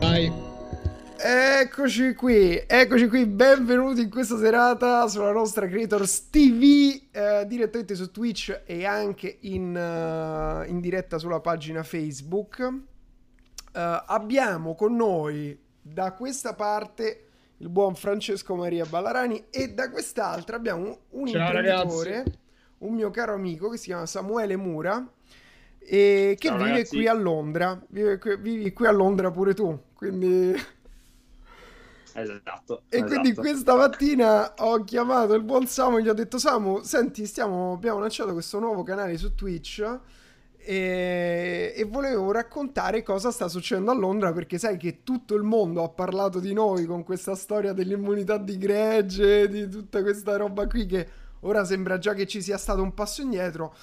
Vai. Eccoci qui, eccoci qui, benvenuti in questa serata sulla nostra Creators TV, eh, direttamente su Twitch e anche in, uh, in diretta sulla pagina Facebook. Uh, abbiamo con noi da questa parte il buon Francesco Maria Ballarani e da quest'altra abbiamo un Ciao, imprenditore, ragazzi. un mio caro amico che si chiama Samuele Mura e che Ciao, vive ragazzi. qui a Londra, vive vivi qui a Londra pure tu, quindi... Esatto. E esatto. quindi questa mattina ho chiamato il buon Samu e gli ho detto Samu, senti, stiamo, abbiamo lanciato questo nuovo canale su Twitch e, e volevo raccontare cosa sta succedendo a Londra perché sai che tutto il mondo ha parlato di noi con questa storia dell'immunità di gregge, di tutta questa roba qui che ora sembra già che ci sia stato un passo indietro.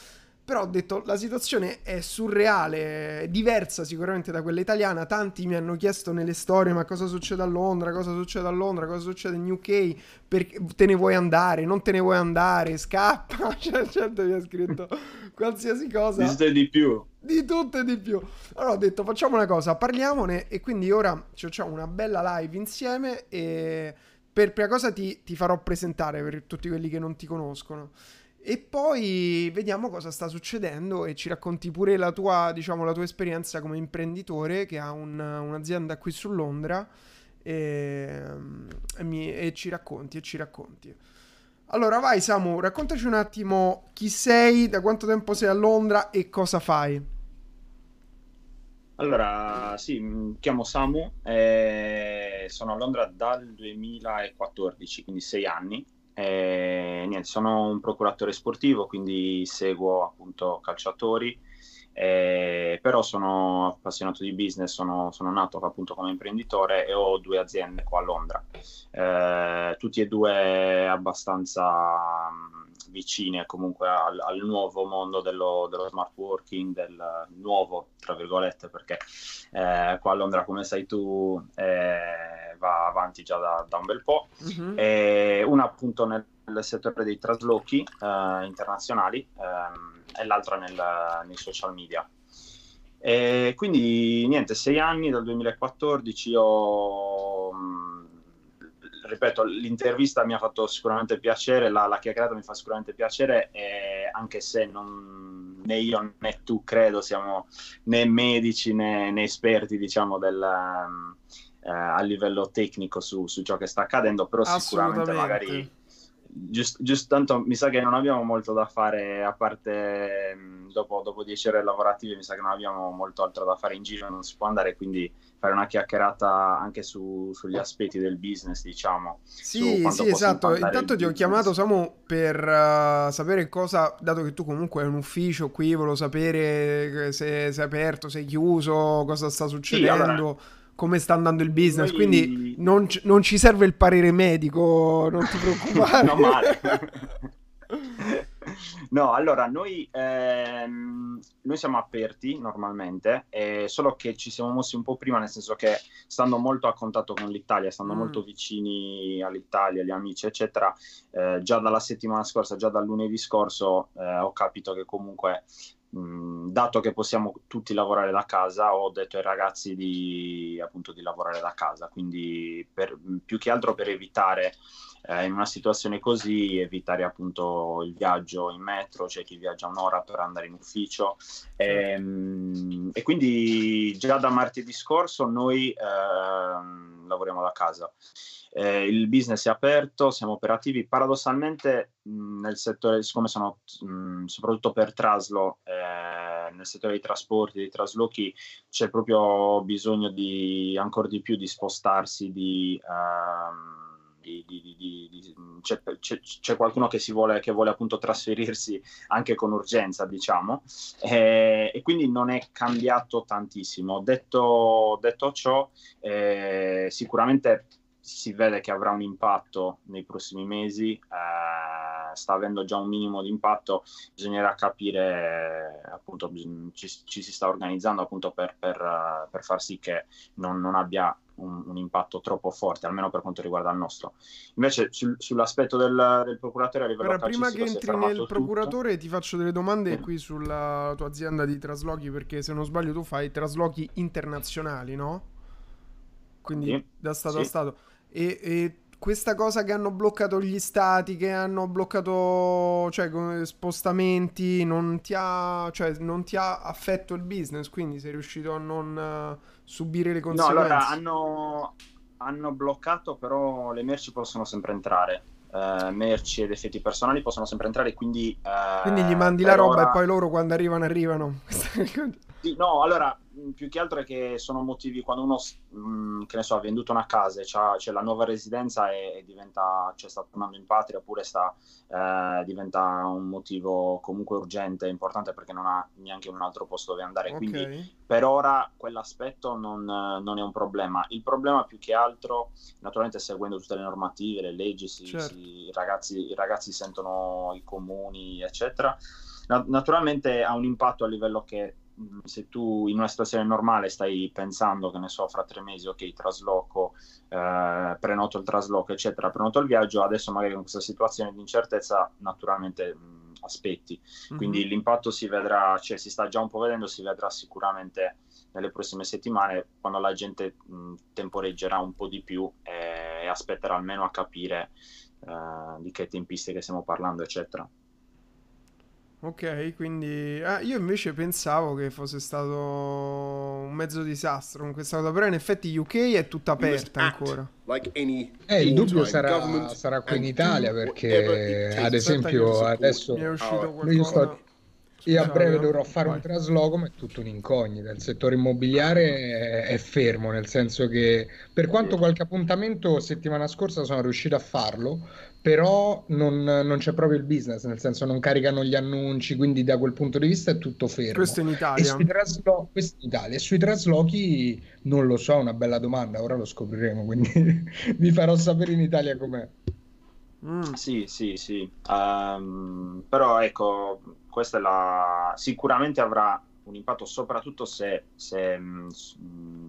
Però ho detto la situazione è surreale, è diversa sicuramente da quella italiana. Tanti mi hanno chiesto nelle storie: ma cosa succede a Londra? Cosa succede a Londra? Cosa succede in UK? Perché te ne vuoi andare? Non te ne vuoi andare? Scappa! Cioè, gente mi ha scritto qualsiasi cosa Di tutto e di più. di tutto e di più. Allora ho detto facciamo una cosa, parliamone e quindi ora ci facciamo una bella live insieme e per prima cosa ti, ti farò presentare per tutti quelli che non ti conoscono. E poi vediamo cosa sta succedendo e ci racconti pure la tua, diciamo, la tua esperienza come imprenditore che ha un- un'azienda qui su Londra e, e mi- e ci racconti e ci racconti. Allora vai Samu, raccontaci un attimo chi sei, da quanto tempo sei a Londra e cosa fai. Allora, sì, mi chiamo Samu, e sono a Londra dal 2014, quindi sei anni. E, niente, sono un procuratore sportivo, quindi seguo appunto calciatori, e- però sono appassionato di business, sono, sono nato appunto come imprenditore e ho due aziende qua a Londra, Eh, tutti e due abbastanza vicine comunque al, al nuovo mondo dello, dello smart working, del nuovo, tra virgolette, perché eh, qua a Londra, come sai tu, eh, va avanti già da, da un bel po'. Mhm. E una appunto nel, nel settore dei traslochi eh, internazionali ehm, e l'altra nel- nei social media. E quindi niente, sei anni dal 2014 ho, mh, ripeto, l'intervista mi ha fatto sicuramente piacere, la, la chiacchierata mi fa sicuramente piacere, anche se non, né io né tu credo siamo né medici né, né esperti, diciamo, del, eh, a livello tecnico su, su ciò che sta accadendo, però sicuramente magari giusto, tanto mi sa che non abbiamo molto da fare a parte mh, dopo, dopo dieci ore lavorative mi sa che non abbiamo molto altro da fare in giro non si può andare quindi fare una chiacchierata anche su- sugli aspetti del business diciamo Sì, sì, esatto. Intanto ti ho chiamato Samu per eh, sapere cosa, dato che tu comunque hai un ufficio qui, volevo sapere se sei aperto, sei chiuso, cosa sta succedendo, allora, come sta andando il business. noi- Quindi non, ci- non ci serve il parere medico, non ti preoccupare. non male No, allora noi, ehm, noi siamo aperti normalmente, eh, solo che ci siamo mossi un po' prima, nel senso che stando molto a contatto con l'Italia, stando Mm. molto vicini all'Italia, agli amici, eccetera, eh, già dalla settimana scorsa, già dal lunedì scorso, eh, ho capito che comunque, mh, dato che possiamo tutti lavorare da casa, ho detto ai ragazzi di, appunto, di lavorare da casa, quindi per- più che altro per evitare eh, in una situazione così evitare appunto il viaggio in metro, c'è chi viaggia un'ora per andare in ufficio Ehm, e quindi già da martedì scorso noi ehm, lavoriamo da casa. Eh, il business è aperto, siamo operativi. Paradossalmente, mh, nel settore, siccome sono mh, soprattutto per traslo, eh, nel settore dei trasporti, dei traslochi, c'è proprio bisogno di ancora di più di spostarsi, di, ehm, di- di- di- c'è, c'è- c'è qualcuno che, si vuole, che vuole appunto trasferirsi anche con urgenza, diciamo, eh, e quindi non è cambiato tantissimo. Detto, detto ciò, eh, sicuramente si vede che avrà un impatto nei prossimi mesi, eh, sta avendo già un minimo di impatto, bisognerà capire, appunto, ci, ci si sta organizzando appunto per, per, per far sì che non, non abbia un, un, impatto troppo forte, almeno per quanto riguarda il nostro. Invece sul, sull'aspetto del, del, procuratore a livello Ora, prima che entri nel tutto. procuratore ti faccio delle domande qui sulla tua azienda di traslochi, perché se non sbaglio tu fai traslochi internazionali, no? Quindi sì, da stato sì. a stato. E, e questa cosa che hanno bloccato gli stati, che hanno bloccato cioè, spostamenti, non ti, ha, cioè, non ti ha affetto il business, quindi sei riuscito a non uh, subire le conseguenze. No, allora hanno, hanno, bloccato, però le merci possono sempre entrare. Uh, merci ed effetti personali possono sempre entrare, quindi... Uh, quindi gli mandi la roba ora... e poi loro quando arrivano arrivano. Sì, no, allora, più che altro è che sono motivi quando uno, mh, che ne so, ha venduto una casa, c'è, c'è la nuova residenza e, e, diventa, cioè sta tornando in patria oppure sta, eh, diventa un motivo comunque urgente, importante perché non ha neanche un altro posto dove andare. Okay. Quindi per ora quell'aspetto non, non, è un problema. Il problema più che altro, naturalmente seguendo tutte le normative, le leggi, si, certo. si, i, ragazzi, i ragazzi sentono i comuni, eccetera. Naturalmente ha un impatto a livello che se tu in una situazione normale stai pensando che ne so fra tre mesi ok trasloco eh, prenoto il trasloco eccetera prenoto il viaggio adesso magari con questa situazione di incertezza naturalmente mh, aspetti mm-hmm. quindi l'impatto si vedrà cioè si sta già un po' vedendo si vedrà sicuramente nelle prossime settimane quando la gente mh, temporeggerà un po' di più e, e aspetterà almeno a capire eh, di che tempistiche stiamo parlando eccetera Ok, quindi ah, io invece pensavo che fosse stato un mezzo disastro con questa cosa, però in effetti UK è tutta aperta ancora. Eh, il dubbio sarà, sarà qui in Italia perché ad esempio adesso mi è uscito qualcosa... sto, io a breve dovrò fare un trasloco, ma è tutto un'incognita. Il settore immobiliare è, fermo, nel senso che per quanto qualche appuntamento settimana scorsa sono riuscito a farlo, però non, non, c'è proprio il business, nel senso non caricano gli annunci, quindi da quel punto di vista è tutto fermo. Questo in Italia. E sui, traslo- questo in Italia. E sui traslochi non lo so, una bella domanda, ora lo scopriremo, quindi vi farò sapere in Italia com'è. Mm. Sì, sì, sì. Um, però ecco, questa è la... sicuramente avrà un impatto soprattutto se, se mh, mm,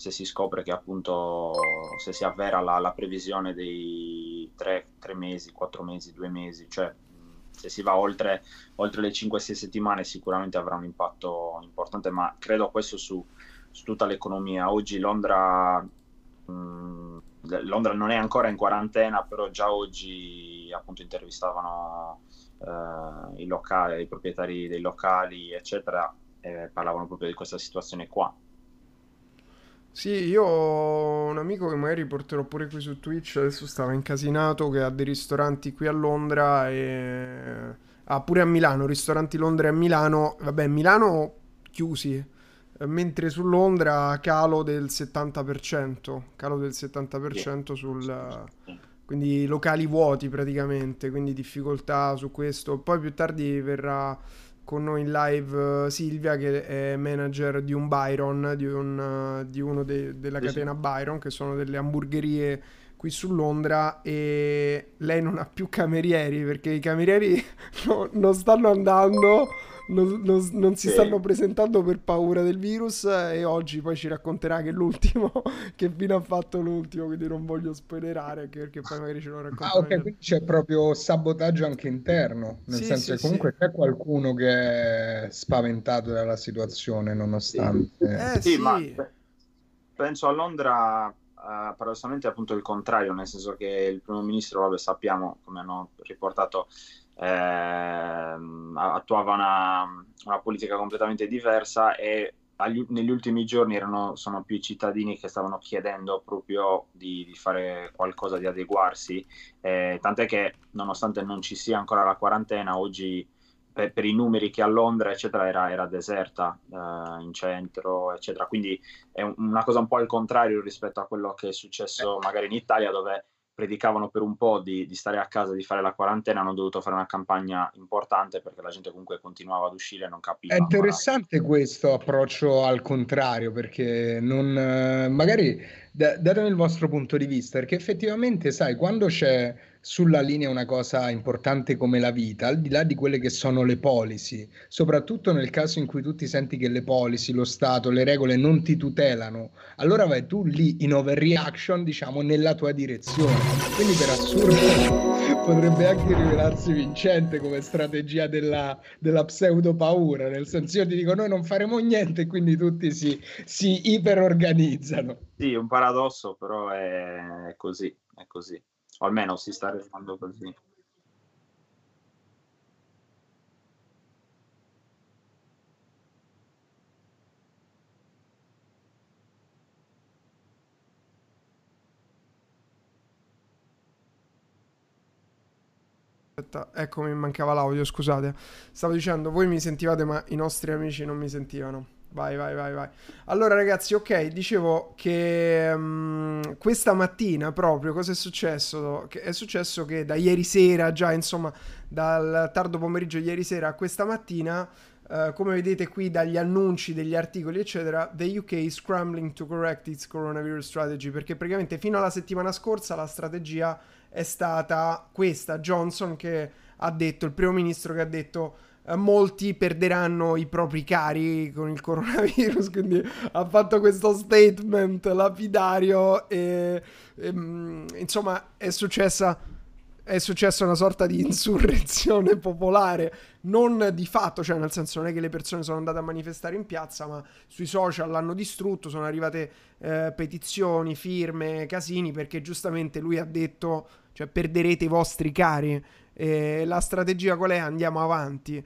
se si scopre che appunto se si avvera la, la previsione dei tre, mesi, quattro mesi, due mesi, cioè se si va oltre, oltre le 5-6 settimane sicuramente avrà un impatto importante, ma credo questo su, su tutta l'economia. Oggi Londra, mh, Londra non è ancora in quarantena, però già oggi appunto intervistavano eh, i locali, i proprietari dei locali, eccetera, e parlavano proprio di questa situazione qua. Sì, io ho un amico che magari porterò pure qui su Twitch, adesso stava incasinato, che ha dei ristoranti qui a Londra e... Ah, pure a Milano, ristoranti Londra e a Milano. Vabbè, Milano chiusi, mentre su Londra calo del 70%, calo del 70% sul... Quindi locali vuoti praticamente, quindi difficoltà su questo. Poi più tardi verrà con noi in live uh, Silvia che è manager di un Byron, di, un, uh, di uno de- della catena Byron, che sono delle hamburgerie qui su Londra e lei non ha più camerieri perché i camerieri no, non stanno andando non, non, non si sì. stanno presentando per paura del virus e oggi poi ci racconterà che l'ultimo, che fine ha fatto l'ultimo, quindi non voglio spoilerare perché poi magari ce lo racconta. Ah ok, quindi c'è proprio sabotaggio anche interno, nel sì, senso sì, che comunque c'è qualcuno che è spaventato dalla situazione nonostante... Eh, sì, ma penso a Londra Uh, paradossalmente appunto il contrario, nel senso che il primo ministro, vabbè, sappiamo, come hanno riportato eh, attuava una, una, politica completamente diversa e agli, negli ultimi giorni erano, sono più i cittadini che stavano chiedendo proprio di, di fare qualcosa, di adeguarsi, eh, tant'è che nonostante non ci sia ancora la quarantena, oggi per, per i numeri che a Londra eccetera era, era deserta eh, in centro eccetera, quindi è una cosa un po' al contrario rispetto a quello che è successo magari in Italia dove predicavano per un po' di, di, stare a casa, di fare la quarantena, hanno dovuto fare una campagna importante perché la gente comunque continuava ad uscire e non capiva. È interessante ma... questo approccio al contrario, perché non, magari datemi il vostro punto di vista, perché effettivamente, sai, quando c'è sulla linea una cosa importante come la vita, al di là di quelle che sono le policy, soprattutto nel caso in cui tu ti senti che le policy, lo Stato, le regole non ti tutelano, allora vai tu lì in overreaction, diciamo, nella tua direzione. Quindi per assurdo potrebbe anche rivelarsi vincente come strategia della, della pseudo paura, nel senso io ti dico noi non faremo niente e quindi tutti si, si iperorganizzano. Sì, un paradosso, però è così, è così o almeno si sta arrivando così. Aspetta, ecco mi mancava l'audio, scusate. Stavo dicendo, voi mi sentivate ma i nostri amici non mi sentivano. Vai, vai, vai, vai. Allora, ragazzi, ok, dicevo che um, questa mattina proprio cosa è successo? Che è successo che da ieri sera, già insomma, dal tardo pomeriggio di ieri sera a questa mattina, uh, come vedete qui dagli annunci degli articoli, eccetera, the UK is scrambling to correct its coronavirus strategy, perché praticamente fino alla settimana scorsa la strategia è stata questa. Johnson che ha detto, il primo ministro che ha detto molti perderanno i propri cari con il coronavirus, quindi ha fatto questo statement lapidario e, e mm, insomma è successa è successa una sorta di insurrezione popolare, non di fatto, cioè nel senso non è che le persone sono andate a manifestare in piazza, ma sui social l'hanno distrutto, sono arrivate eh, petizioni, firme, casini, perché giustamente lui ha detto, cioè perderete i vostri cari eh, la strategia qual è? Andiamo avanti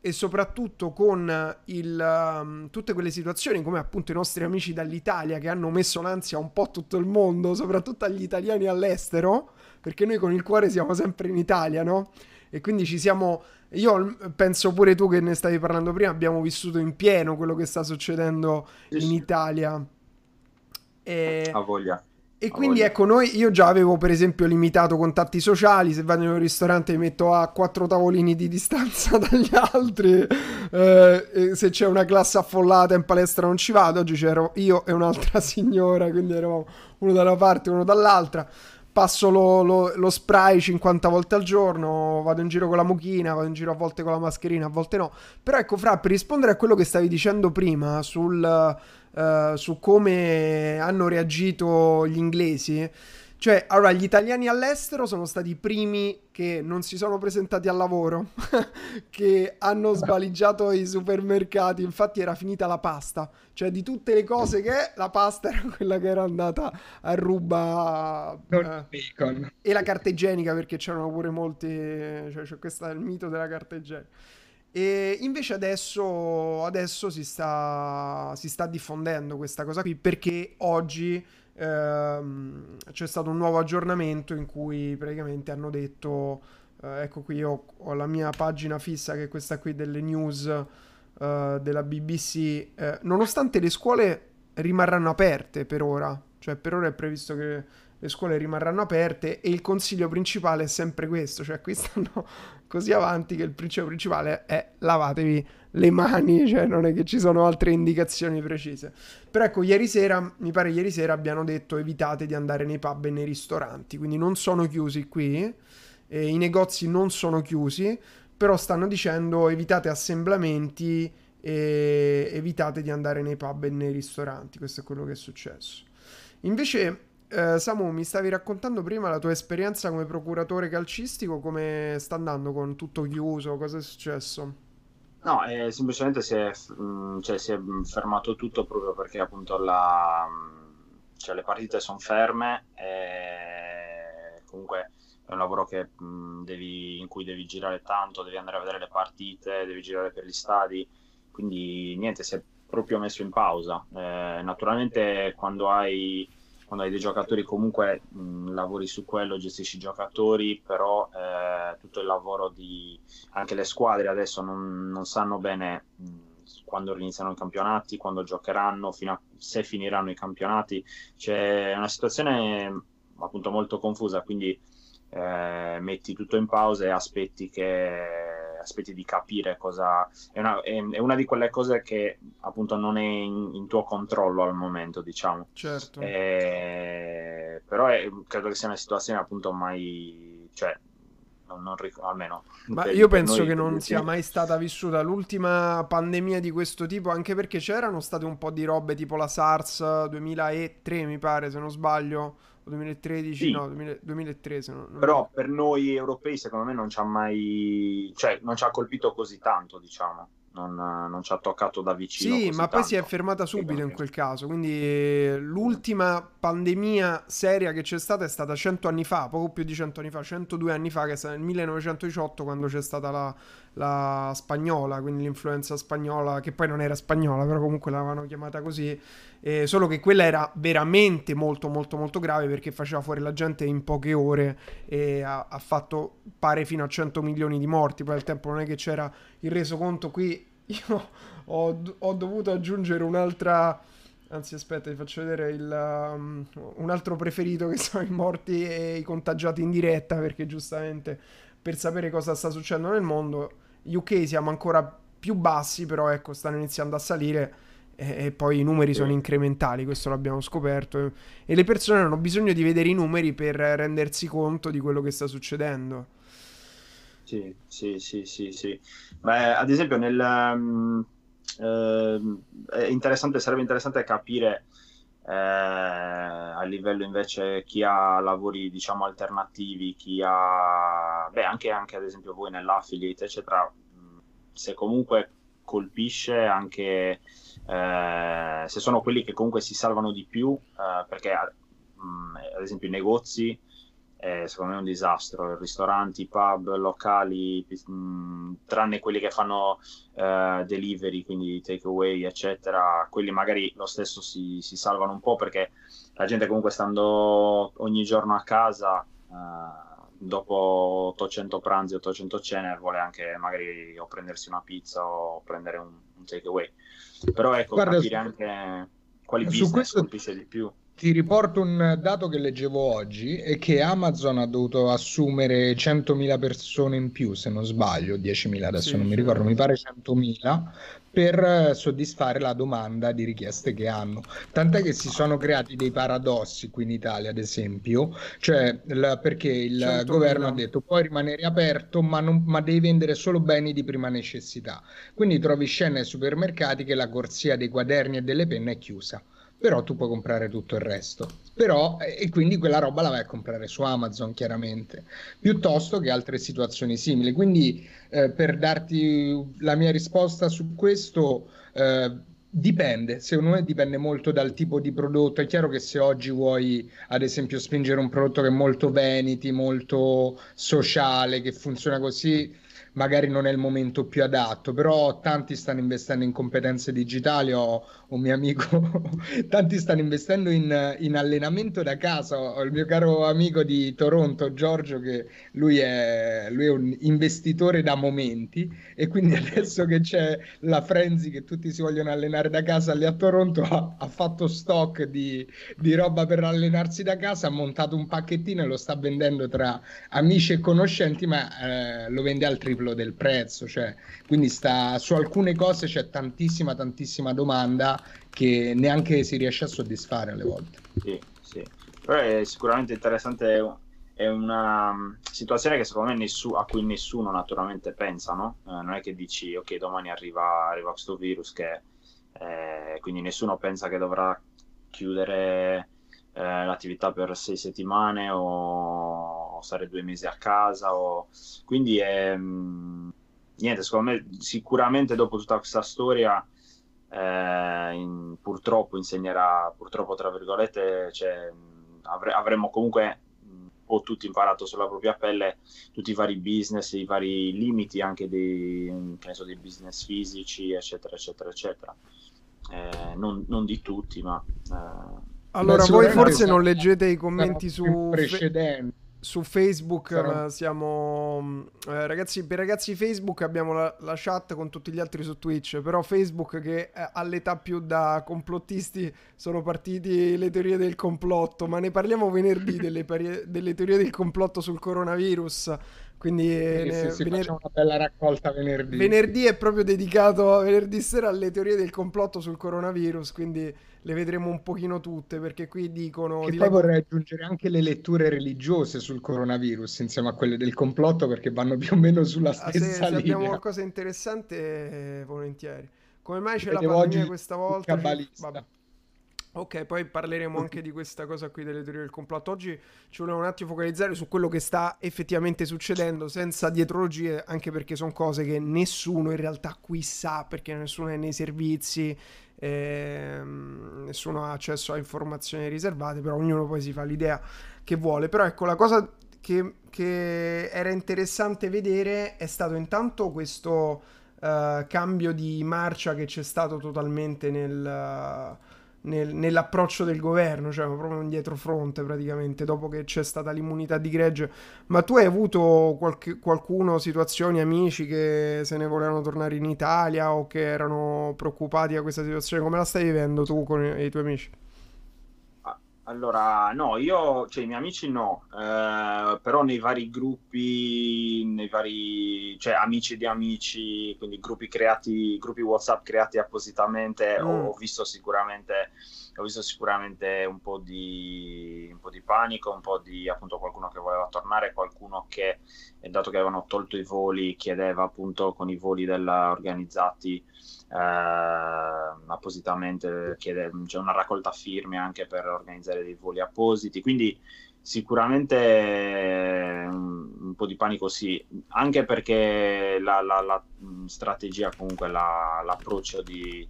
e soprattutto con il, um, tutte quelle situazioni come appunto i nostri amici dall'Italia che hanno messo l'ansia un po' a tutto il mondo, soprattutto agli italiani all'estero, perché noi con il cuore siamo sempre in Italia, no? E quindi ci siamo, io penso pure tu che ne stavi parlando prima, abbiamo vissuto in pieno quello che sta succedendo in Italia. E... A voglia. E quindi ecco, noi, io già avevo per esempio limitato contatti sociali, se vado in un ristorante mi metto a quattro tavolini di distanza dagli altri, eh, se c'è una classe affollata in palestra non ci vado, oggi c'ero io e un'altra signora, quindi eravamo uno da una parte e uno dall'altra, passo lo, lo, lo, spray 50 volte al giorno, vado in giro con la mucchina, vado in giro a volte con la mascherina, a volte no, però ecco Fra, per rispondere a quello che stavi dicendo prima sul uh, su come hanno reagito gli inglesi. Cioè, allora, gli italiani all'estero sono stati i primi che non si sono presentati al lavoro, che hanno sbaligiato i supermercati, infatti era finita la pasta. Cioè, di tutte le cose che la pasta era quella che era andata a ruba... Eh, e la carta igienica, perché c'erano pure molti... Cioè, cioè, questo è il mito della carta igienica. E invece adesso, adesso si, sta, si, sta, diffondendo questa cosa qui perché oggi ehm, c'è stato un nuovo aggiornamento in cui praticamente hanno detto, eh, ecco qui ho, ho, la mia pagina fissa che è questa qui delle news eh, della BBC, eh, nonostante le scuole rimarranno aperte per ora, cioè per ora è previsto che le scuole rimarranno aperte e il consiglio principale è sempre questo, cioè qui stanno così avanti che il principio principale è lavatevi le mani, cioè non è che ci sono altre indicazioni precise. Però ecco, ieri sera, mi pare ieri sera abbiano detto evitate di andare nei pub e nei ristoranti, quindi non sono chiusi qui, eh, i negozi non sono chiusi, però stanno dicendo evitate assemblamenti e evitate di andare nei pub e nei ristoranti, questo è quello che è successo. Invece eh, Samu, mi stavi raccontando prima la tua esperienza come procuratore calcistico, come sta andando con tutto chiuso, cosa è successo? No, eh, semplicemente si è, mm, cioè, si è, fermato tutto proprio perché appunto la, mm, cioè, le partite sono ferme e comunque è un lavoro che, mh, mm, devi, in cui devi girare tanto, devi andare a vedere le partite, devi girare per gli stadi, quindi niente, si è proprio messo in pausa. Eh, naturalmente quando hai quando hai dei giocatori comunque mh, lavori su quello, gestisci i giocatori, però eh, tutto il lavoro di anche le squadre adesso non, non sanno bene mh, quando iniziano i campionati, quando giocheranno, a, se finiranno i campionati. C'è una situazione appunto molto confusa, quindi eh, metti tutto in pausa e aspetti che aspetti di capire cosa è una, è, è una, di quelle cose che appunto non è in, in tuo controllo al momento diciamo certo e, però è, credo che sia una situazione appunto mai cioè, non, non ric- almeno. Ma io penso che non sia mai stata vissuta l'ultima pandemia di questo tipo, anche perché c'erano state un po' di robe tipo la SARS 2003, mi pare, se non sbaglio, 2013, sì. no, 2000, 2003. Non, non Però per noi europei, secondo me, non ci ha mai, cioè, non ci ha colpito così tanto, diciamo non, non, ci ha toccato da vicino. Sì, ma tanto. poi si è fermata subito in quel caso. Quindi eh, l'ultima pandemia seria che c'è stata è stata 100 anni fa, poco più di 100 anni fa, 102 anni fa, che è stata nel 1918 quando c'è stata la, la spagnola, quindi l'influenza spagnola, che poi non era spagnola, però comunque l'avevano chiamata così. Eh, solo che quella era veramente molto molto molto grave perché faceva fuori la gente in poche ore e ha, ha fatto pare fino a 100 milioni di morti. Poi al tempo non è che c'era il resoconto qui. Io ho, ho dovuto aggiungere un'altra. Anzi, aspetta, vi faccio vedere il, um, un altro preferito che sono i morti e i contagiati in diretta perché giustamente per sapere cosa sta succedendo nel mondo UK siamo ancora più bassi, però ecco, stanno iniziando a salire e, e poi i numeri sono incrementali, questo l'abbiamo scoperto e le persone hanno bisogno di vedere i numeri per rendersi conto di quello che sta succedendo. Sì, sì, sì, sì, sì. Beh, ad esempio nel... Um, è interessante, sarebbe interessante capire eh, a livello invece chi ha lavori diciamo alternativi, chi ha, beh anche, anche ad esempio voi nell'affiliate eccetera, se comunque colpisce anche eh, se sono quelli che comunque si salvano di più eh, perché ad esempio i negozi eh, secondo me è un disastro ristoranti, pub, locali mh, tranne quelli che fanno eh, delivery quindi takeaway eccetera quelli magari lo stesso si, si, salvano un po' perché la gente comunque stando ogni giorno a casa eh, dopo 800 pranzi, 800 cene, vuole anche magari o prendersi una pizza o prendere un, un takeaway. Però ecco, Guarda, capire anche quali business questo... colpisce di più. Ti riporto un dato che leggevo oggi e che Amazon ha dovuto assumere 100.000 persone in più, se non sbaglio, 10.000 adesso sì, non mi ricordo, mi pare 100.000 per soddisfare la domanda di richieste che hanno. Tant'è che si sono creati dei paradossi qui in Italia, ad esempio, cioè la, perché il governo ha detto puoi rimanere aperto, ma, non, ma devi vendere solo beni di prima necessità. Quindi trovi scene ai supermercati che la corsia dei quaderni e delle penne è chiusa però tu puoi comprare tutto il resto. Però, e quindi quella roba la vai a comprare su Amazon, chiaramente, piuttosto che altre situazioni simili. Quindi, eh, per darti la mia risposta su questo, eh, dipende. Secondo me dipende molto dal tipo di prodotto. È chiaro che se oggi vuoi, ad esempio, spingere un prodotto che è molto vanity, molto sociale, che funziona così magari non è il momento più adatto, però tanti stanno investendo in competenze digitali, ho un mio amico, tanti stanno investendo in, in, allenamento da casa, ho il mio caro amico di Toronto, Giorgio, che lui è, lui è un investitore da momenti e quindi adesso che c'è la frenzy che tutti si vogliono allenare da casa lì a Toronto, ha, ha fatto stock di, di roba per allenarsi da casa, ha montato un pacchettino e lo sta vendendo tra amici e conoscenti, ma eh, lo vende al triplo triplo del prezzo, cioè, quindi sta, su alcune cose c'è tantissima, tantissima domanda che neanche si riesce a soddisfare alle volte. Sì, sì. Però è sicuramente interessante, è una mm, situazione che secondo me nessu- a cui nessuno naturalmente pensa, no? Eh, non è che dici, ok, domani arriva, arriva questo virus che... Eh, quindi nessuno pensa che dovrà chiudere eh, l'attività per sei settimane o, o, stare due mesi a casa. O... Quindi è, mh, niente, secondo me sicuramente dopo tutta questa storia eh, in, purtroppo insegnerà, purtroppo tra virgolette, cioè, avre, avremo comunque un po' tutti imparato sulla propria pelle tutti i vari business, i vari limiti anche dei, so, dei business fisici, eccetera, eccetera, eccetera. Eh, non, non, di tutti, ma eh, allora, Beh, voi forse non leggete i commenti su, fe- su Facebook, Sarà... ma siamo... Eh, ragazzi, per ragazzi Facebook abbiamo la, la, chat con tutti gli altri su Twitch, però Facebook che eh, all'età più da complottisti sono partiti le teorie del complotto, ma ne parliamo venerdì delle, pari- delle teorie del complotto sul coronavirus Quindi sì, sì, vener... facciamo una bella raccolta venerdì. Venerdì è proprio dedicato venerdì sera alle teorie del complotto sul coronavirus, quindi le vedremo un pochino tutte perché qui dicono... E di poi vorrei aggiungere anche le letture religiose sul coronavirus insieme a quelle del complotto perché vanno più o meno sulla stessa ah, se, se linea. abbiamo qualcosa interessante, volentieri. Come mai c'è Vedevo la pandemia questa volta? Vabbè. Ok, poi parleremo anche di questa cosa qui delle teorie del complotto. Oggi ci volevo un attimo focalizzare su quello che sta effettivamente succedendo senza dietrologie, anche perché sono cose che nessuno in realtà qui sa, perché nessuno è nei servizi, ehm, nessuno ha accesso a informazioni riservate, però ognuno poi si fa l'idea che vuole. Però ecco, la cosa che, che era interessante vedere è stato intanto questo uh, cambio di marcia che c'è stato totalmente nel... Uh, nel, nell'approccio del governo, cioè proprio un dietrofronte praticamente, dopo che c'è stata l'immunità di gregge. Ma tu hai avuto qualche, qualcuno, situazioni, amici che se ne volevano tornare in Italia o che erano preoccupati da questa situazione? Come la stai vivendo tu con i, i tuoi amici? Allora, no, io, cioè i miei amici no, eh, però nei vari gruppi, nei vari, cioè amici di amici, quindi gruppi creati, gruppi WhatsApp creati appositamente, mm. ho, visto sicuramente, ho visto sicuramente un po, di, un po' di panico, un po' di appunto qualcuno che voleva tornare, qualcuno che, dato che avevano tolto i voli, chiedeva appunto con i voli della, organizzati eh, appositamente chiede, c'è una raccolta firme anche per organizzare dei voli appositi, quindi sicuramente un, un po' di panico sì, anche perché la, la, la strategia, comunque la, l'approccio di,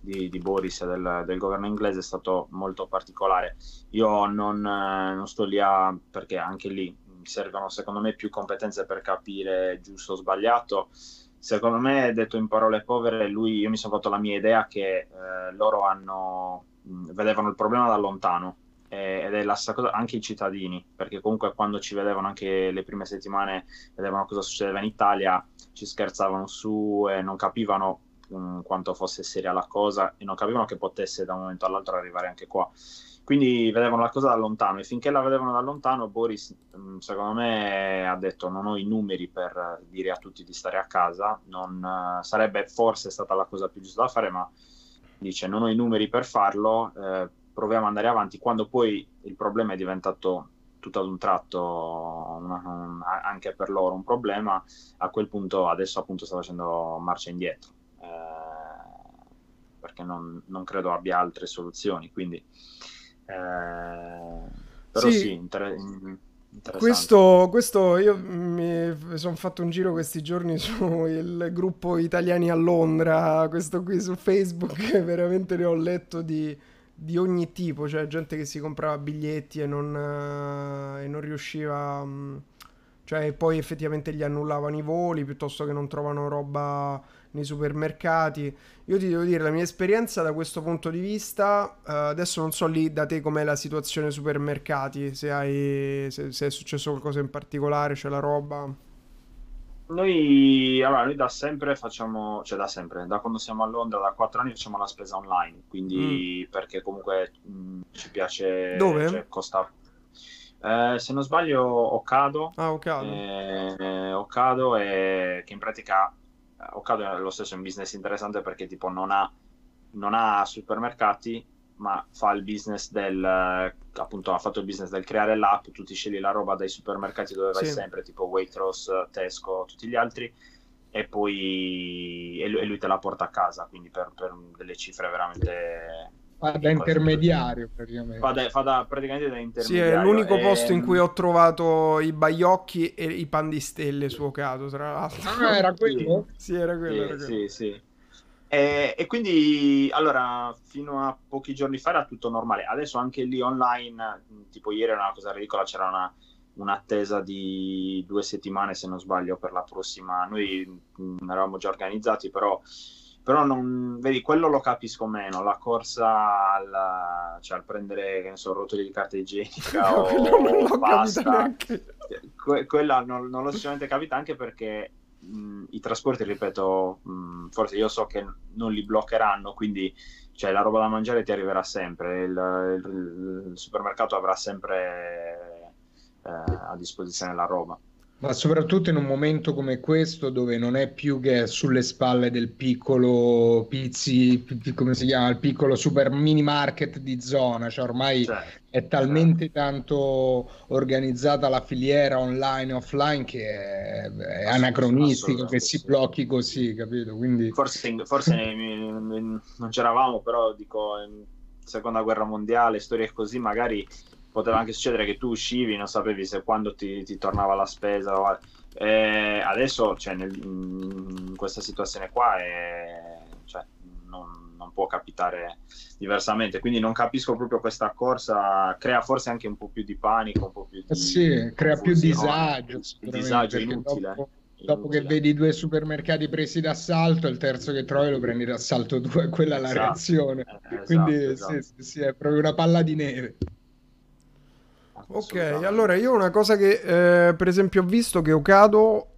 di, di Boris e del, del, governo inglese è stato molto particolare. Io non, non sto lì a, perché anche lì servono secondo me più competenze per capire giusto o sbagliato secondo me, detto in parole povere, lui, io mi sono fatto la mia idea che eh, loro hanno, vedevano il problema da lontano ed è la stessa cosa anche i cittadini, perché comunque quando ci vedevano anche le prime settimane, vedevano cosa succedeva in Italia, ci scherzavano su e non capivano mh, quanto fosse seria la cosa e non capivano che potesse da un momento all'altro arrivare anche qua. Quindi vedevano la cosa da lontano e finché la vedevano da lontano Boris mm, secondo me ha detto non ho i numeri per dire a tutti di stare a casa, non, uh, sarebbe forse stata la cosa più giusta da fare ma dice non ho i numeri per farlo, eh, proviamo ad andare avanti quando poi il problema è diventato tutto ad un tratto una, un, anche per loro un problema, a quel punto adesso appunto sta facendo marcia indietro. Eh, perché non, non credo abbia altre soluzioni. Quindi eh, però sì, sì inter- questo, questo, io mi sono fatto un giro questi giorni sul gruppo Italiani a Londra, questo qui su Facebook, veramente ne ho letto di, di ogni tipo, cioè gente che si comprava biglietti e non, e non riusciva, mm, cioè poi effettivamente gli annullavano i voli piuttosto che non trovano roba nei supermercati. Io ti devo dire, la mia esperienza da questo punto di vista, uh, adesso non so lì da te com'è la situazione supermercati, se, hai, se, se è successo qualcosa in particolare, c'è la roba. Noi, allora, noi da sempre facciamo, cioè da sempre, da quando siamo a Londra, da quattro anni facciamo la spesa online, quindi mm. perché comunque mh, mm, ci piace... Dove? Cioè, costa... Eh, se non sbaglio, Ocado. Ah, Ocado. Eh, Ocado è che in pratica Ocado è lo stesso un business interessante perché tipo non ha, non ha supermercati ma fa il business del appunto ha fatto il business del creare l'app tu ti scegli la roba dai supermercati dove vai sì. sempre tipo Waitrose, Tesco tutti gli altri e poi e lui, e lui te la porta a casa quindi per, per delle cifre veramente Fa da intermediario praticamente. Fa, da, fa da, praticamente da intermediario. Sì, è l'unico e... posto in cui ho trovato i baiocchi e i pan di stelle suocato, tra l'altro. Ah, era quello? sì, era quello. Sì, era quello. sì, sì. E, e, quindi, allora, fino a pochi giorni fa era tutto normale. Adesso anche lì online, tipo ieri era una cosa ridicola, c'era una, un'attesa di due settimane, se non sbaglio, per la prossima. Noi mh, eravamo già organizzati, però però non, vedi, quello lo capisco meno, la corsa al, cioè al prendere, che ne so, rotoli di carta igienica no, o, non l'ho pasta, que- quella non, non l'ho sicuramente capita anche perché mh, i trasporti, ripeto, mh, forse io so che non li bloccheranno, quindi cioè, la roba da mangiare ti arriverà sempre, il, il, il supermercato avrà sempre eh, a disposizione la roba. Ma soprattutto in un momento come questo dove non è più che sulle spalle del piccolo pizzi, come si chiama, il piccolo super mini market di zona, cioè ormai certo, è talmente certo. tanto organizzata la filiera online e offline che è, è anacronistico che si blocchi così, capito? Quindi... Forse, forse non c'eravamo, però dico, in seconda guerra mondiale, storie così, magari poteva anche succedere che tu uscivi, non sapevi se quando ti, ti tornava la spesa. Eh, adesso, cioè, nel, in questa situazione qua, è, cioè, non, non, può capitare diversamente. Quindi non capisco proprio questa corsa, crea forse anche un po' più di panico, un po' più di... Eh sì, crea più disagio. Disagio inutile. Dopo, dopo che vedi due supermercati presi d'assalto, il terzo che trovi lo prendi d'assalto due, quella è la esatto. reazione. Eh, esatto, Quindi esatto. Sì, sì, sì, è proprio una palla di neve. Ok, allora io una cosa che eh, per esempio ho visto che Ocado,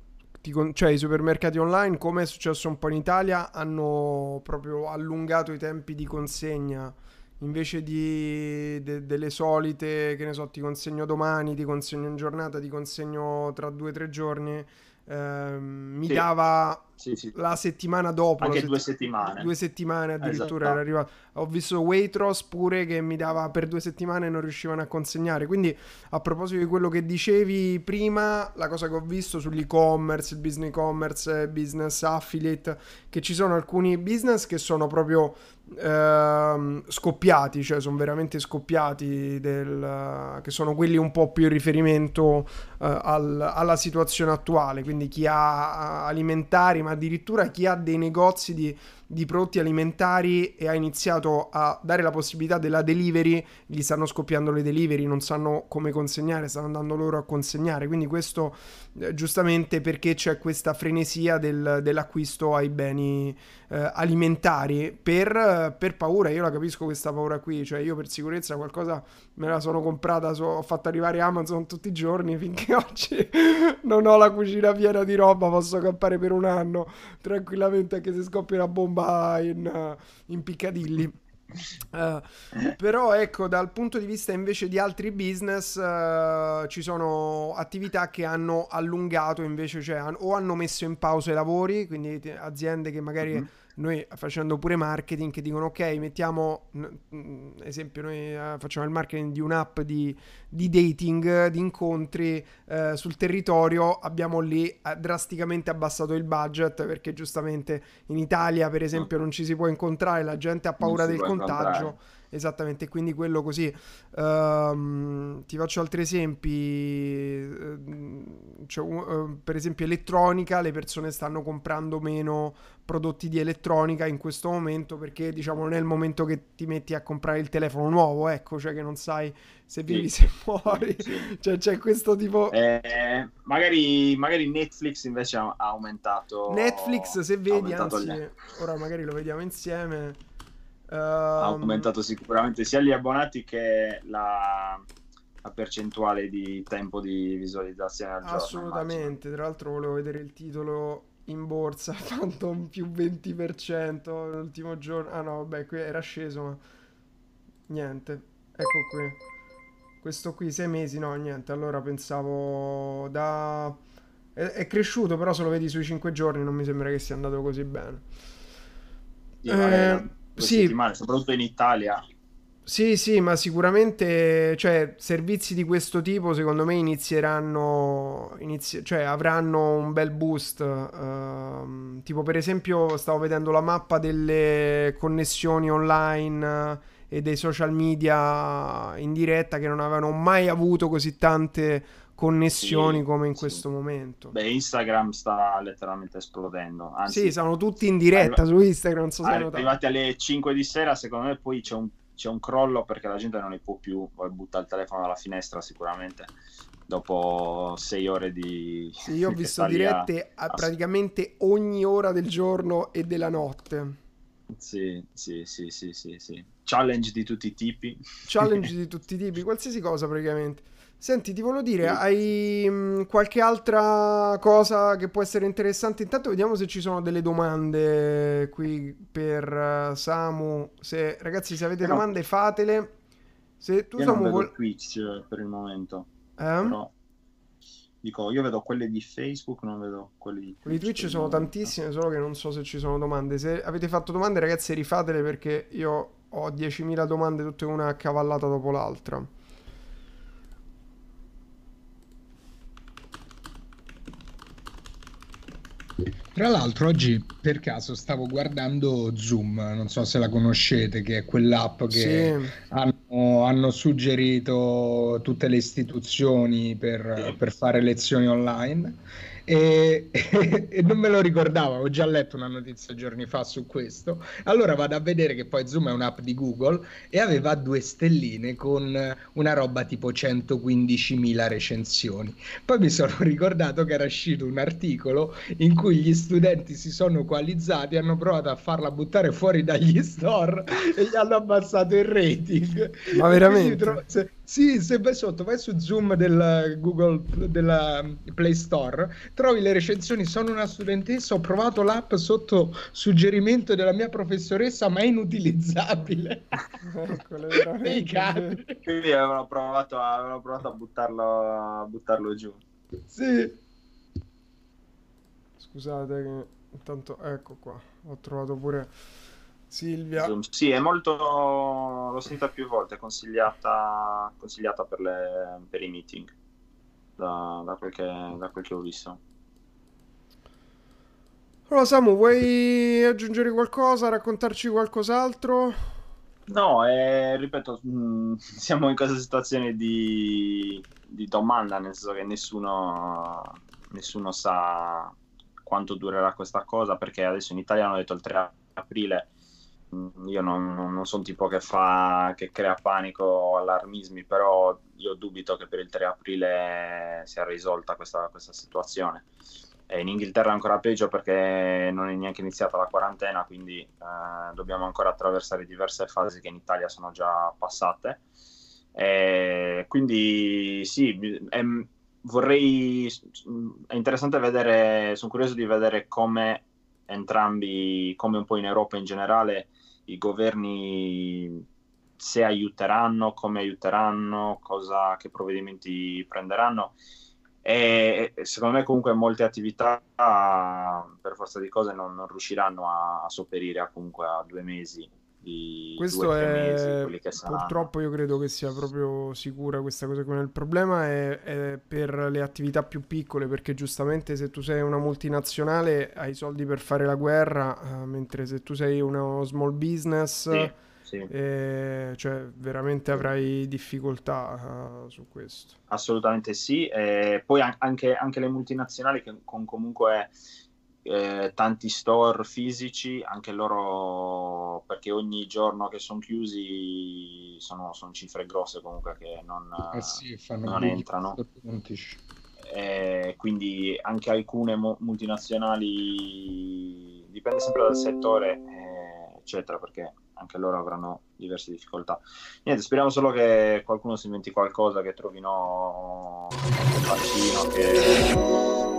cioè i supermercati online, come è successo un po' in Italia, hanno proprio allungato i tempi di consegna. Invece di de- delle solite, che ne so, ti consegno domani, ti consegno in giornata, ti consegno tra due o tre giorni, eh, mi sì. dava sì, sì. la settimana dopo. Anche sett- due settimane. Due settimane addirittura esatto. era arrivato. Ho visto Waitrose pure che mi dava per due settimane e non riuscivano a consegnare. Quindi a proposito di quello che dicevi prima, la cosa che ho visto sull'e-commerce, il business e-commerce, business affiliate, che ci sono alcuni business che sono proprio ehm, scoppiati, cioè sono veramente scoppiati, del, che sono quelli un po' più in riferimento al, alla situazione attuale, quindi chi ha alimentari, ma addirittura chi ha dei negozi di di prodotti alimentari e ha iniziato a dare la possibilità della delivery, gli stanno scoppiando le delivery, non sanno come consegnare, stanno andando loro a consegnare. Quindi questo eh, giustamente perché c'è questa frenesia del, dell'acquisto ai beni eh, alimentari per, per, paura. Io la capisco questa paura qui, cioè io per sicurezza qualcosa me la sono comprata, so, ho fatto arrivare Amazon tutti i giorni finché oggi non ho la cucina piena di roba, posso campare per un anno tranquillamente anche se scoppia una bomba in, in Piccadilly. Uh, però ecco dal punto di vista invece di altri business uh, ci sono attività che hanno allungato invece cioè o hanno messo in pausa i lavori quindi aziende che magari mm-hmm noi facendo pure marketing che dicono ok mettiamo esempio noi eh, facciamo il marketing di un'app di, di dating di incontri eh, sul territorio abbiamo lì eh, drasticamente abbassato il budget perché giustamente in Italia per esempio non ci si può incontrare la gente ha paura del contagio incontrare. esattamente, quindi quello così. Um, ti faccio altri esempi, cioè, uh, per esempio elettronica, le persone stanno comprando meno prodotti di elettronica in questo momento perché diciamo non è il momento che ti metti a comprare il telefono nuovo, ecco, cioè che non sai se vivi, sì. se muori, sì. cioè c'è questo tipo... Eh, magari, magari, Netflix invece ha aumentato... Netflix se vedi, anzi, gli... ora magari lo vediamo insieme ha ehm, aumentato sicuramente sia gli abbonati che la, percentuale di tempo di visualizzazione al giorno. Assolutamente, tra l'altro volevo vedere il titolo in borsa, Phantom più 20% l'ultimo giorno. Ah no, vabbè, qui era sceso, ma niente. Ecco qui. Questo qui, sei mesi, no, niente. Allora pensavo da... È, è cresciuto, però se lo vedi sui 5 giorni non mi sembra che sia andato così bene. eh, sì. soprattutto in Italia. Sì, sì, ma sicuramente, cioè, servizi di questo tipo secondo me inizieranno, inizi- cioè avranno un bel boost. Uh, tipo, per esempio, stavo vedendo la mappa delle connessioni online e dei social media in diretta che non avevano mai avuto così tante connessioni sì, come in sì. questo momento. Beh, Instagram sta letteralmente esplodendo. Anzi, sì, sono tutti in diretta arri- su Instagram. So arrivati alle 5 di sera, secondo me poi c'è un, c'è un, crollo perché la gente non ne può più. Butta il telefono dalla finestra sicuramente. Dopo sei ore di... Sì, io ho visto dirette a praticamente ogni ora del giorno e della notte. Sì, sì, sì, sì, sì, sì. Challenge di tutti i tipi. Challenge di tutti i tipi, qualsiasi cosa praticamente. Senti, ti volevo dire, hai mh, mm, qualche altra cosa che può essere interessante? Intanto vediamo se ci sono delle domande qui per uh, Samu. Se, ragazzi, se avete no. domande fatele. Se tu Io Samu vuol... Twitch eh, per il momento. Eh? Però... Dico, io vedo quelle di Facebook, non vedo quelle di Twitch. Quelli di Twitch sono tantissime, solo che non so se ci sono domande. Se avete fatto domande, ragazzi, rifatele perché io ho 10.000 domande, tutte una accavallata dopo l'altra. Tra l'altro oggi per caso stavo guardando Zoom, non so se la conoscete, che è quell'app che sì. hanno, hanno, suggerito tutte le istituzioni per, per fare lezioni online e, e, non me lo ricordavo, ho già letto una notizia giorni fa su questo. Allora vado a vedere che poi Zoom è un'app di Google e aveva due stelline con una roba tipo 115.000 recensioni. Poi mi sono ricordato che era uscito un articolo in cui gli studenti si sono coalizzati, hanno provato a farla buttare fuori dagli store e gli hanno abbassato il rating. Ma veramente? Sì, se vai sotto, vai su Zoom del Google della Play Store, trovi le recensioni. Sono una studentessa, ho provato l'app sotto suggerimento della mia professoressa, ma è inutilizzabile. Quindi avevano provato, a, avevano provato a, buttarlo, a buttarlo giù. Sì. Scusate, intanto ecco qua, ho trovato pure Silvia. Sì, è molto, l'ho sentita più volte, consigliata, consigliata per, le, per i meeting, da, da, quel che, da quel che ho visto. Allora Samu, vuoi aggiungere qualcosa, raccontarci qualcos'altro? No, eh, ripeto, mh, mm, siamo in questa situazione di, di, domanda, nel senso che nessuno, nessuno sa quanto durerà questa cosa, perché adesso in Italia hanno detto il 3 aprile io non, non sono tipo che fa che crea panico o allarmismi, però io dubito che per il 3 aprile sia risolta questa, questa situazione. E in Inghilterra è ancora peggio perché non è neanche iniziata la quarantena, quindi eh, dobbiamo ancora attraversare diverse fasi che in Italia sono già passate. E quindi sì, è, vorrei, è interessante vedere, sono curioso di vedere come entrambi, come un po' in Europa in generale, i governi se aiuteranno, come aiuteranno, cosa, che provvedimenti prenderanno. E secondo me comunque molte attività per forza di cose non, non riusciranno a, a sopperire a, comunque a due mesi di questo è mesi, purtroppo io credo che sia proprio sicura questa cosa come il problema è, è, per le attività più piccole perché giustamente se tu sei una multinazionale hai soldi per fare la guerra uh, mentre se tu sei uno small business sì, sì. Eh, cioè veramente avrai difficoltà uh, su questo. Assolutamente sì poi anche, anche le multinazionali che con comunque eh, tanti store fisici, anche loro perché ogni giorno che sono chiusi sono, sono, cifre grosse comunque che non, eh sì, non entrano. Eh, quindi anche alcune mo- multinazionali dipende sempre dal settore, eh, eccetera, perché anche loro avranno diverse difficoltà. Niente, speriamo solo che qualcuno si inventi qualcosa, che trovino un vaccino, che,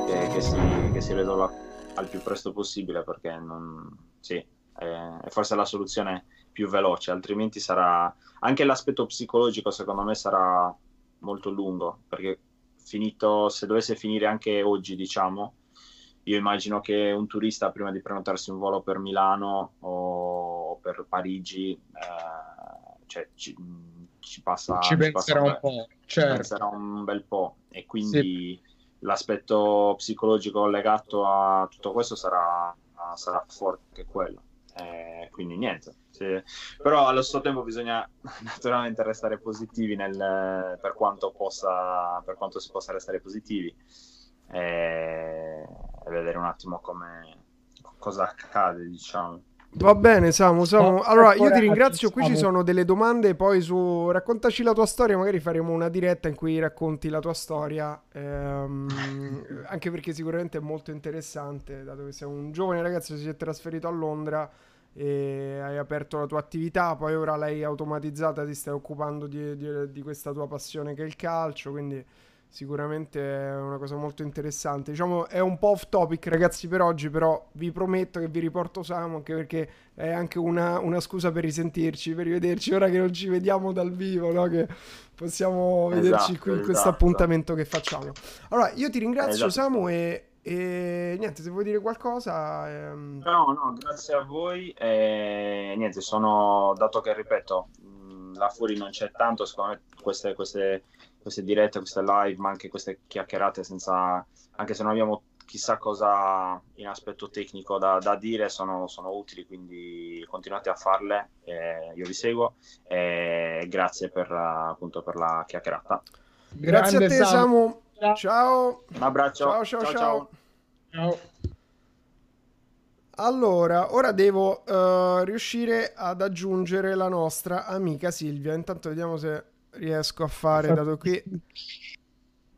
che, che, si, che si risolva al più presto possibile perché non, sì, è, è forse la soluzione più veloce, altrimenti sarà anche l'aspetto psicologico secondo me sarà molto lungo perché finito, se dovesse finire anche oggi diciamo, io immagino che un turista prima di prenotarsi un volo per Milano o per Parigi eh, cioè, ci, ci, passa ci penserà un, un po', certo. penserà un bel po' e quindi sì l'aspetto psicologico legato a tutto questo sarà, sarà forte anche quello. Eh, quindi niente. Sì. Però allo stesso tempo bisogna naturalmente restare positivi nel, per, quanto possa, per quanto si possa restare positivi e vedere un attimo come, cosa accade, diciamo. Va bene, Samu, Samu. Allora, io ti ringrazio. Qui ci sono delle domande. Poi su raccontaci la tua storia. Magari faremo una diretta in cui racconti la tua storia. Ehm, anche perché sicuramente è molto interessante, dato che sei un giovane ragazzo che si è trasferito a Londra e hai aperto la tua attività. Poi ora l'hai automatizzata, ti stai occupando di, di, di questa tua passione che è il calcio. Quindi sicuramente è una cosa molto interessante. Diciamo è un po' off topic ragazzi per oggi, però vi prometto che vi riporto Samu anche perché è anche una, una scusa per risentirci, per rivederci ora che non ci vediamo dal vivo, no? che possiamo esatto, vederci qui in esatto. questo appuntamento che facciamo. Allora io ti ringrazio esatto. Samu e, e, niente, se vuoi dire qualcosa... Ehm... No, no, grazie a voi. E, niente, sono, dato che ripeto, la fuori non c'è tanto, secondo me queste, queste queste dirette, queste live, ma anche queste chiacchierate senza, anche se non abbiamo chissà cosa in aspetto tecnico da, da dire, sono, sono, utili, quindi continuate a farle, eh, io vi seguo e grazie per, appunto, per la chiacchierata. Grazie Grande a te Samu, ciao. Un abbraccio. Ciao ciao ciao. ciao. ciao. Allora, ora devo uh, riuscire ad aggiungere la nostra amica Silvia. Intanto vediamo se riesco a fare dato qui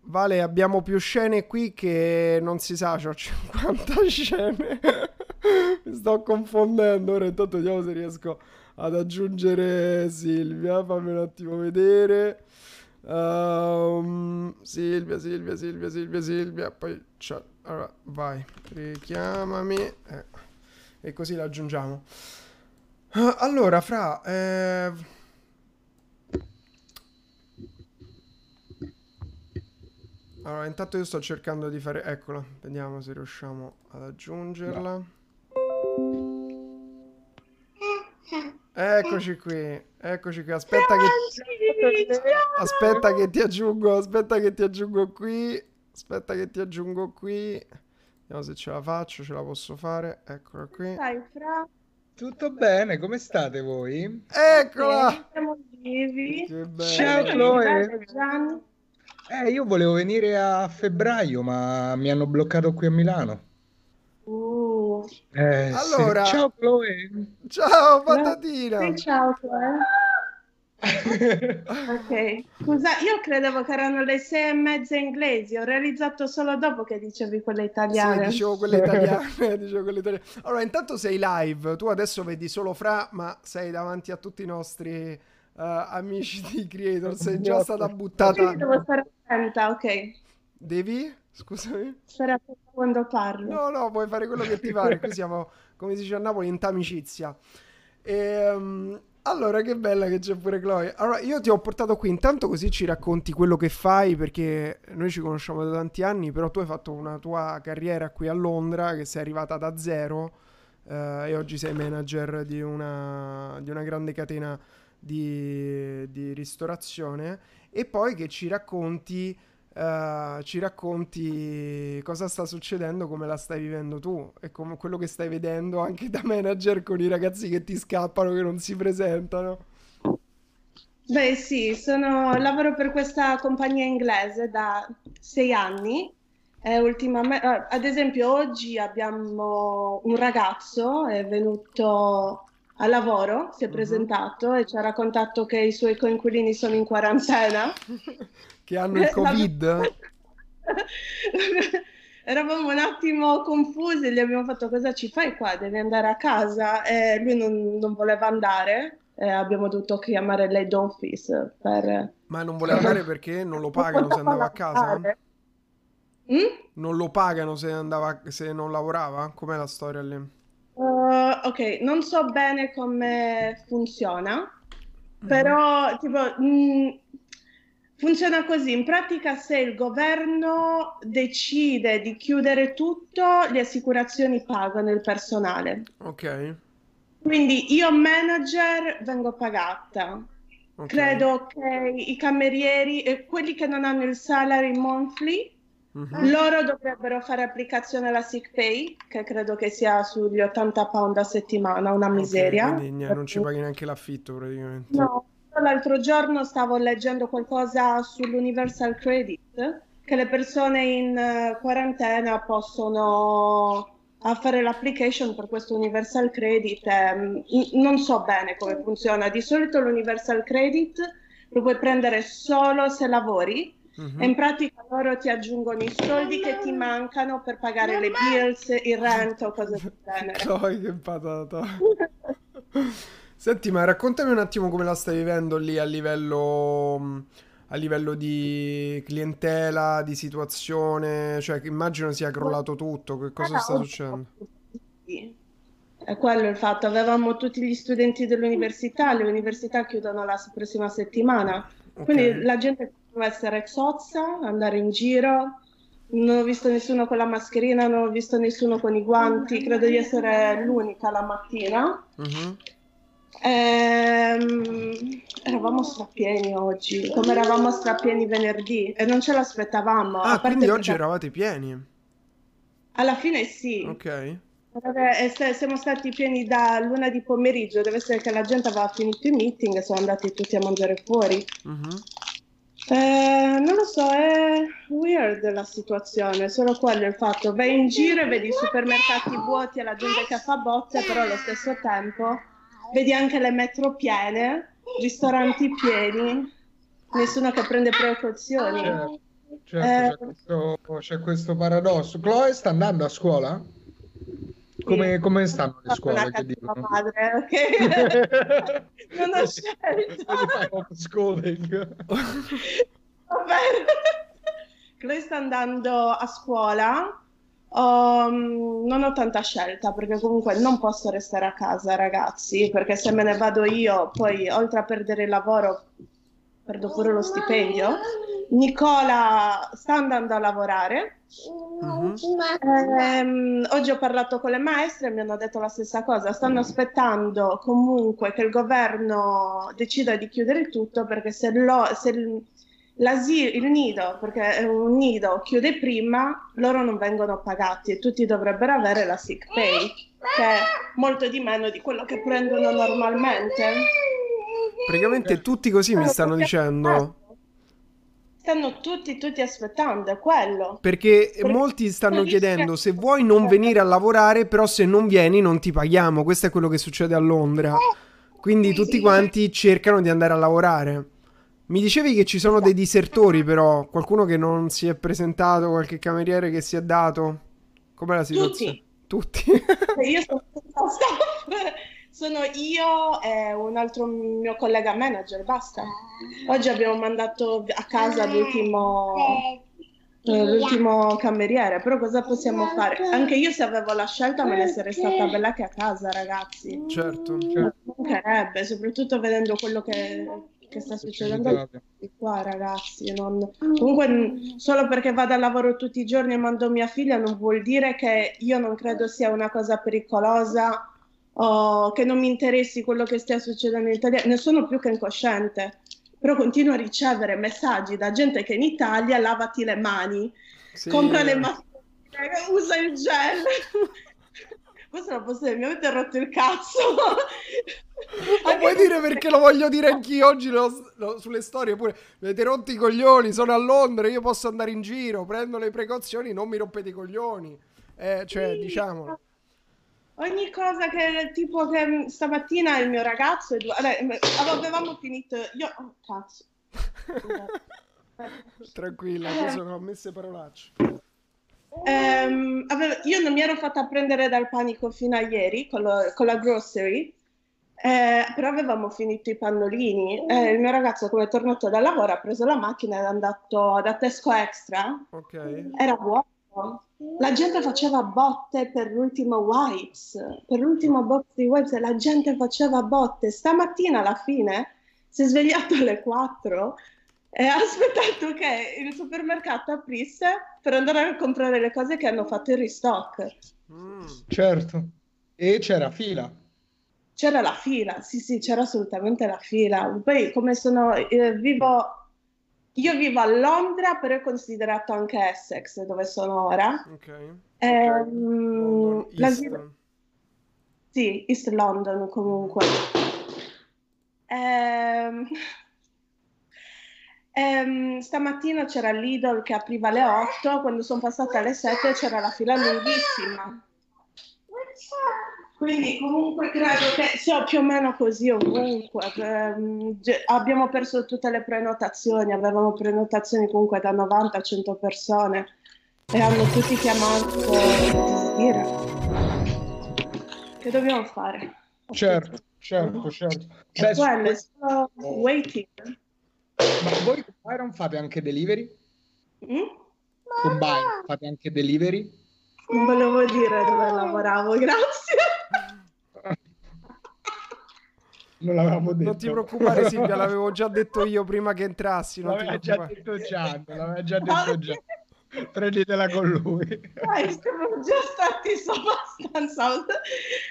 Vale, abbiamo più scene qui che non si sa, ho 50 scene. Mi sto confondendo. Ora intanto vediamo se riesco ad aggiungere Silvia. Fammi un attimo vedere. Um, Silvia, Silvia, Silvia, Silvia, Silvia. Poi c'è. Allora, vai, richiamami. Eh. E così la aggiungiamo. Uh, allora, fra... Eh Allora, intanto io sto cercando di fare... Eccola, vediamo se riusciamo ad aggiungerla. Eccoci qui, eccoci qui. Aspetta che... Aspetta che ti aggiungo, aspetta che ti aggiungo qui. Aspetta che ti aggiungo qui. Vediamo se ce la faccio, ce la posso fare. Eccola qui. Stai, Fra? Tutto bene, come state voi? Eccola! Siamo vivi. Ciao Chloe! Eh, io volevo venire a febbraio, ma mi hanno bloccato qui a Milano. Uh. Eh, allora, sì. ciao Chloe. Ciao patatina. Sì, ciao Chloe. ok, scusa, io credevo che erano le sei e mezza inglesi, ho realizzato solo dopo che dicevi quelle italiane. Sì, dicevo quelle italiane, dicevo quelle italiane. Allora, intanto sei live, tu adesso vedi solo Fra, ma sei davanti a tutti i nostri amici di Creator, sei già stata buttata. Sì, devo stare attenta, ok. Devi? Scusami. Stare attenta quando parlo. No, no, puoi fare quello che ti pare, qui siamo, come si dice a Napoli, in tamicizia. E, um, allora, che bella che c'è pure Chloe. Allora, io ti ho portato qui intanto così ci racconti quello che fai, perché noi ci conosciamo da tanti anni, però tu hai fatto una tua carriera qui a Londra, che sei arrivata da zero, eh, e oggi sei manager di una, di una grande catena di, di ristorazione e poi che ci racconti, uh, ci racconti cosa sta succedendo, come la stai vivendo tu e come quello che stai vedendo anche da manager con i ragazzi che ti scappano, che non si presentano. Beh sì, sono, lavoro per questa compagnia inglese da sei anni. Eh, ultimamente, ad esempio oggi abbiamo un ragazzo, è venuto a lavoro, si è uh-huh. presentato e ci ha raccontato che i suoi coinquilini sono in quarantena. che hanno il Covid? Eravamo un attimo confusi, gli abbiamo fatto cosa ci fai qua? Devi andare a casa e lui non, non voleva andare. E abbiamo dovuto chiamare l'head office per... Ma non voleva andare perché non lo pagano se andava a casa? Mm? Non lo pagano se, andava, se non lavorava? Com'è la storia lì? Uh, ok, non so bene come funziona, però tipo, mh, mm, funziona così. In pratica se il governo decide di chiudere tutto, le assicurazioni pagano il personale. Ok. Quindi io manager vengo pagata. Okay. Credo che i camerieri e quelli che non hanno il salary monthly Uh-huh. Loro dovrebbero fare applicazione alla sick pay, che credo che sia sugli 80 pound a settimana, una miseria. Okay, quindi non ci paghi neanche l'affitto praticamente. No, l'altro giorno stavo leggendo qualcosa sull'Universal Credit, che le persone in uh, quarantena possono fare l'application per questo Universal Credit. Eh, non so bene come funziona. Di solito l'Universal Credit lo puoi prendere solo se lavori Uh-huh. E in pratica loro ti aggiungono i soldi che ti mancano per pagare le bills, il rent o cose del genere. Dai, che patata. Senti, ma raccontami un attimo come la stai vivendo lì a livello a livello di clientela, di situazione, cioè immagino sia crollato tutto, che cosa sta succedendo? Sì. È quello il fatto, avevamo tutti gli studenti dell'università, le università chiudono la prossima settimana, quindi Ok. la gente deve essere zozza, andare in giro, non ho visto nessuno con la mascherina, non ho visto nessuno con i guanti, credo di essere l'unica la mattina. Mhm. Ehm, eravamo strapieni oggi, come eravamo strapieni venerdì e non ce l'aspettavamo. Ah, quindi oggi perché eravate pieni. alla fine sì, Ok. E se- siamo stati pieni da luna di pomeriggio, deve essere che la gente aveva finito i meeting e sono andati tutti a mangiare fuori. Mhm. Eh, non lo so, è weird la situazione, solo quello il fatto. Vai in giro e vedi i supermercati vuoti e la gente che fa botte, però allo stesso tempo vedi anche le metro piene, ristoranti pieni, nessuno che prende precauzioni. Certo, certo, Eh. c'è questo, c'è questo paradosso. Chloe sta andando a scuola? Come, come stanno le scuole? Che dicono? madre, ok? Non ho scelto. Quindi fai homeschooling. Va bene. Chloe sta andando a scuola. Um, non ho tanta scelta perché comunque non posso restare a casa, ragazzi, perché se me ne vado io, poi oltre a perdere il lavoro, perdo pure lo stipendio. Nicola sta andando a lavorare. Mhm. Ehm, oggi ho parlato con le maestre e mi hanno detto la stessa cosa. Stanno aspettando comunque che il governo decida di chiudere tutto perché se, lo- se il nido, perché è un nido, chiude prima, loro non vengono pagati e tutti dovrebbero avere la sick pay, che è molto di meno di quello che prendono normalmente. Praticamente tutti così mi stanno dicendo. Stanno tutti, tutti aspettando, è quello. Perché Perché molti stanno chiedendo se vuoi non venire a lavorare, però se non vieni non ti paghiamo. Questo è quello che succede a Londra. Quindi tutti quanti cercano di andare a lavorare. Mi dicevi che ci sono dei disertori, però qualcuno che non si è presentato, qualche cameriere che si è dato. Com'è la situazione? Tutti. Io sono staff, sono io e un altro mio collega manager, basta. Oggi abbiamo mandato a casa l'ultimo, eh, l'ultimo cameriere, però cosa possiamo fare? Anche io se avevo la scelta me ne sarei stata bella che a casa, ragazzi. certo. Certo. Mancherebbe, soprattutto vedendo quello che, che sta succedendo qua, ragazzi. non- Comunque, solo perché vado al lavoro tutti i giorni e mando mia figlia, non vuol dire che io non credo sia una cosa pericolosa o che non mi interessi quello che stia succedendo in Italia. Ne sono più che incosciente. Però continuo a ricevere messaggi da gente che in Italia lavati le mani, Sì. compra le mascherine, usa il gel. Questo non posso dire, mi avete rotto il cazzo. Non puoi dire perché lo voglio dire anch'io oggi lo- lo- sulle storie pure. Mi avete rotto i coglioni, sono a Londra, io posso andare in giro, prendo le precauzioni, non mi rompete i coglioni. Eh, cioè, diciamolo. Ogni cosa che tipo che stamattina il mio ragazzo e due- avevamo finito io oh, cazzo. Tranquilla, io sono ammesse parolacce. Ehm, ave- io non mi ero fatta prendere dal panico fino a ieri con, lo- con la grocery, eh, però avevamo finito i pannolini. e il mio ragazzo, come è tornato dal lavoro, ha preso la macchina ed è andato da Tesco Extra. Ok. Era vuoto. La gente faceva botte per l'ultimo wipes, per l'ultimo box di wipes e la gente faceva botte. Stamattina alla fine si è svegliato alle 4 e ha aspettato che il supermercato aprisse per andare a comprare le cose che hanno fatto il restock. Mm. Certo. E c'era fila. C'era la fila, sì, sì, c'era assolutamente la fila. Poi, come sono, eh, vivo, io vivo a Londra, però è considerato anche Essex, dove sono ora. Ok. Ehm, London la Sì, East London comunque. Ehm, ehm, stamattina c'era Lidl che apriva alle 8, quando sono passate alle 7 c'era la fila lunghissima. Quindi comunque credo che sia più o meno così ovunque. Ehm, abbiamo perso tutte le prenotazioni, avevamo prenotazioni comunque da 90 a 100 persone e hanno tutti chiamato dire. Che dobbiamo fare? Certo, certo, certo. Beh, quello, sto waiting. Ma voi Byron fate anche delivery? Mm? Con Byron fate anche delivery? Non volevo dire dove lavoravo, grazie. Non l'avevamo detto. Non ti preoccupare Silvia, l'avevo già detto io prima che entrassi. Non l'aveva già detto già, l'aveva già detto già. Prenditela con lui. Dai, siamo già stati so abbastanza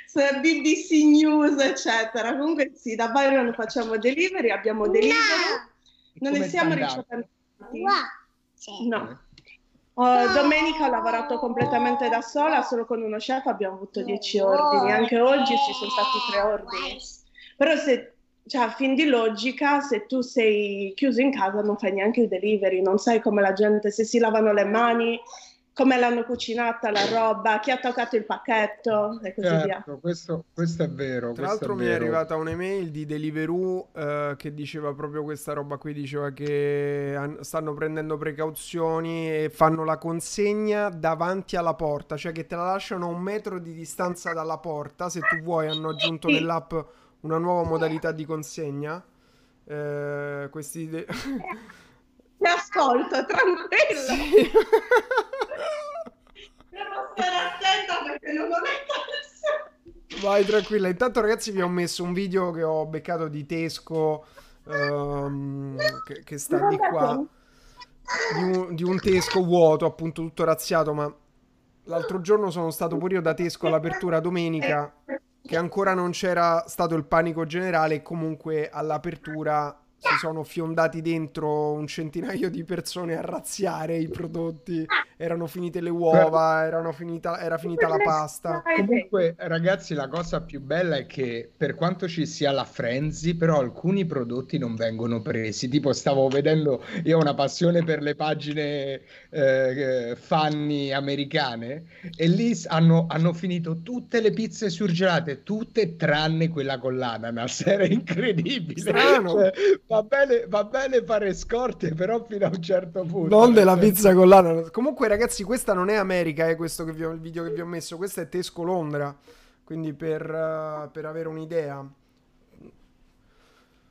su BBC News, eccetera. Comunque sì, da Byron facciamo delivery, abbiamo delivery. Non ne siamo ricevuti. No. Uh, domenica ho lavorato completamente da sola, solo con uno chef abbiamo avuto 10 ordini, anche oggi ci sono stati 3 ordini. Però se, cioè, a fin di logica, se tu sei chiuso in casa non fai neanche il delivery, non sai come la gente, se si lavano le mani, come l'hanno cucinata la roba, chi ha toccato il pacchetto e così certo, via. Questo, questo, è vero. Tra l'altro è mi vero. è arrivata un'email di Deliveroo eh, che diceva proprio questa roba qui, diceva che han- stanno prendendo precauzioni e fanno la consegna davanti alla porta, cioè che te la lasciano a un metro di distanza dalla porta, se tu vuoi hanno aggiunto nell'app una nuova modalità di consegna. Eh, questi... De- Ti ascolto, tranquillo. Sì. Devo stare attenta perché non ho letto Vai tranquilla, intanto ragazzi vi ho messo un video che ho beccato di Tesco ehm, che, che sta di qua, di un, di un Tesco vuoto, appunto tutto razziato, ma l'altro giorno sono stato pure io da Tesco all'apertura domenica, che ancora non c'era stato il panico generale e comunque all'apertura si sono fiondati dentro un centinaio di persone a razziare i prodotti. Erano finite le uova, erano finita, era finita la pasta. Comunque, ragazzi, la cosa più bella è che per quanto ci sia la frenzy, però alcuni prodotti non vengono presi. Tipo, stavo vedendo, io ho una passione per le pagine eh, funny americane e lì hanno, hanno finito tutte le pizze surgelate, tutte tranne quella con l'ananas. Era incredibile. Strano. Va, bene, va bene fare scorte, però fino a un certo punto. Non della pizza con l'ananas. Comunque, ragazzi, questa non è America, è questo che vi ho, il video che vi ho messo. Questo è Tesco Londra. Quindi per, eh, per avere un'idea.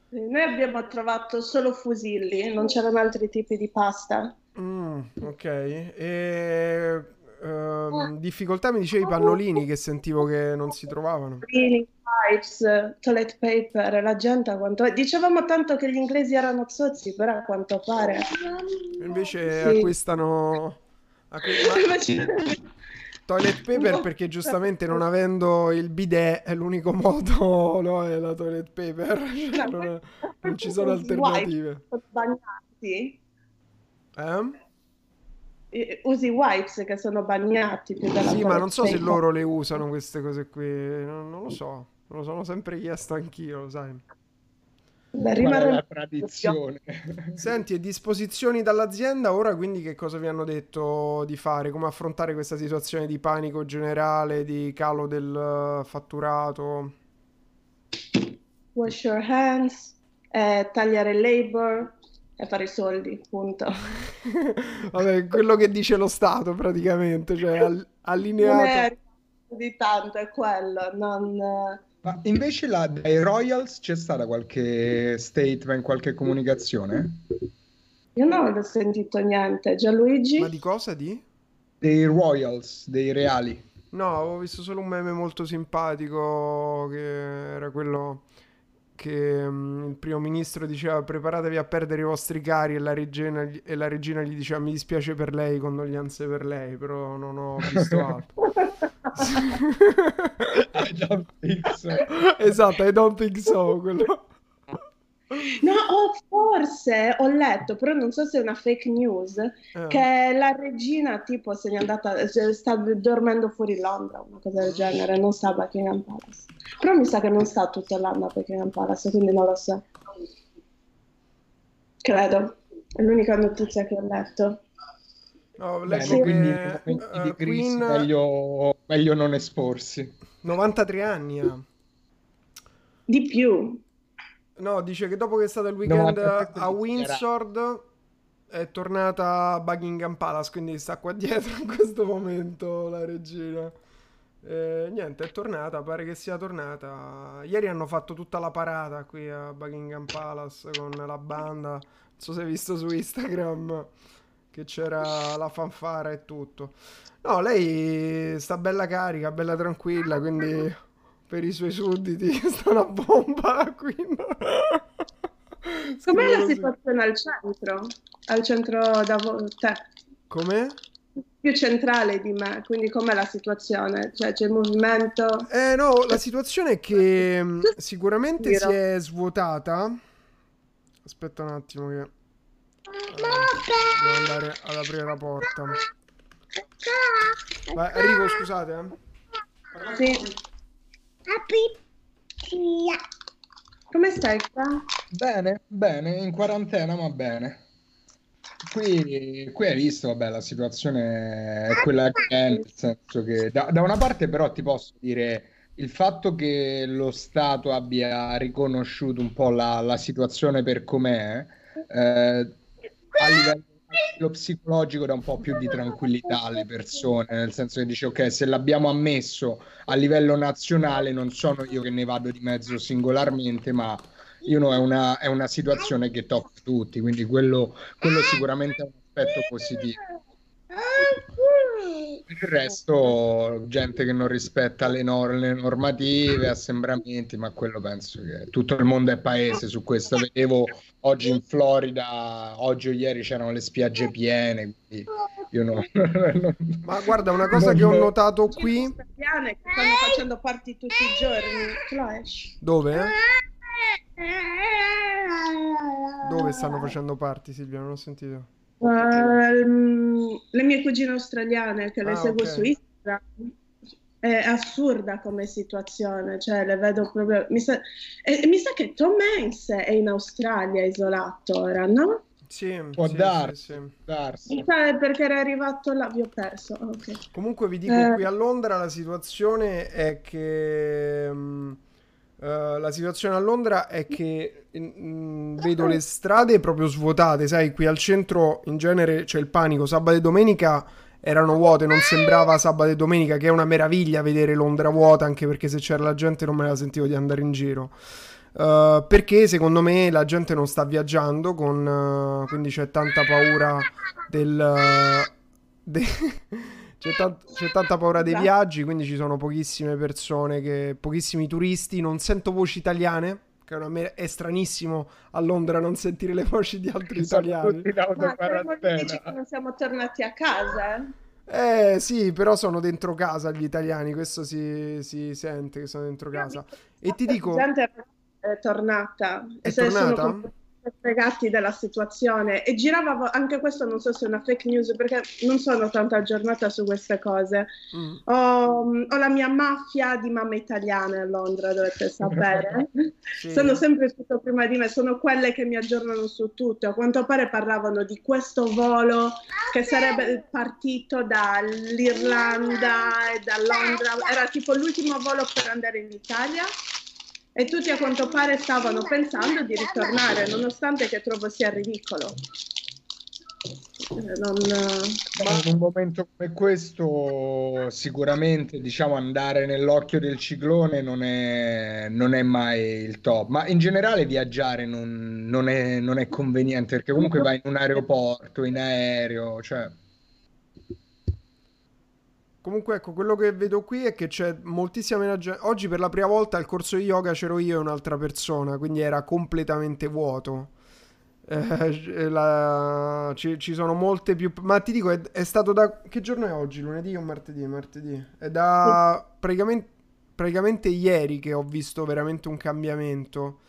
Noi abbiamo trovato solo fusilli, non c'erano altri tipi di pasta. Mm, ok. E, ehm, difficoltà mi dicevi i pannolini che sentivo che non si trovavano. Cleaning wipes, toilet paper, la gente a quanto... Dicevamo tanto che gli inglesi erano zozzi, però a quanto pare... Invece Sì. acquistano... Toilet paper perché giustamente non avendo il bidet è l'unico modo, no? È la toilet paper. Cioè, non, non ci sono alternative. Bagnati. Eh? Eh, Usi wipes che sono bagnati più della Sì, ma non so se loro le usano queste cose qui. Non, non lo so. Me lo sono sempre chiesto anch'io, lo sai. Beh, la tradizione? Senti, e disposizioni dall'azienda ora quindi che cosa vi hanno detto di fare? Come affrontare questa situazione di panico generale, di calo del eh, fatturato? Wash your hands, eh, tagliare il labor e fare i soldi, punto. Vabbè, quello che dice lo Stato praticamente, cioè al- Non è allineato. di tanto, è quello, non... Ma invece là, dai Royals c'è stata qualche statement, qualche comunicazione? Io non ho sentito niente. Gianluigi? Ma di cosa di? Dei Royals, dei reali. No, avevo visto solo un meme molto simpatico che era quello che mm, il primo ministro diceva preparatevi a perdere i vostri cari e la regina, gli- e la regina gli diceva mi dispiace per lei, condoglianze per lei, però non ho visto altro. I don't think so. esatto, I don't think so. Quello. No, oh, forse ho letto, però non so se è una fake news, Eh. che la regina tipo se n'è andata, sta dormendo fuori Londra, una cosa del genere, non sta a Buckingham Palace. Però mi sa che non sta tutto l'anno a Buckingham Palace, quindi non lo so. Credo, è l'unica notizia che ho letto. No, Bene, leggo quindi che in momenti eh, di crisi Queen meglio, meglio non esporsi. 93 anni ha. Di più. No, dice che dopo che è stato il weekend 97 a Windsor è tornata a Buckingham Palace, quindi sta qua dietro in questo momento la regina. Eh, niente, è tornata, pare che sia tornata. Ieri hanno fatto tutta la parata qui a Buckingham Palace con la banda. Non so se hai visto su Instagram che c'era la fanfara e tutto. No, lei sta bella carica, bella tranquilla, quindi per i suoi sudditi sta una bomba qui. Com'è la situazione al centro? Al centro da te? Com'è? più centrale di me, quindi com'è la situazione? Cioè c'è il movimento? Eh no, la situazione è che mm, sicuramente si è svuotata. Aspetta un attimo che... devo andare ad aprire la porta. Vai, arrivo, scusate. Eh. Come stai qua? Bene, bene, in quarantena ma bene. Qui, qui, hai visto, vabbè, la situazione è quella che è, nel senso che da, da, una parte però ti posso dire il fatto che lo Stato abbia riconosciuto un po' la, la situazione per com'è, eh, a livello psicologico dà un po' più di tranquillità alle persone, nel senso che dice ok, se l'abbiamo ammesso a livello nazionale non sono io che ne vado di mezzo singolarmente, ma you know, è, una, è una situazione che tocca tutti, quindi quello, quello sicuramente è un aspetto positivo. Per il resto, gente che non rispetta le, nor- le, normative, assembramenti, ma quello penso che tutto il mondo è paese su questo. Vedevo oggi in Florida, oggi o ieri c'erano le spiagge piene, quindi io no. ma guarda, una cosa che ho notato qui... Che stanno facendo party tutti i giorni. Flash. Dove? Dove stanno facendo parti, Silvia? Non ho sentito. Uh, le mie cugine australiane che le ah, seguo okay. su Instagram. È assurda come situazione, cioè le vedo proprio. Mi sa, e, mi sa che Tom Hanks è in Australia isolato ora, no? Sì, può sì, darsi, sì, sì. darsi. perché era arrivato là, vi ho perso. Okay. Comunque vi dico, eh... qui a Londra la situazione è che um, Uh, la situazione a Londra è che mh, mm, vedo le strade proprio svuotate, sai, qui al centro in genere c'è il panico, sabato e domenica erano vuote, non sembrava sabato e domenica, che è una meraviglia vedere Londra vuota, anche perché se c'era la gente non me la sentivo di andare in giro. Uh, perché secondo me la gente non sta viaggiando, con, uh, quindi c'è tanta paura del... De- c'è, tant- c'è, tanta paura dei esatto. viaggi, quindi ci sono pochissime persone, che, pochissimi turisti. Non sento voci italiane, che è, me- è stranissimo a Londra non sentire le voci di altri italiani. Ma non siamo tornati a casa? Eh sì, però sono dentro casa gli italiani, questo si, si sente che sono dentro casa. E ti dico... La gente è tornata. È tornata? Fregati della situazione. E girava anche questo non so se è una fake news perché non sono tanto aggiornata su queste cose. Mm. ho, ho, la mia mafia di mamme italiane a Londra dovete sapere. Sì. sono sempre tutto prima di me sono quelle che mi aggiornano su tutto. A quanto pare parlavano di questo volo che sarebbe partito dall'Irlanda e da Londra. Era tipo l'ultimo volo per andare in Italia e tutti a quanto pare stavano pensando di ritornare, nonostante che trovo sia ridicolo. Eh, non... Ma in un momento come questo, sicuramente diciamo, andare nell'occhio del ciclone non è, non è mai il top, ma in generale viaggiare non, non, è, non è conveniente perché comunque vai in un aeroporto, in aereo, cioè Comunque, ecco, quello che vedo qui è che c'è moltissima meno. Oggi per la prima volta al corso di yoga c'ero io e un'altra persona, quindi era completamente vuoto. Eh, la... ci, ci, sono molte più. Ma ti dico, è, è, stato da. Che giorno è oggi? Lunedì o martedì? Martedì. È da praticamente, praticamente ieri che ho visto veramente un cambiamento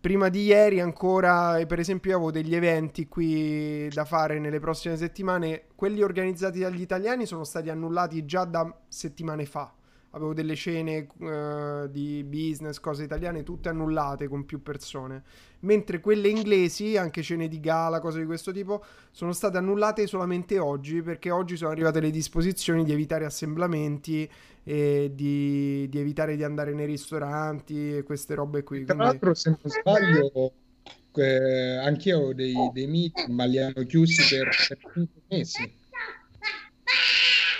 prima di ieri ancora, per esempio, io avevo degli eventi qui da fare nelle prossime settimane. Quelli organizzati dagli italiani sono stati annullati già da settimane fa avevo delle scene uh, di business, cose italiane, tutte annullate con più persone, mentre quelle inglesi, anche scene di gala, cose di questo tipo, sono state annullate solamente oggi, perché oggi sono arrivate le disposizioni di evitare assemblamenti e di, di evitare di andare nei ristoranti e queste robe qui. Tra Quindi... l'altro, se non sbaglio, eh, anch'io ho dei, dei meeting, ma li hanno chiusi per, per 5 mesi.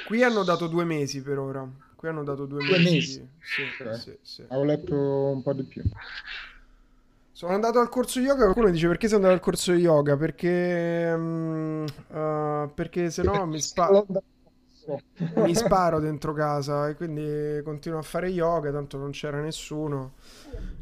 Qui hanno dato due mesi per ora. Qui hanno dato due, due mesi. mesi. Sì, okay. sì, sì. Ho letto un po' di più. Sono andato al corso yoga. Qualcuno dice perché sei andato al corso yoga? Perché, um, uh, perché se no mi, spa- mi sparo dentro casa e quindi continuo a fare yoga. Tanto non c'era nessuno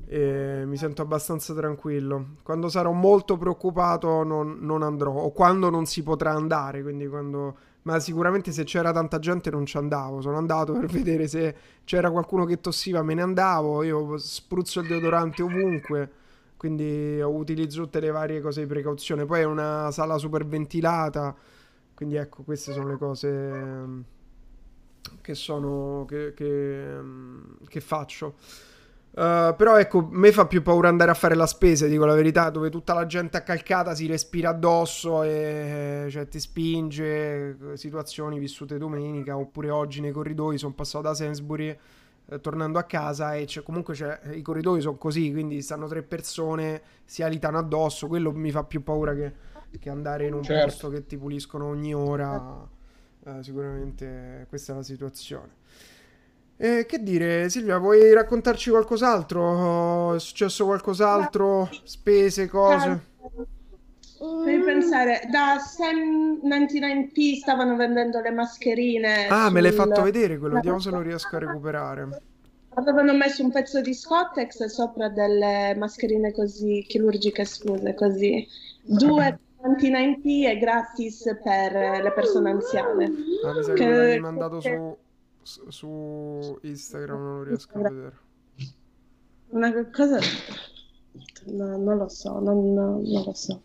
e mi sento abbastanza tranquillo. Quando sarò molto preoccupato non, non andrò o quando non si potrà andare. Quindi quando ma sicuramente se c'era tanta gente non ci andavo. Sono andato per vedere se c'era qualcuno che tossiva, me ne andavo. Io spruzzo il deodorante ovunque, quindi utilizzo tutte le varie cose di precauzione. Poi è una sala super ventilata, quindi ecco, queste sono le cose mm, che sono che, che, mm, che faccio. Uh, però ecco, me fa più paura andare a fare la spesa, dico la verità, dove tutta la gente accalcata si respira addosso e cioè, ti spinge, situazioni vissute domenica, oppure oggi nei corridoi, sono passato da Sainsbury eh, tornando a casa e c'è, comunque c'è, i corridoi sono così, quindi stanno tre persone, si alitano addosso, quello mi fa più paura che, che andare in un certo. posto che ti puliscono ogni ora, uh, sicuramente questa è la situazione. Eh, che dire, Silvia, vuoi raccontarci qualcos'altro? È successo qualcos'altro? Spese, cose? Devi pensare, da Sam 99p stavano vendendo le mascherine. Ah, sul... me l'hai fatto vedere quello, vediamo se lo riesco a recuperare. Avevano messo un pezzo di Scottex sopra delle mascherine così chirurgiche, scuse, così. Due 99p e gratis per le persone anziane. Ah, mi sa che, che mandato su su Instagram non riesco a vedere. Una cosa... No, non lo so, non, non lo so.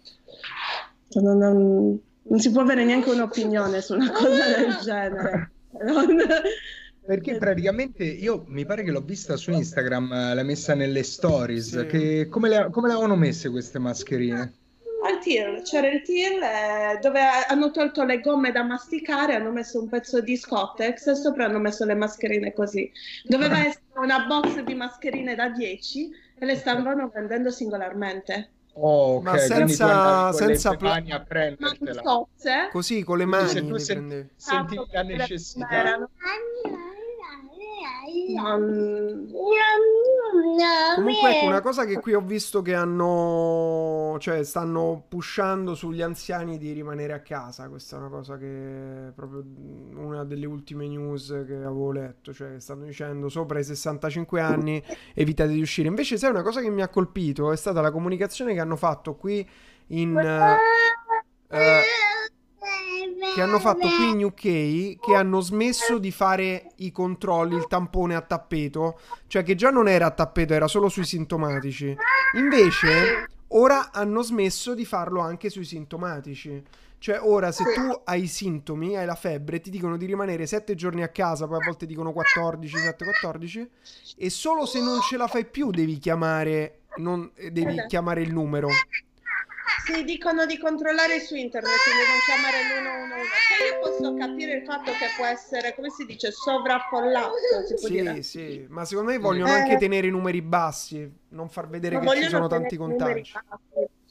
Non, non, non, si può avere neanche un'opinione su una cosa del genere. Perché praticamente io mi pare che l'ho vista su Instagram, eh, l'ha messa nelle stories. Sì. Che, come, le, come le avevano messe queste mascherine? Al TIR, c'era il TIR eh, dove hanno tolto le gomme da masticare, hanno messo un pezzo di Scottex e sopra hanno messo le mascherine così. Doveva essere una box di mascherine da 10 e le stavano vendendo singolarmente. Oh, okay. Ma senza, senza pla- mani a prendertela. Così con le mani. Se tu sen- sentivi la necessità. Comunque ecco, una cosa che qui ho visto che hanno, cioè stanno pushando sugli anziani di rimanere a casa, questa è una cosa che proprio una delle ultime news che avevo letto, cioè stanno dicendo sopra i 65 anni evitate di uscire. Invece sai una cosa che mi ha colpito è stata la comunicazione che hanno fatto qui in... Uh, che hanno fatto qui in UK che hanno smesso di fare i controlli, il tampone a tappeto, cioè che già non era a tappeto, era solo sui sintomatici. Invece ora hanno smesso di farlo anche sui sintomatici. Cioè, ora se tu hai sintomi, hai la febbre, ti dicono di rimanere 7 giorni a casa, poi a volte dicono 14, 7, 14, e solo se non ce la fai più devi chiamare, non, devi chiamare il numero. Sì, dicono di controllare su internet, quindi non chiamare l'111. Cioè io posso capire il fatto che può essere, come si dice, sovraffollato. Si sì, dire. sì, ma secondo me vogliono eh. anche tenere i numeri bassi, non far vedere ma che ci sono tanti contagi.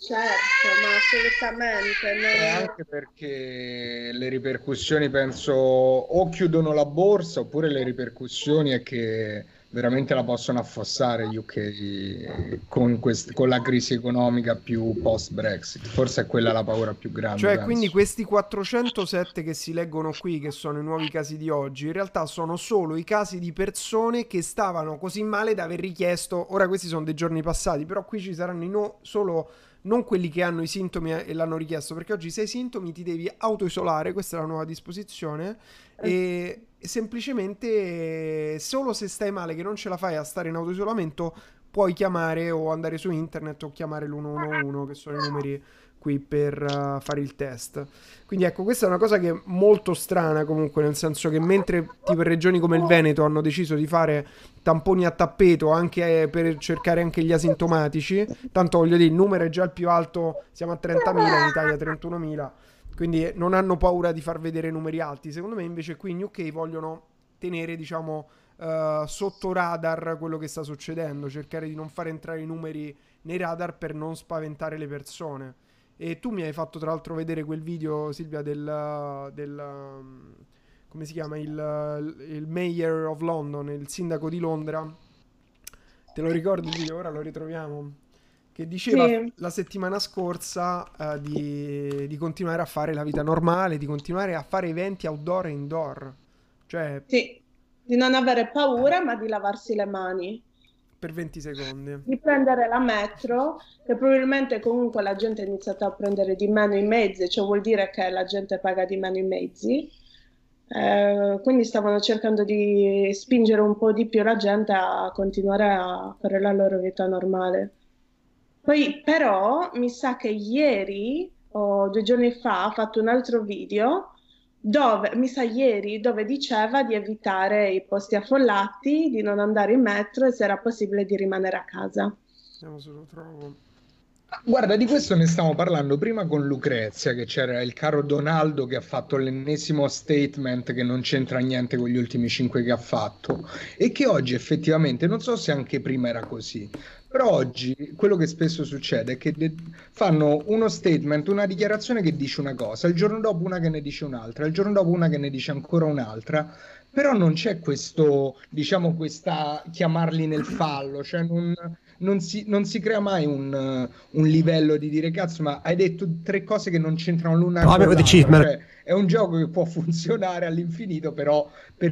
Certo, ma assolutamente. Non... E anche perché le ripercussioni, penso, o chiudono la borsa oppure le ripercussioni è che veramente la possono affossare UK con, quest- con la crisi economica più post Brexit. Forse è quella la paura più grande. Cioè, penso. quindi questi 407 che si leggono qui, che sono i nuovi casi di oggi, in realtà sono solo i casi di persone che stavano così male da aver richiesto. Ora, questi sono dei giorni passati, però qui ci saranno no- solo non quelli che hanno i sintomi e l'hanno richiesto, perché oggi se hai sintomi ti devi autoisolare, questa è la nuova disposizione, eh. e semplicemente solo se stai male che non ce la fai a stare in autoisolamento puoi chiamare o andare su internet o chiamare l'111 che sono i numeri qui per uh, fare il test. Quindi ecco, questa è una cosa che è molto strana comunque, nel senso che mentre tipo regioni come il Veneto hanno deciso di fare tamponi a tappeto anche per cercare anche gli asintomatici, tanto voglio dire, il numero è già il più alto, siamo a 30.000, in Italia 31.000 quindi non hanno paura di far vedere numeri alti. Secondo me invece qui in UK vogliono tenere, diciamo, uh, sotto radar quello che sta succedendo, cercare di non far entrare i numeri nei radar per non spaventare le persone. E tu mi hai fatto tra l'altro vedere quel video, Silvia, del, del come si chiama, il, il Mayor of London, il sindaco di Londra, te lo ricordi ora lo ritroviamo, che diceva sì. la settimana scorsa uh, di, di, continuare a fare la vita normale, di continuare a fare eventi outdoor e indoor. Cioè... Sì, di non avere paura, ma di lavarsi le mani. Per 20 secondi. Di prendere la metro, che probabilmente comunque la gente ha iniziato a prendere di meno i mezzi, cioè vuol dire che la gente paga di meno i mezzi. Eh, quindi stavano cercando di spingere un po' di più la gente a continuare a fare la loro vita normale. Poi però mi sa che ieri o due giorni fa ha fatto un altro video dove, mi sa ieri, dove diceva di evitare i posti affollati, di non andare in metro e se era possibile di rimanere a casa. Vediamo se lo trovo. Guarda, di questo ne stavamo parlando prima con Lucrezia, che c'era il caro Donaldo che ha fatto l'ennesimo statement che non c'entra niente con gli ultimi cinque che ha fatto e che oggi effettivamente, non so se anche prima era così, però oggi quello che spesso succede è che de- fanno uno statement, una dichiarazione che dice una cosa, il giorno dopo una che ne dice un'altra, il giorno dopo una che ne dice ancora un'altra, però non c'è questo, diciamo, questa chiamarli nel fallo, cioè non, non, si, non si, crea mai un, un, livello di dire cazzo, ma hai detto tre cose che non c'entrano l'una con l'altra, cioè, è un gioco che può funzionare all'infinito, però per,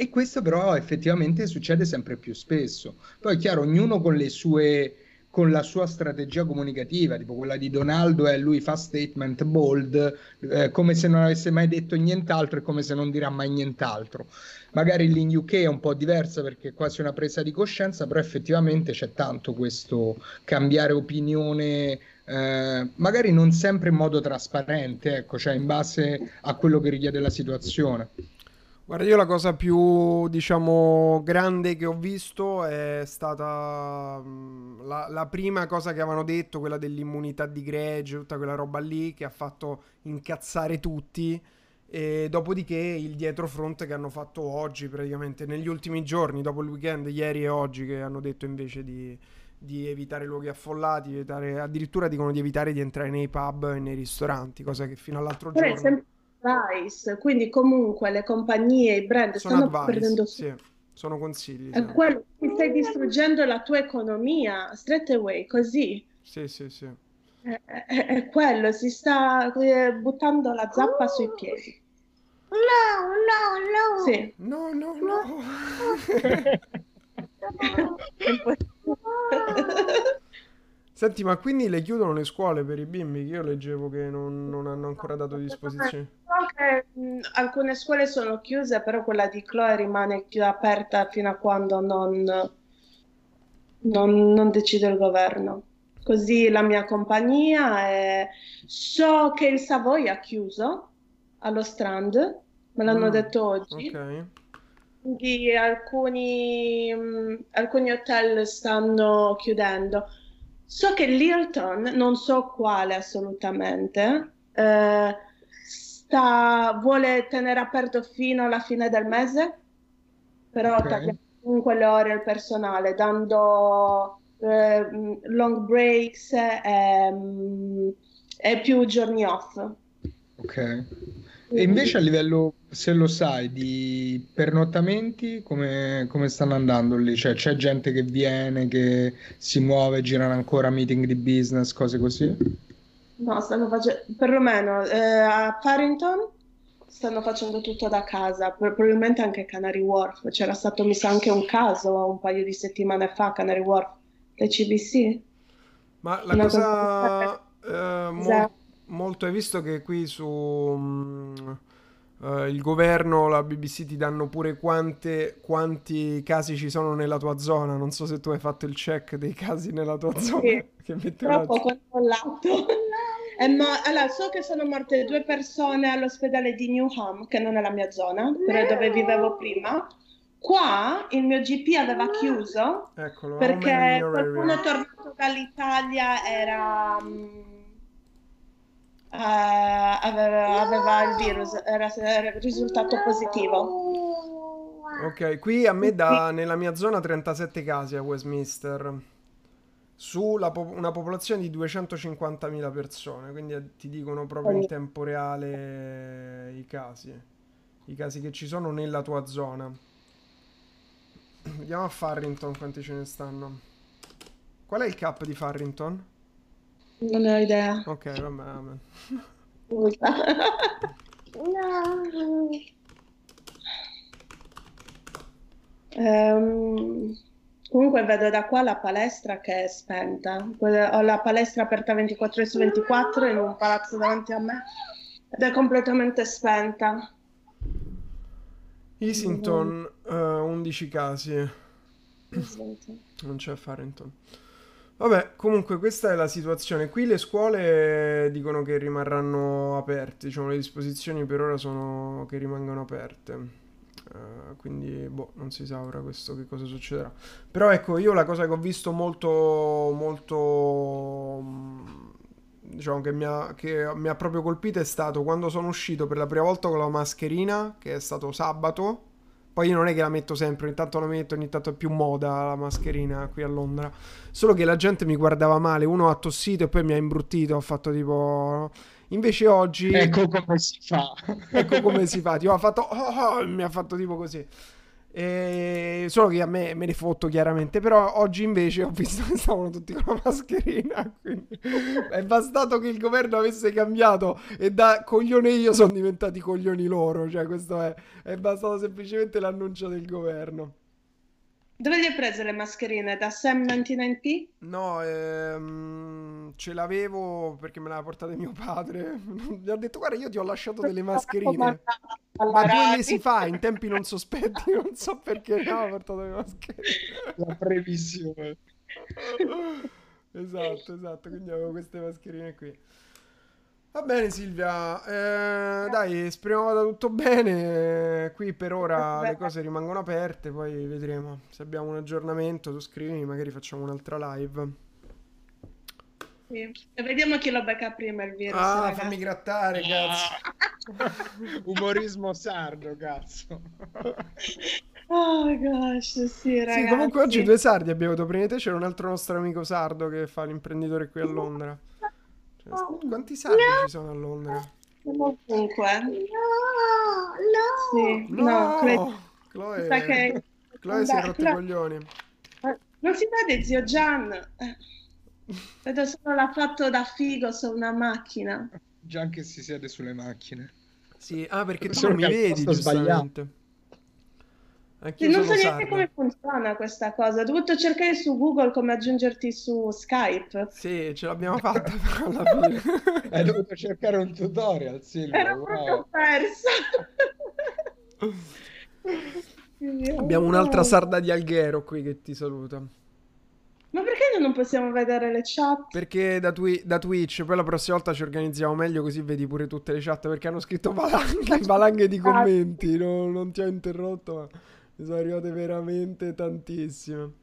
e questo però effettivamente succede sempre più spesso. Poi è chiaro, ognuno con le sue con la sua strategia comunicativa, tipo quella di Donaldo è lui fa statement bold, eh, come se non avesse mai detto nient'altro e come se non dirà mai nient'altro. Magari lì in UK è un po' diversa perché è quasi una presa di coscienza, però effettivamente c'è tanto questo cambiare opinione, eh, magari non sempre in modo trasparente, ecco, cioè in base a quello che richiede la situazione. Guarda, io la cosa più, diciamo, grande che ho visto è stata mm, la, la, prima cosa che avevano detto, quella dell'immunità di gregge, tutta quella roba lì che ha fatto incazzare tutti. E dopodiché il dietrofront che hanno fatto oggi, praticamente negli ultimi giorni, dopo il weekend, ieri e oggi, che hanno detto invece di, di evitare luoghi affollati, evitare, addirittura dicono di evitare di entrare nei pub e nei ristoranti, cosa che fino all'altro giorno... Sempre advice, quindi comunque le compagnie, i brand sono stanno advice, perdendo sì, sono consigli. È quello, ti stai distruggendo la tua economia straight away, così. Sì, sì, sì. È, è, è quello, si sta eh, buttando la zappa sui piedi. No, no, no. Sì. No, no, no. Senti, ma quindi le chiudono le scuole per i bimbi? Io leggevo che non, non hanno ancora dato disposizione. Che mh, alcune scuole sono chiuse, però quella di Chloe rimane aperta fino a quando non, non, non decide il governo. Così la mia compagnia è... So che il Savoy ha chiuso allo Strand, me l'hanno mm, detto oggi. Ok. Quindi alcuni, mh, alcuni hotel stanno chiudendo. So che Lilton, non so quale assolutamente, eh, sta, vuole tenere aperto fino alla fine del mese, però okay. tagliando comunque le ore al personale, dando eh, long breaks e, mm, e più giorni off. Ok. E invece a livello, se lo sai, di pernottamenti, come, come stanno andando lì? Cioè, c'è gente che viene, che si muove, girano ancora meeting di business, cose così? No, stanno facendo, perlomeno eh, a Farrington stanno facendo tutto da casa, probabilmente anche Canary Wharf. C'era stato, mi sa, anche un caso un paio di settimane fa, Canary Wharf, le CBC. Ma la Una cosa... cosa... Eh, mo- molto. Hai visto che qui su um, uh, il governo, la BBC ti danno pure quante, quanti casi ci sono nella tua zona. Non so se tu hai fatto il check dei casi nella tua zona. Sì, che troppo controllato. Eh, ma, allora, so che sono morte due persone all'ospedale di Newham, che non è la mia zona, però dove vivevo prima. Qua il mio GP aveva chiuso Eccolo, perché qualcuno tornato dall'Italia era... Um, uh, aveva, aveva, il virus, era, era risultato positivo. Ok, qui a me da nella mia zona 37 casi a Westminster su po- una popolazione di 250.000 persone, quindi ti dicono proprio in tempo reale i casi. i casi che ci sono nella tua zona. Vediamo a Farrington quanti ce ne stanno. Qual è il cap di Farrington? Non ho idea. Ok, vabbè, vabbè. no. Ehm, comunque vedo da qua la palestra che è spenta. Ho la palestra aperta 24 ore su 24 in un palazzo davanti a me ed è completamente spenta. Easington, uh, 11 casi. Non c'è Farrington. Vabbè, comunque questa è la situazione. Qui le scuole dicono che rimarranno aperte, diciamo le disposizioni per ora sono che rimangano aperte. Uh, quindi, boh, non si sa ora questo che cosa succederà. Però ecco, io la cosa che ho visto molto, molto, diciamo che mi, ha, che mi ha proprio colpito è stato quando sono uscito per la prima volta con la mascherina, che è stato sabato. Poi io non è che la metto sempre, ogni tanto la metto, ogni tanto è più moda la mascherina qui a Londra. Solo che la gente mi guardava male, uno ha tossito e poi mi ha imbruttito, ho fatto tipo... Invece oggi... Ecco come si fa. ecco come si fa, tipo ha fatto... Oh, oh, mi ha fatto tipo così. E... Solo che a me me ne fotto chiaramente, però oggi invece ho visto che stavano tutti con la mascherina, quindi è bastato che il governo avesse cambiato e da coglione io sono diventati coglioni loro, cioè questo è, è bastato semplicemente l'annuncio del governo. Dove le hai prese le mascherine? Da Sam 99P? No, ehm, ce l'avevo perché me l'aveva portate mio padre. Mi ha detto, guarda, io ti ho lasciato delle mascherine. Ma due mesi fa, in tempi non sospetti, non so perché mi ha portato le mascherine. La previsione. esatto, esatto, quindi avevo queste mascherine qui. Va bene Silvia, eh, dai, speriamo vada tutto bene. Qui per ora le cose rimangono aperte, poi vedremo. Se abbiamo un aggiornamento, tu scrivimi, magari facciamo un'altra live. Sì. Vediamo chi lo becca prima il virus. Ah, ragazzi. fammi grattare, cazzo. Umorismo sardo, cazzo. Oh gosh, sì, ragazzi. Sì, comunque oggi due sardi abbiamo avuto. Prima di te c'era un altro nostro amico sardo che fa l'imprenditore qui a Londra. Quanti sardi no. ci sono a Londra? Ovunque. No, no. Sì, no, no credo... Chloe, che... Chloe si è rotto i coglioni. Non si vede, zio Gian. Vedo solo l'ha fatto da figo su una macchina. Gian che si siede sulle macchine. Sì, ah, perché tu non mi vedi, giustamente. Anch'io non so neanche sardo. come funziona questa cosa. Ho dovuto cercare su Google come aggiungerti su Skype. Sì, ce l'abbiamo fatta alla fine. Hai dovuto cercare un tutorial, Silvia. Ero wow. proprio persa. Abbiamo un'altra sarda di Alghero qui che ti saluta. Ma perché non possiamo vedere le chat? Perché da, twi- da, Twitch, poi la prossima volta ci organizziamo meglio così vedi pure tutte le chat perché hanno scritto valanghe, valanghe di commenti, no, non ti ho interrotto ma sono arrivate veramente tantissime.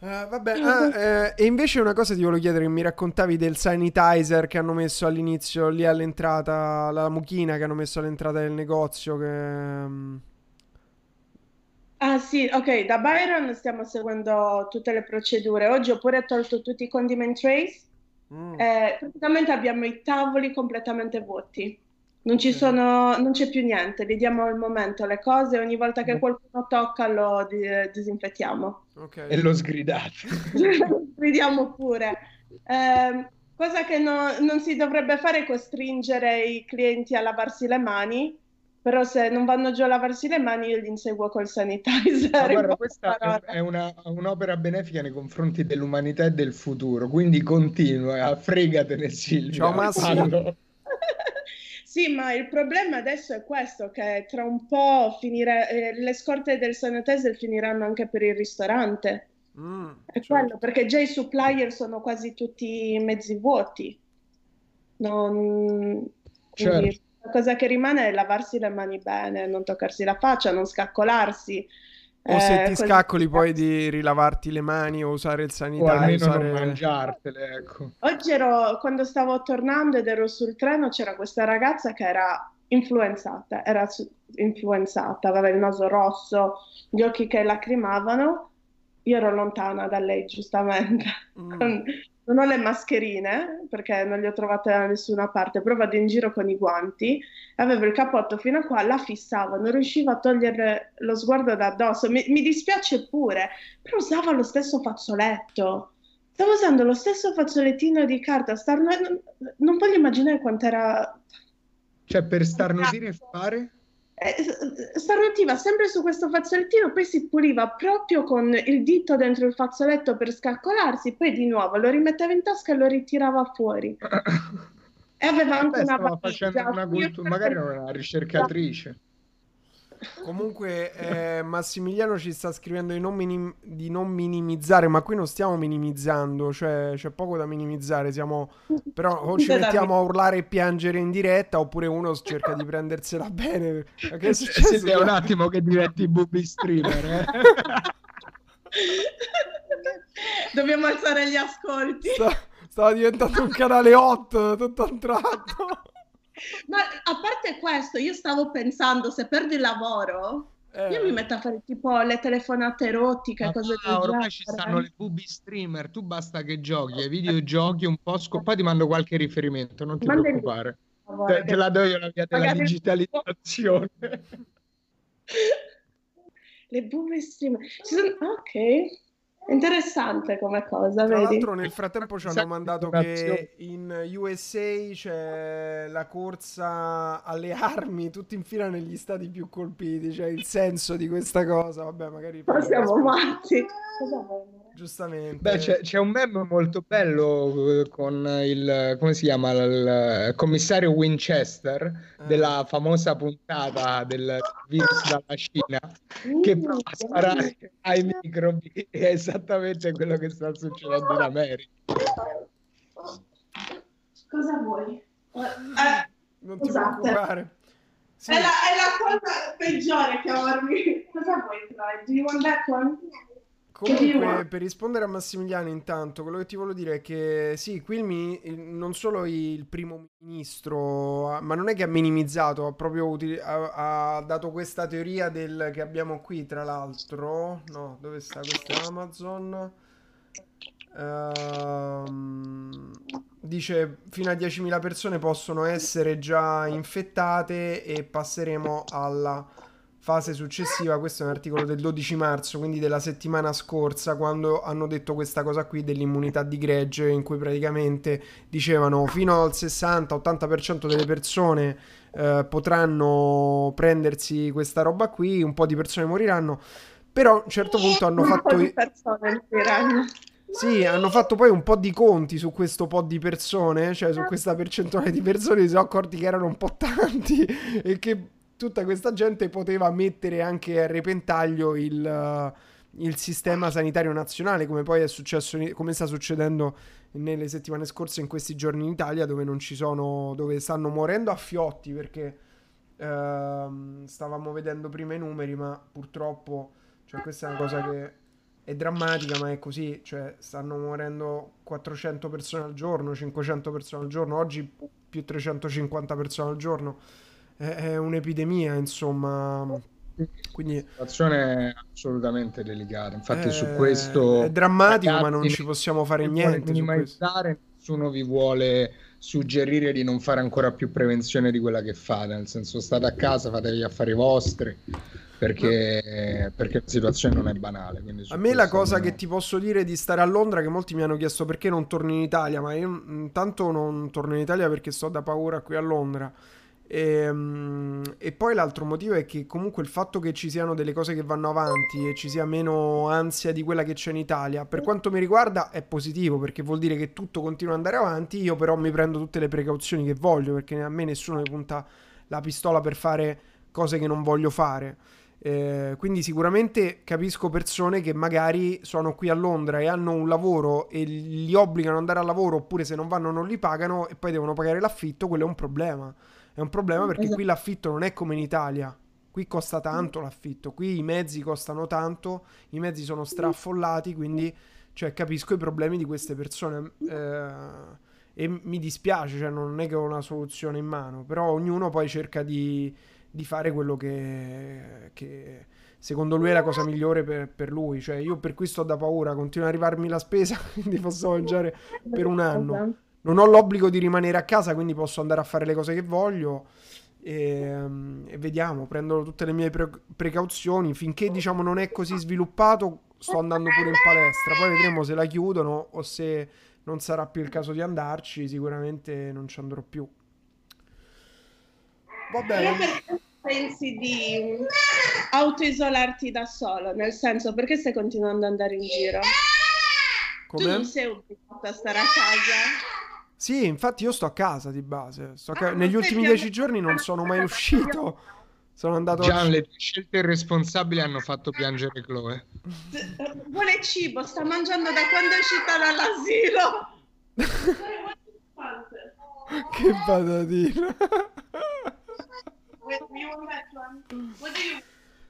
Uh, vabbè, ah, eh, e invece una cosa ti volevo chiedere mi raccontavi del sanitizer che hanno messo all'inizio lì all'entrata, la mucchina che hanno messo all'entrata del negozio che... Um... Ah sì, ok, da Byron stiamo seguendo tutte le procedure. Oggi ho pure tolto tutti i condiment trays. Mm. Eh, praticamente abbiamo i tavoli completamente vuoti. Non, ci sono, non c'è più niente, li diamo al momento le cose, ogni volta che qualcuno tocca lo di- disinfettiamo. Okay. E lo sgridate. Sgridiamo pure. Eh, cosa che no, non si dovrebbe fare è costringere i clienti a lavarsi le mani, però se non vanno giù a lavarsi le mani io li inseguo col sanitizer. guarda, questa è, una, un'opera benefica nei confronti dell'umanità e del futuro, quindi continua, fregatene Silvia. Ciao Massimo. Sì, ma il problema adesso è questo, che tra un po' finire, eh, le scorte del sanitizer finiranno anche per il ristorante. Mm, è certo. quello, perché già i supplier sono quasi tutti mezzi vuoti. Non... Certo. la cosa che rimane è lavarsi le mani bene, non toccarsi la faccia, non scaccolarsi. O se eh, ti scaccoli poi di rilavarti le mani o usare il sanitario. O almeno usare... non mangiartele, ecco. Oggi ero, quando stavo tornando ed ero sul treno, c'era questa ragazza che era influenzata, era influenzata, aveva il naso rosso, gli occhi che lacrimavano. Io ero lontana da lei, giustamente, mm. non ho le mascherine perché non le ho trovate da nessuna parte, però vado in giro con i guanti, avevo il cappotto fino a qua, la fissavo, non riuscivo a togliere lo sguardo da addosso, mi, mi dispiace pure, però usavo lo stesso fazzoletto. Stavo usando lo stesso fazzolettino di carta, starno... non, non voglio immaginare quant'era... Cioè, per starnutire e fare? Eh, starnutiva sempre su questo fazzolettino, poi si puliva proprio con il dito dentro il fazzoletto per scalcolarsi, poi di nuovo lo rimetteva in tasca e lo ritirava fuori. E aveva anche una stava facendo una cultura, magari era una ricercatrice. Comunque, eh, Massimiliano ci sta scrivendo di non, minim- di non minimizzare, ma qui non stiamo minimizzando, cioè c'è poco da minimizzare. Siamo... Però o ci mettiamo a urlare e piangere in diretta, oppure uno cerca di prendersela bene. Che è successo? Silvia, un attimo che diventi booby streamer. eh. Dobbiamo alzare gli ascolti. Sta- Stava diventando un canale hot tutto a un tratto. Ma a parte questo, io stavo pensando, se perdi il lavoro, Eh, io mi metto a fare tipo le telefonate erotiche, Ma cose del ormai ci stanno le booby streamer, tu basta che giochi ai videogiochi un po' sco- poi ti mando qualche riferimento, non ti Mandami- preoccupare. Favore, Te, te la do io la via della Magari- digitalizzazione. Le booby stream. Ci sono- Ok, interessante come cosa, Tra vedi? l'altro nel frattempo ci hanno di mandato informazioni. che in USA c'è la corsa alle armi, tutti in fila negli stati più colpiti, cioè il senso di questa cosa, vabbè magari... Ma siamo matti. Cosa vuoi? Giustamente. Beh, c'è, c'è un meme molto bello eh, con il, come si chiama, il commissario Winchester Eh. della famosa puntata del virus dalla Cina che Mm, prova a sparare ai microbi. È esattamente quello che sta succedendo in America. Cosa vuoi? Eh, Non ti Scusate. preoccupare. Sì, è, la, è la cosa peggiore chiamarmi. Cosa vuoi, Troy? Do you want that one? Comunque, per rispondere a Massimiliano, intanto, quello che ti volevo dire è che sì, qui il- non solo il primo ministro, ha- ma non è che ha minimizzato, ha proprio uti- ha, ha dato questa teoria del che abbiamo qui, tra l'altro. No, dove sta? Questo è Amazon. Ehm, dice fino a 10.000 persone possono essere già infettate e passeremo alla fase successiva. Questo è un articolo del 12 marzo, quindi della settimana scorsa, quando hanno detto questa cosa qui dell'immunità di gregge, in cui praticamente dicevano fino al 60-80% delle persone eh, potranno prendersi questa roba qui, un po' di persone moriranno. Però a un certo punto hanno Un po' fatto di moriranno. sì, hanno fatto poi un po' di conti su questo po' di persone, cioè su questa percentuale di persone, si sono accorti che erano un po' tanti e che tutta questa gente poteva mettere anche a repentaglio il, eh, il sistema sanitario nazionale, come poi è successo, come sta succedendo nelle settimane scorse in questi giorni in Italia, dove non ci sono, dove stanno morendo a fiotti perché ehm, stavamo vedendo prima i numeri, ma purtroppo, cioè questa è una cosa che è drammatica, ma è così, cioè stanno morendo 400 persone al giorno, 500 persone al giorno, oggi più 350 persone al giorno. È, è un'epidemia, insomma. Quindi La situazione è assolutamente delicata. Infatti, su eh, questo è drammatico, ma non ci possiamo fare niente minimizzare, nessuno vi vuole suggerire di non fare ancora più prevenzione di quella che fate, nel senso state a casa, fate gli affari vostri, perché, perché la situazione non è banale. A me la cosa almeno- che ti posso dire di stare a Londra, che molti mi hanno chiesto perché non torni in Italia, ma io intanto non torno in Italia perché sto da paura qui a Londra. E, mm, e poi l'altro motivo è che comunque il fatto che ci siano delle cose che vanno avanti e ci sia meno ansia di quella che c'è in Italia, per quanto mi riguarda è positivo perché vuol dire che tutto continua ad andare avanti, io però mi prendo tutte le precauzioni che voglio perché a me nessuno mi punta la pistola per fare cose che non voglio fare. Eh, quindi sicuramente capisco persone che magari sono qui a Londra e hanno un lavoro e li obbligano ad andare al lavoro oppure se non vanno non li pagano e poi devono pagare l'affitto, quello è un problema. È un problema perché Esatto. qui l'affitto non è come in Italia. Qui costa tanto l'affitto, qui i mezzi costano tanto, i mezzi sono straffollati, quindi cioè, capisco i problemi di queste persone. eh, e mi dispiace, cioè, non è che ho una soluzione in mano, però ognuno poi cerca di, di fare quello che, che secondo lui è la cosa migliore per, per lui. Cioè, io per questo ho da paura, continua ad arrivarmi la spesa, quindi posso mangiare per un anno. Non ho l'obbligo di rimanere a casa, quindi posso andare a fare le cose che voglio. E, e vediamo, prendo tutte le mie pre- precauzioni. Finché diciamo non è così sviluppato, sto andando pure in palestra. Poi vedremo se la chiudono o se non sarà più il caso di andarci. Sicuramente non ci andrò più. Va bene. Perché pensi di autoisolarti da solo? Nel senso, perché stai continuando ad andare in giro? Tu Come? non sei obbligato a stare a casa? Sì, infatti io sto a casa di base. Sto a ca- Ah, Negli ultimi dieci giorni non sono mai uscito. Sono andato a... Gian, le tue scelte irresponsabili hanno fatto piangere Chloe. Vuole cibo, sta mangiando da quando è uscita dall'asilo. che patatina.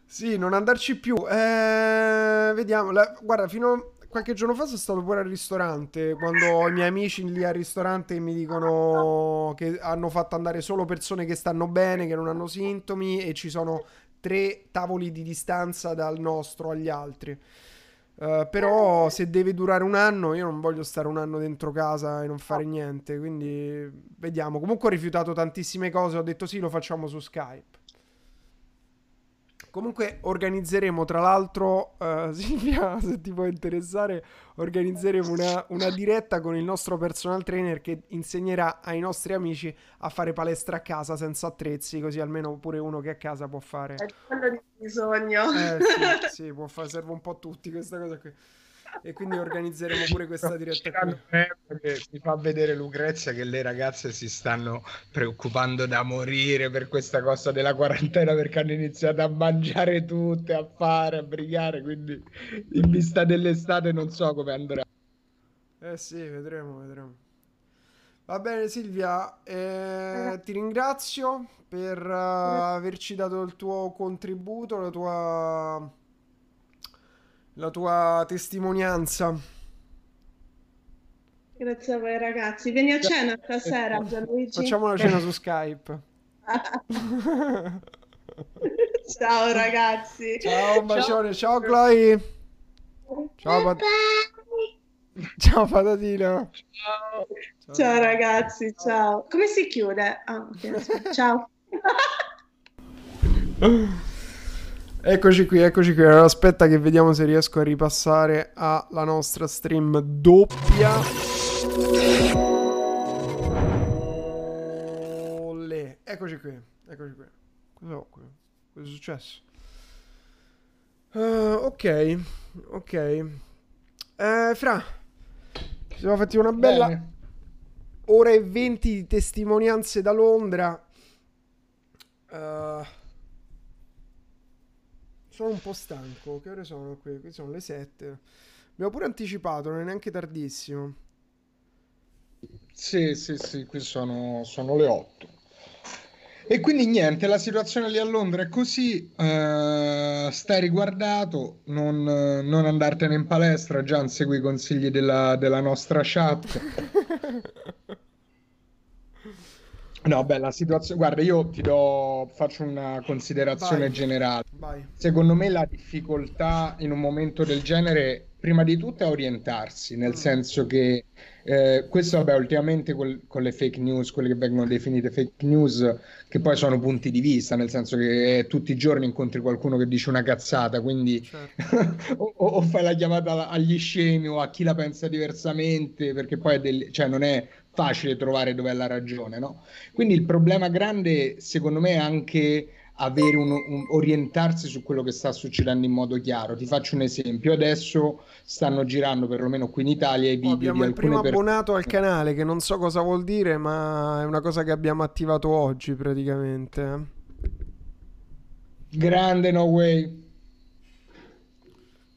Sì, non andarci più. Eh, vediamo. La- guarda, fino a qualche giorno fa sono stato pure al ristorante. Quando ho i miei amici lì al ristorante mi dicono che hanno fatto andare solo persone che stanno bene, che non hanno sintomi e ci sono tre tavoli di distanza dal nostro agli altri. Eh, però se deve durare un anno, io non voglio stare un anno dentro casa e non fare niente. Quindi vediamo. Comunque ho rifiutato tantissime cose. Ho detto sì, lo facciamo su Skype. Comunque organizzeremo, tra l'altro, eh, Silvia, se ti può interessare, organizzeremo una, una diretta con il nostro personal trainer che insegnerà ai nostri amici a fare palestra a casa senza attrezzi, così almeno pure uno che a casa può fare. È quello di bisogno. Eh sì, sì, può fare, serve un po' a tutti questa cosa qui. E quindi organizzeremo pure questa diretta mi fa vedere Lucrezia che le ragazze si stanno preoccupando da morire per questa cosa della quarantena perché hanno iniziato a mangiare tutte, a fare, a brigare, quindi in vista dell'estate non so come andrà. Eh sì, vedremo, vedremo. Va bene Silvia, eh, ti ringrazio per eh, averci dato il tuo contributo, la tua, la tua testimonianza. Grazie a voi ragazzi. Vieni a cena stasera, Gianluigi. Facciamo una cena su Skype. Ciao ragazzi. Ciao, un bacione, ciao Chloe. Ciao, pat- ciao patatina. Ciao ragazzi, ciao. Come si chiude? Aspetta. Ciao. Eccoci qui, eccoci qui. Allora, aspetta che vediamo se riesco a ripassare alla nostra stream doppia. Olè. Eccoci qui, eccoci qui. Cosa ho qui? Cosa è successo? Eh, ok, ok. Eh, Fra, ci siamo fatti una bella Bene. ora e 20 di testimonianze da Londra. Eh, sono un po' stanco. Che ore sono qui? Qui sono le 7. Abbiamo pure anticipato, non è neanche tardissimo. Sì, sì, sì, qui sono, sono le 8. E quindi niente, la situazione lì a Londra è così, eh, stai riguardato, non, non andartene in palestra, già segui i consigli della, della nostra chat. No, beh, la situazione, guarda, io ti do, faccio una considerazione Vai. generale. Vai. Secondo me la difficoltà in un momento del genere, prima di tutto, è orientarsi, nel Mm. senso che eh, questo, vabbè, ultimamente col- con le fake news, quelle che vengono definite fake news, che poi sono punti di vista, nel senso che tutti i giorni incontri qualcuno che dice una cazzata, quindi Certo. o, o- o fai la chiamata agli scemi o a chi la pensa diversamente, perché poi è del- cioè, non è facile trovare dov'è la ragione, no? Quindi il problema grande, secondo me, è anche avere un, un- orientarsi su quello che sta succedendo in modo chiaro. Ti faccio un esempio: adesso stanno girando, perlomeno qui in Italia, i Oh, video abbiamo di il primo abbonato al canale che non so cosa vuol dire, ma è una cosa che abbiamo attivato oggi praticamente. eh. Grande No Way.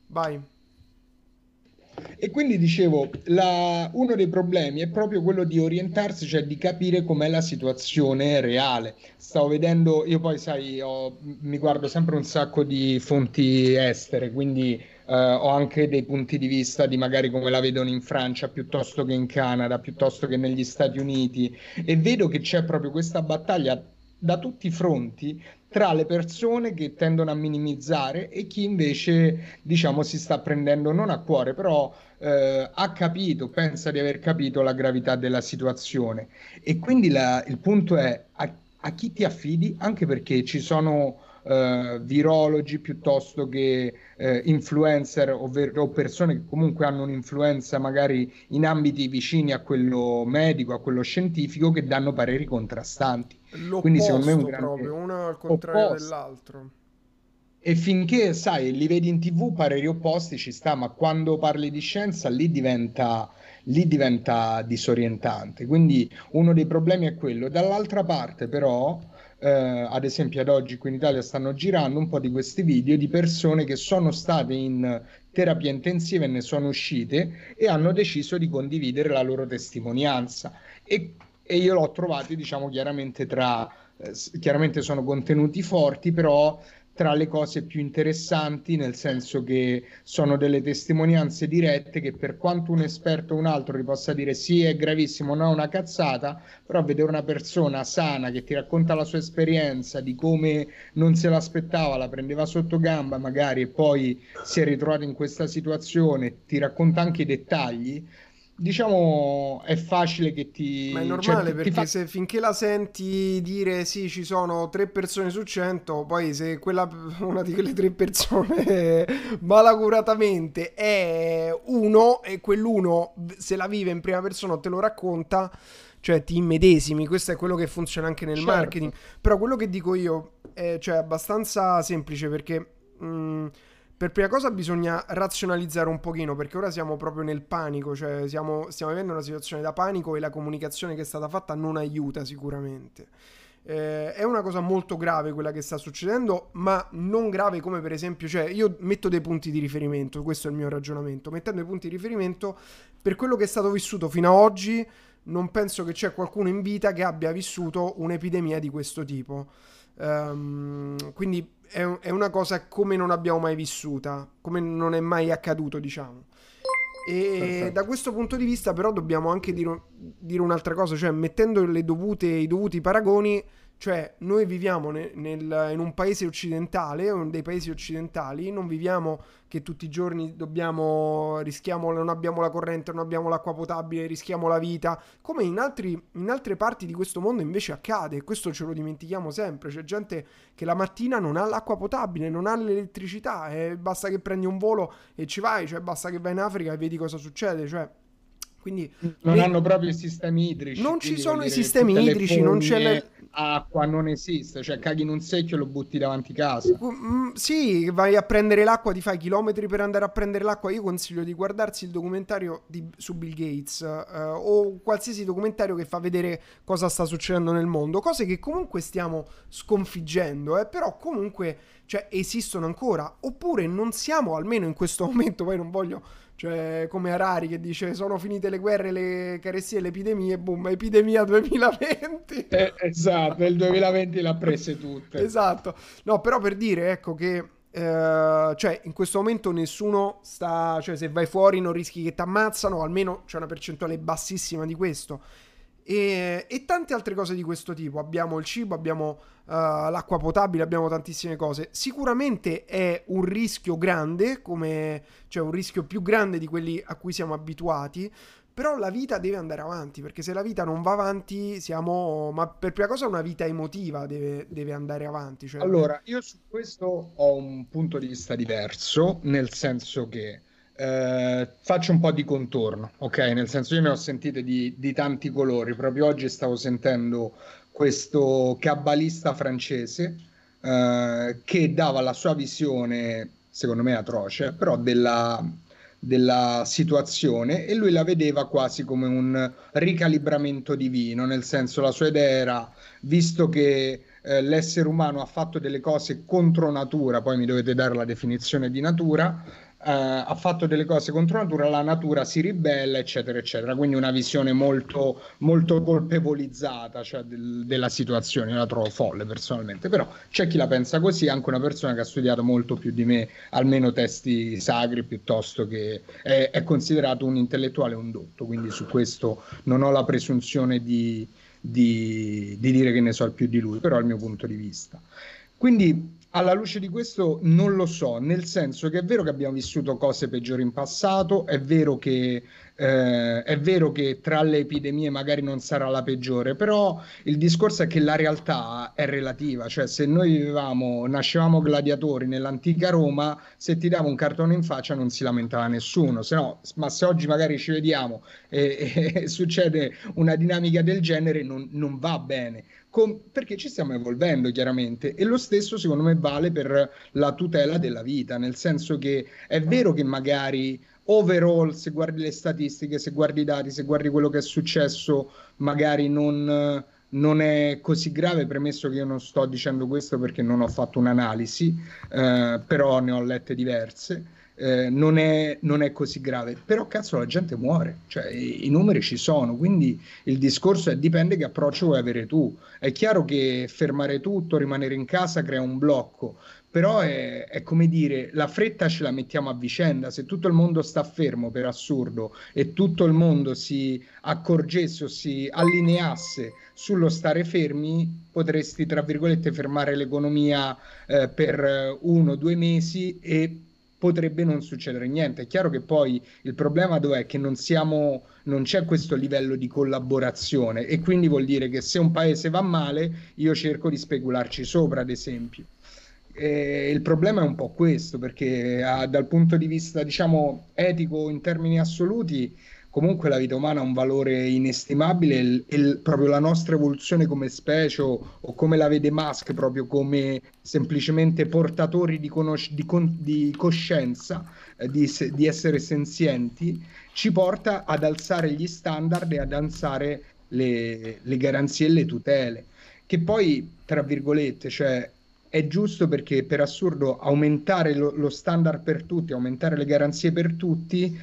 Vai. E quindi dicevo, la- uno dei problemi è proprio quello di orientarsi, cioè di capire com'è la situazione reale. Stavo vedendo, io poi sai, ho- mi guardo sempre un sacco di fonti estere, quindi eh, ho anche dei punti di vista di magari come la vedono in Francia piuttosto che in Canada, piuttosto che negli Stati Uniti, e vedo che c'è proprio questa battaglia da tutti i fronti tra le persone che tendono a minimizzare e chi invece diciamo si sta prendendo non a cuore però eh, ha capito, pensa di aver capito la gravità della situazione. E quindi la, il punto è a, a chi ti affidi anche perché ci sono eh, virologi piuttosto che eh, influencer ovvero, o persone che comunque hanno un'influenza magari in ambiti vicini a quello medico, a quello scientifico, che danno pareri contrastanti. L'opposto Quindi secondo me è un grande... proprio, uno al contrario opposto. dell'altro. E finché, sai, li vedi in tv, pareri opposti ci sta, ma quando parli di scienza lì diventa, lì diventa disorientante. Quindi uno dei problemi è quello. Dall'altra parte però eh, ad esempio ad oggi qui in Italia stanno girando un po' di questi video di persone che sono state in terapia intensiva e ne sono uscite e hanno deciso di condividere la loro testimonianza e, e io l'ho trovato diciamo chiaramente tra eh, chiaramente sono contenuti forti però tra le cose più interessanti, nel senso che sono delle testimonianze dirette che per quanto un esperto o un altro ti possa dire sì, è gravissimo, no, è una cazzata, però vedere una persona sana che ti racconta la sua esperienza di come non se l'aspettava, la prendeva sotto gamba magari e poi si è ritrovato in questa situazione, ti racconta anche i dettagli, diciamo è facile che ti ma è normale cioè, perché fa... se finché la senti dire sì ci sono tre persone su cento poi se quella una di quelle tre persone malacuratamente è uno e quell'uno se la vive in prima persona o te lo racconta cioè ti immedesimi questo è quello che funziona anche nel certo. marketing però quello che dico io è cioè, abbastanza semplice perché mh, mm, per prima cosa bisogna razionalizzare un pochino perché ora siamo proprio nel panico, cioè siamo, stiamo vivendo una situazione da panico e la comunicazione che è stata fatta non aiuta sicuramente. Eh, è una cosa molto grave quella che sta succedendo, ma non grave come per esempio, cioè io metto dei punti di riferimento, questo è il mio ragionamento, mettendo dei punti di riferimento per quello che è stato vissuto fino ad oggi, non penso che c'è qualcuno in vita che abbia vissuto un'epidemia di questo tipo. Um, quindi è, è, una cosa come non abbiamo mai vissuta, come non è mai accaduto, diciamo. E Perfetto. da questo punto di vista, però, dobbiamo anche dire, dire un'altra cosa, cioè mettendo dovute, i dovuti paragoni cioè, noi viviamo nel, nel, in un paese occidentale, uno dei paesi occidentali, non viviamo che tutti i giorni dobbiamo, rischiamo, non abbiamo la corrente, non abbiamo l'acqua potabile, rischiamo la vita, come in, altri, in altre parti di questo mondo invece accade, e questo ce lo dimentichiamo sempre, c'è gente che la mattina non ha l'acqua potabile, non ha l'elettricità, e basta che prendi un volo e ci vai, cioè basta che vai in Africa e vedi cosa succede, cioè quindi, non le... hanno proprio i sistemi idrici. Non ci sono i sistemi idrici, non c'è le... acqua, non esiste, cioè caghi in un secchio e lo butti davanti casa. Mm, sì, vai a prendere l'acqua, ti fai chilometri per andare a prendere l'acqua. Io consiglio di guardarsi il documentario di, su Bill Gates uh, o qualsiasi documentario che fa vedere cosa sta succedendo nel mondo, cose che comunque stiamo sconfiggendo, eh, però comunque cioè, esistono ancora, oppure non siamo almeno in questo momento, poi non voglio cioè, come Harari che dice sono finite le guerre, le carestie, le epidemie, boom, epidemia 2020. Eh, esatto, il 2020 l'ha prese tutte. esatto. No, però per dire, ecco che eh, cioè in questo momento nessuno sta, cioè se vai fuori non rischi che ti ammazzano, almeno c'è una percentuale bassissima di questo. E, e, tante altre cose di questo tipo. Abbiamo il cibo, abbiamo uh, l'acqua potabile, abbiamo tantissime cose. Sicuramente è un rischio grande, come, cioè un rischio più grande di quelli a cui siamo abituati. Però la vita deve andare avanti, perché se la vita non va avanti, siamo. Ma per prima cosa una vita emotiva deve, deve andare avanti. Cioè... Allora, io su questo ho un punto di vista diverso, nel senso che eh, faccio un po' di contorno, ok? Nel senso io ne ho sentite di, di tanti colori, proprio oggi stavo sentendo questo cabbalista francese eh, che dava la sua visione, secondo me atroce, però della, della situazione e lui la vedeva quasi come un ricalibramento divino, nel senso la sua idea era, visto che eh, l'essere umano ha fatto delle cose contro natura, poi mi dovete dare la definizione di natura, ha fatto delle cose contro natura, la natura si ribella, eccetera, eccetera. Quindi una visione molto, molto colpevolizzata cioè del, della situazione, io la trovo folle personalmente, però c'è chi la pensa così, anche una persona che ha studiato molto più di me, almeno testi sacri, piuttosto che è, è considerato un intellettuale un dotto, quindi su questo non ho la presunzione di di, di dire che ne so più di lui, però è il mio punto di vista. Quindi alla luce di questo non lo so, nel senso che è vero che abbiamo vissuto cose peggiori in passato, è vero che eh, è vero che tra le epidemie magari non sarà la peggiore, però il discorso è che la realtà è relativa, cioè se noi vivevamo, nascevamo gladiatori nell'antica Roma, se ti davo un cartone in faccia non si lamentava nessuno, se no, ma se oggi magari ci vediamo e, e succede una dinamica del genere non, non va bene. Com- perché ci stiamo evolvendo chiaramente e lo stesso secondo me vale per la tutela della vita, nel senso che è vero che magari overall, se guardi le statistiche, se guardi i dati, se guardi quello che è successo, magari non, non è così grave, premesso che io non sto dicendo questo perché non ho fatto un'analisi, eh, però ne ho lette diverse. Eh, non, è, non, è, così grave, però cazzo la gente muore, cioè i, i, numeri ci sono, quindi il discorso è dipende che approccio vuoi avere tu. È chiaro che fermare tutto, rimanere in casa crea un blocco, però è, è, come dire, la fretta ce la mettiamo a vicenda, se tutto il mondo sta fermo per assurdo e tutto il mondo si accorgesse o si allineasse sullo stare fermi, potresti, tra virgolette, fermare l'economia eh, per uno o due mesi e potrebbe non succedere niente. È chiaro che poi il problema dov'è? Che non siamo, non c'è questo livello di collaborazione e quindi vuol dire che se un paese va male, io cerco di specularci sopra, ad esempio. E il problema è un po' questo, perché ah, dal punto di vista, diciamo, etico in termini assoluti, comunque la vita umana ha un valore inestimabile e proprio la nostra evoluzione come specie o, o, come la vede Musk, proprio come semplicemente portatori di, conos- di, con- di coscienza, eh, di, se- di essere senzienti, ci porta ad alzare gli standard e ad alzare le, le garanzie e le tutele. Che poi, tra virgolette, cioè è giusto perché per assurdo aumentare lo, lo, standard per tutti, aumentare le garanzie per tutti,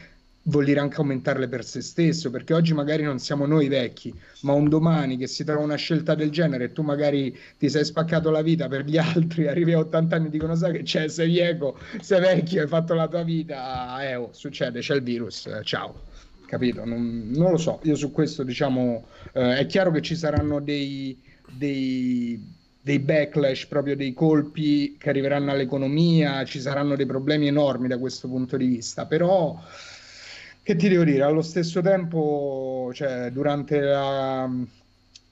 vuol dire anche aumentarle per se stesso, perché oggi magari non siamo noi vecchi, ma un domani che si trova una scelta del genere e tu magari ti sei spaccato la vita per gli altri, arrivi a 80 anni e dicono sai che c'è, sei vieco, sei vecchio, hai fatto la tua vita, eh, oh, succede, c'è il virus, eh, ciao. Capito? Non, non, lo so, io su questo diciamo, eh, è chiaro che ci saranno dei, dei dei backlash, proprio dei colpi che arriveranno all'economia, ci saranno dei problemi enormi da questo punto di vista, però che ti devo dire, allo stesso tempo, cioè, durante la,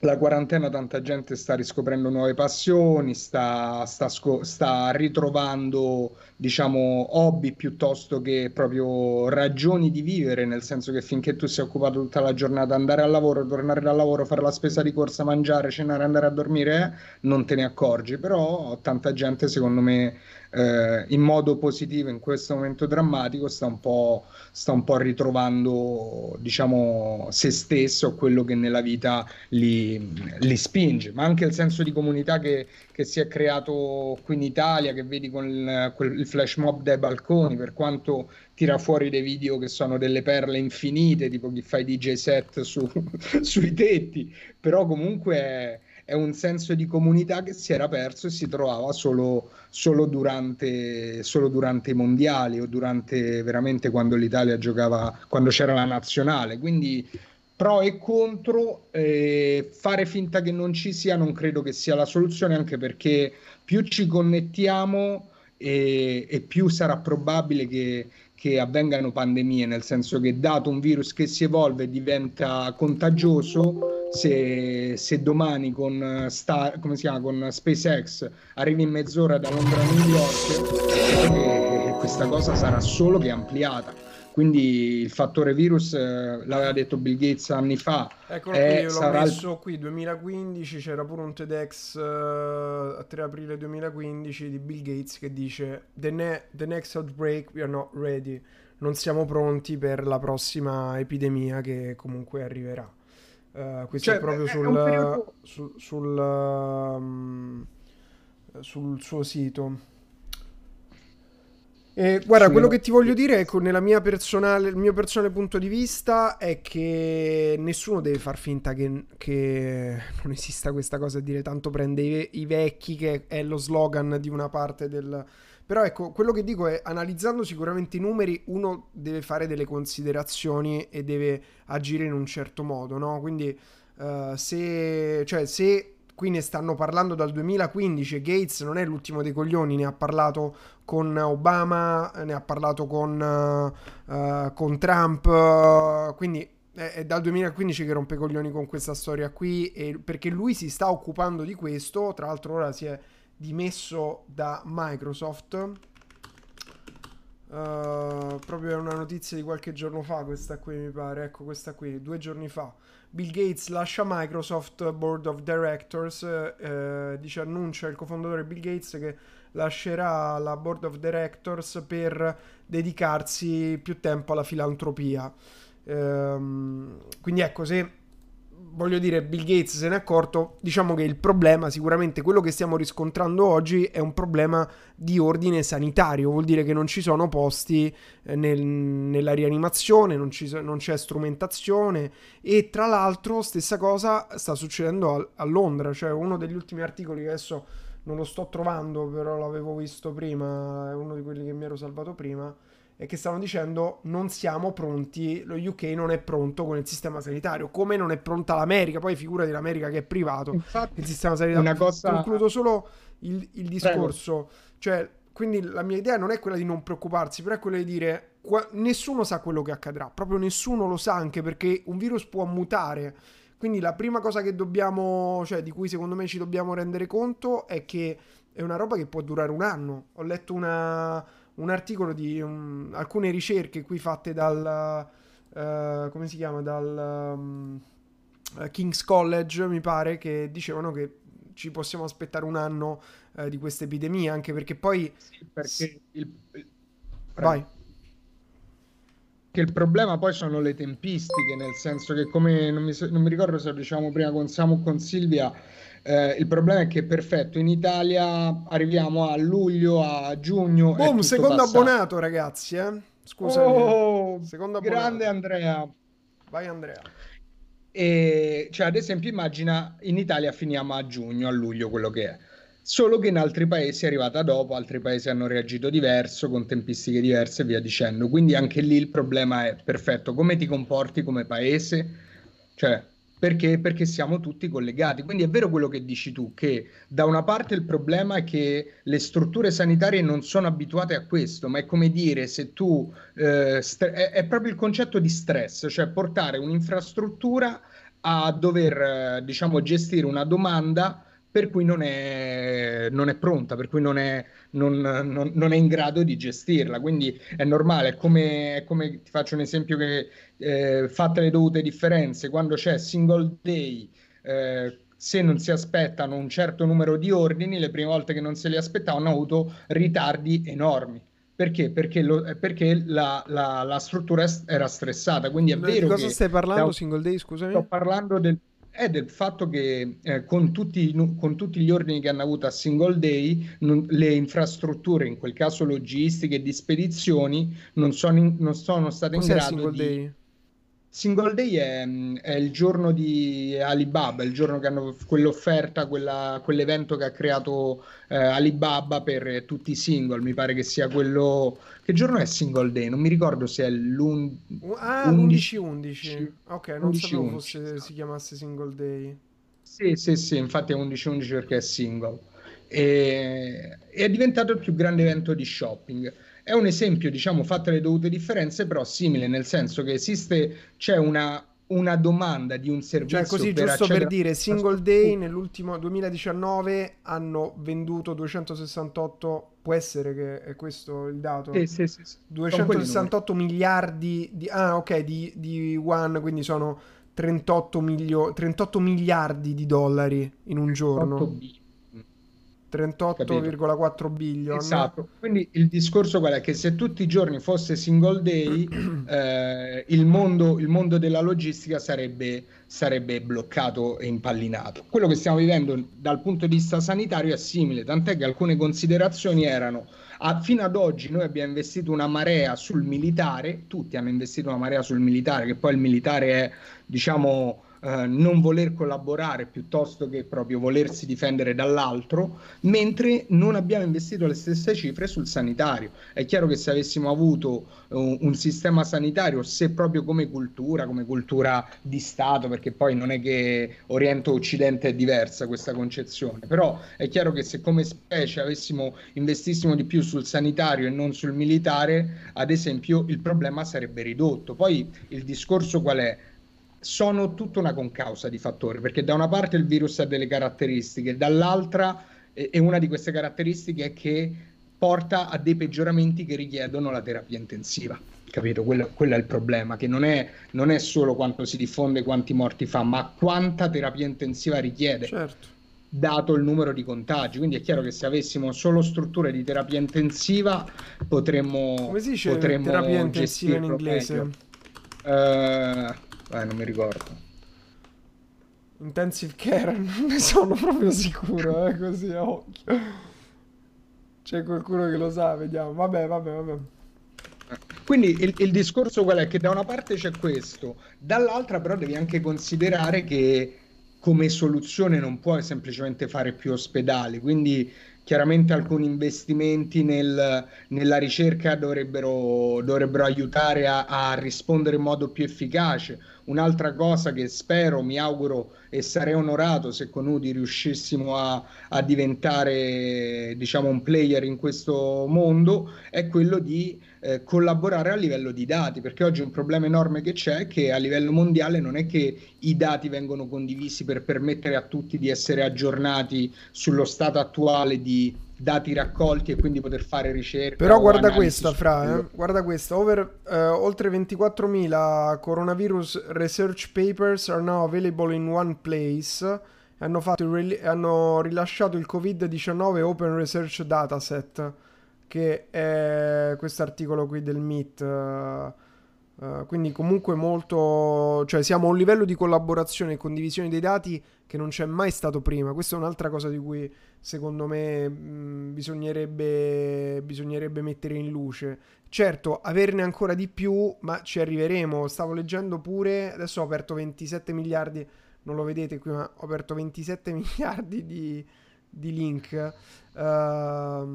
la quarantena tanta gente sta riscoprendo nuove passioni, sta, sta, sta, ritrovando, diciamo, hobby piuttosto che proprio ragioni di vivere, nel senso che finché tu sei occupato tutta la giornata, andare al lavoro, tornare dal lavoro, fare la spesa di corsa, mangiare, cenare, andare a dormire, eh, non te ne accorgi, però tanta gente, secondo me, eh, in modo positivo in questo momento drammatico sta un po', sta un po ritrovando diciamo se stesso quello che nella vita li, li spinge. Ma anche il senso di comunità che, che, si è creato qui in Italia che vedi con il, il flash mob dai balconi per quanto tira fuori dei video che sono delle perle infinite tipo chi fa i DJ set su, sui tetti però comunque è, è un senso di comunità che si era perso e si trovava solo, solo, durante, solo durante i mondiali o durante veramente quando l'Italia giocava, quando c'era la nazionale. Quindi pro e contro, eh, fare finta che non ci sia non credo che sia la soluzione, anche perché più ci connettiamo e, e più sarà probabile che, che avvengano pandemie, nel senso che dato un virus che si evolve e diventa contagioso, se, se domani con, Star, come si chiama, con SpaceX arrivi in mezz'ora da Londra a New York, eh, questa cosa sarà solo che ampliata. Quindi il fattore virus, eh, l'aveva detto Bill Gates anni fa. Eccolo qui, io l'ho messo il... qui, 2015, c'era pure un TEDx uh, a 3 aprile 2015 di Bill Gates che dice the, ne- the next outbreak, we are not ready. Non siamo pronti per la prossima epidemia che comunque arriverà. Uh, questo cioè, è proprio sul, è sul, sul, um, sul suo sito. Eh, guarda, quello che ti voglio dire, ecco, nella mia personale, il mio personale punto di vista è che nessuno deve far finta che, che non esista questa cosa di dire tanto prende i, i, vecchi, che è lo slogan di una parte del... Però ecco, quello che dico è, analizzando sicuramente i numeri, uno deve fare delle considerazioni e deve agire in un certo modo, no? Quindi uh, se, cioè, se qui ne stanno parlando dal 2015 e Gates non è l'ultimo dei coglioni, ne ha parlato con Obama, ne ha parlato con, uh, con Trump, uh, quindi è, è, dal 2015 che rompe i coglioni con questa storia qui, e, perché lui si sta occupando di questo, tra l'altro ora si è dimesso da Microsoft. Uh, proprio una notizia di qualche giorno fa questa qui mi pare. Ecco questa qui due giorni fa Bill Gates lascia Microsoft Board of Directors, eh, dice annuncia il cofondatore Bill Gates che lascerà la Board of Directors per dedicarsi più tempo alla filantropia. Ehm, quindi ecco, se voglio dire, Bill Gates se n'è accorto, diciamo che il problema, sicuramente quello che stiamo riscontrando oggi è un problema di ordine sanitario, vuol dire che non ci sono posti eh, nel, nella rianimazione, non, ci, non, c'è strumentazione. E tra l'altro stessa cosa sta succedendo a, a Londra, cioè uno degli ultimi articoli che adesso non lo sto trovando, però l'avevo visto prima, è uno di quelli che mi ero salvato prima e che stanno dicendo non siamo pronti, lo UK non è pronto con il sistema sanitario, come non è pronta l'America, poi figura dell'America che è privato, Infatti, il sistema sanitario. Una cosa... Concludo solo il, il discorso, Prego. cioè quindi la mia idea non è quella di non preoccuparsi, però è quella di dire qua, nessuno sa quello che accadrà, proprio nessuno lo sa anche perché un virus può mutare. Quindi la prima cosa che dobbiamo, cioè di cui secondo me ci dobbiamo rendere conto è che è una roba che può durare un anno. Ho letto una un articolo di um, alcune ricerche qui fatte dal uh, come si chiama dal um, King's College mi pare che dicevano che ci possiamo aspettare un anno uh, di questa epidemia anche perché poi sì, perché il, vai. Che il problema poi sono le tempistiche nel senso che come non mi, non mi ricordo se lo diciamo prima con Samu o con Silvia eh, il problema è che perfetto, in Italia arriviamo a luglio, a giugno. Boom, secondo passato. abbonato, ragazzi. Eh? Scusa, oh, secondo grande Andrea. Vai, Andrea. E, cioè, ad esempio, immagina in Italia finiamo a giugno, a luglio, quello che è. Solo che in altri paesi è arrivata dopo, altri paesi hanno reagito diverso, con tempistiche diverse e via dicendo. Quindi anche lì il problema è perfetto. Come ti comporti come paese? Cioè, perché? Perché siamo tutti collegati. Quindi è vero quello che dici tu, che da una parte il problema è che le strutture sanitarie non sono abituate a questo, ma è come dire se tu... Eh, st- è, è, proprio il concetto di stress, cioè portare un'infrastruttura a dover, eh, diciamo, gestire una domanda per cui non è, non è pronta, per cui non è, non, non, non è, in grado di gestirla. Quindi è normale, è come, è come ti faccio un esempio che eh, fatte le dovute differenze, quando c'è single day, eh, se non si aspettano un certo numero di ordini, le prime volte che non se li aspettavano hanno avuto ritardi enormi. Perché? Perché, lo, perché la, la, la, struttura era stressata. Quindi è Ma vero. Di cosa stai parlando, da, single day? Scusami. Sto parlando del, è del fatto che eh, con, tutti, con, tutti, gli ordini che hanno avuto a single day, non, le infrastrutture, in quel caso logistiche e di spedizioni, non sono, in, non sono state Cos'è in grado di... Day? Single Day è, è, il giorno di Alibaba, il giorno che hanno quell'offerta, quella, quell'evento che ha creato eh, Alibaba per tutti i single. Mi pare che sia quello. Che giorno è Single Day? Non mi ricordo se è l'11. Ah, 11-11. Ok, non 11, sapevo 11, fosse, esatto. si chiamasse Single Day. Sì, sì, sì, infatti è 11-11 perché è single. E, è diventato il più grande evento di shopping è un esempio, diciamo, fatte le dovute differenze, però simile, nel senso che esiste, c'è una, una domanda di un servizio. Cioè, così per giusto per dire, Single Day nell'ultimo 2019 hanno venduto 268. Può essere che è questo il dato? Sì, sì, sì. 268 miliardi di. Ah, ok, di, di one, quindi sono 38, milio, 38 miliardi di dollari in un giorno. 38 bi- 38,4 billion. Esatto, quindi il discorso qual è? Che se tutti i giorni fosse single day, eh, il, mondo, il, mondo, della logistica sarebbe, sarebbe, bloccato e impallinato. Quello che stiamo vivendo dal punto di vista sanitario è simile, tant'è che alcune considerazioni erano, a, fino ad oggi noi abbiamo investito una marea sul militare, tutti hanno investito una marea sul militare, che poi il militare è, diciamo eh, non voler collaborare piuttosto che proprio volersi difendere dall'altro, mentre non abbiamo investito le stesse cifre sul sanitario. È chiaro che se avessimo avuto uh, un sistema sanitario, se proprio come cultura, come cultura di Stato, perché poi non è che Oriente-Occidente è diversa questa concezione, però è chiaro che se come specie avessimo investissimo di più sul sanitario e non sul militare, ad esempio, il problema sarebbe ridotto. Poi il discorso qual è? Sono tutta una concausa di fattori, perché da una parte il virus ha delle caratteristiche, dall'altra, e una di queste caratteristiche è che porta a dei peggioramenti che richiedono la terapia intensiva. Capito? Quello, quello è il problema, che non è, non è, solo quanto si diffonde, quanti morti fa, ma quanta terapia intensiva richiede. Certo. Dato il numero di contagi, quindi è chiaro che se avessimo solo strutture di terapia intensiva potremmo. Come si dice potremmo terapia intensiva in inglese? Uh, eh, non mi ricordo. Intensive care, non ne sono proprio sicuro, eh, così a occhio. C'è qualcuno che lo sa, vediamo. Vabbè, vabbè, vabbè. Quindi il, il, discorso qual è? Che da una parte c'è questo, dall'altra però devi anche considerare che come soluzione non puoi semplicemente fare più ospedali, quindi chiaramente alcuni investimenti nel, nella ricerca dovrebbero, dovrebbero aiutare a, a, rispondere in modo più efficace. Un'altra cosa che spero, mi auguro e sarei onorato se con Udi riuscissimo a, a diventare diciamo, un player in questo mondo è quello di eh, collaborare a livello di dati, perché oggi un problema enorme che c'è è che a livello mondiale non è che i dati vengono condivisi per permettere a tutti di essere aggiornati sullo stato attuale di dati raccolti e quindi poter fare ricerca. Però guarda questa, Fra, eh? guarda questa, Over, uh, oltre 24.000 coronavirus research papers are now available in one place. Hanno, fatto hanno rilasciato il Covid-19 Open Research Dataset, che è questo articolo qui del MIT. Uh, Uh, quindi comunque molto, cioè siamo a un livello di collaborazione e condivisione dei dati che non c'è mai stato prima. Questa è un'altra cosa di cui secondo me mh, bisognerebbe, bisognerebbe mettere in luce. Certo, averne ancora di più, ma ci arriveremo. Stavo leggendo pure, adesso ho aperto 27 miliardi, non lo vedete qui, ma ho aperto 27 miliardi di, di link. Uh,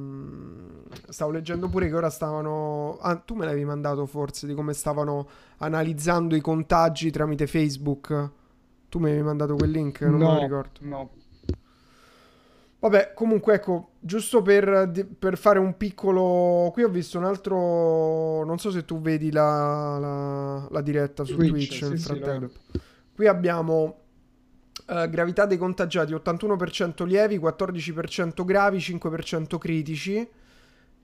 stavo leggendo pure che ora stavano. Ah, tu me l'avevi mandato forse di come stavano analizzando i contagi tramite Facebook. Tu mi avevi mandato quel link? Non no, me lo ricordo. No. Vabbè, comunque ecco, giusto per, per, fare un piccolo... Qui ho visto un altro... Non so se tu vedi la, la, la diretta su Twitch, Twitch nel sì, frattempo. Sì, Qui abbiamo Uh, gravità dei contagiati 81% lievi, 14% gravi, 5% critici,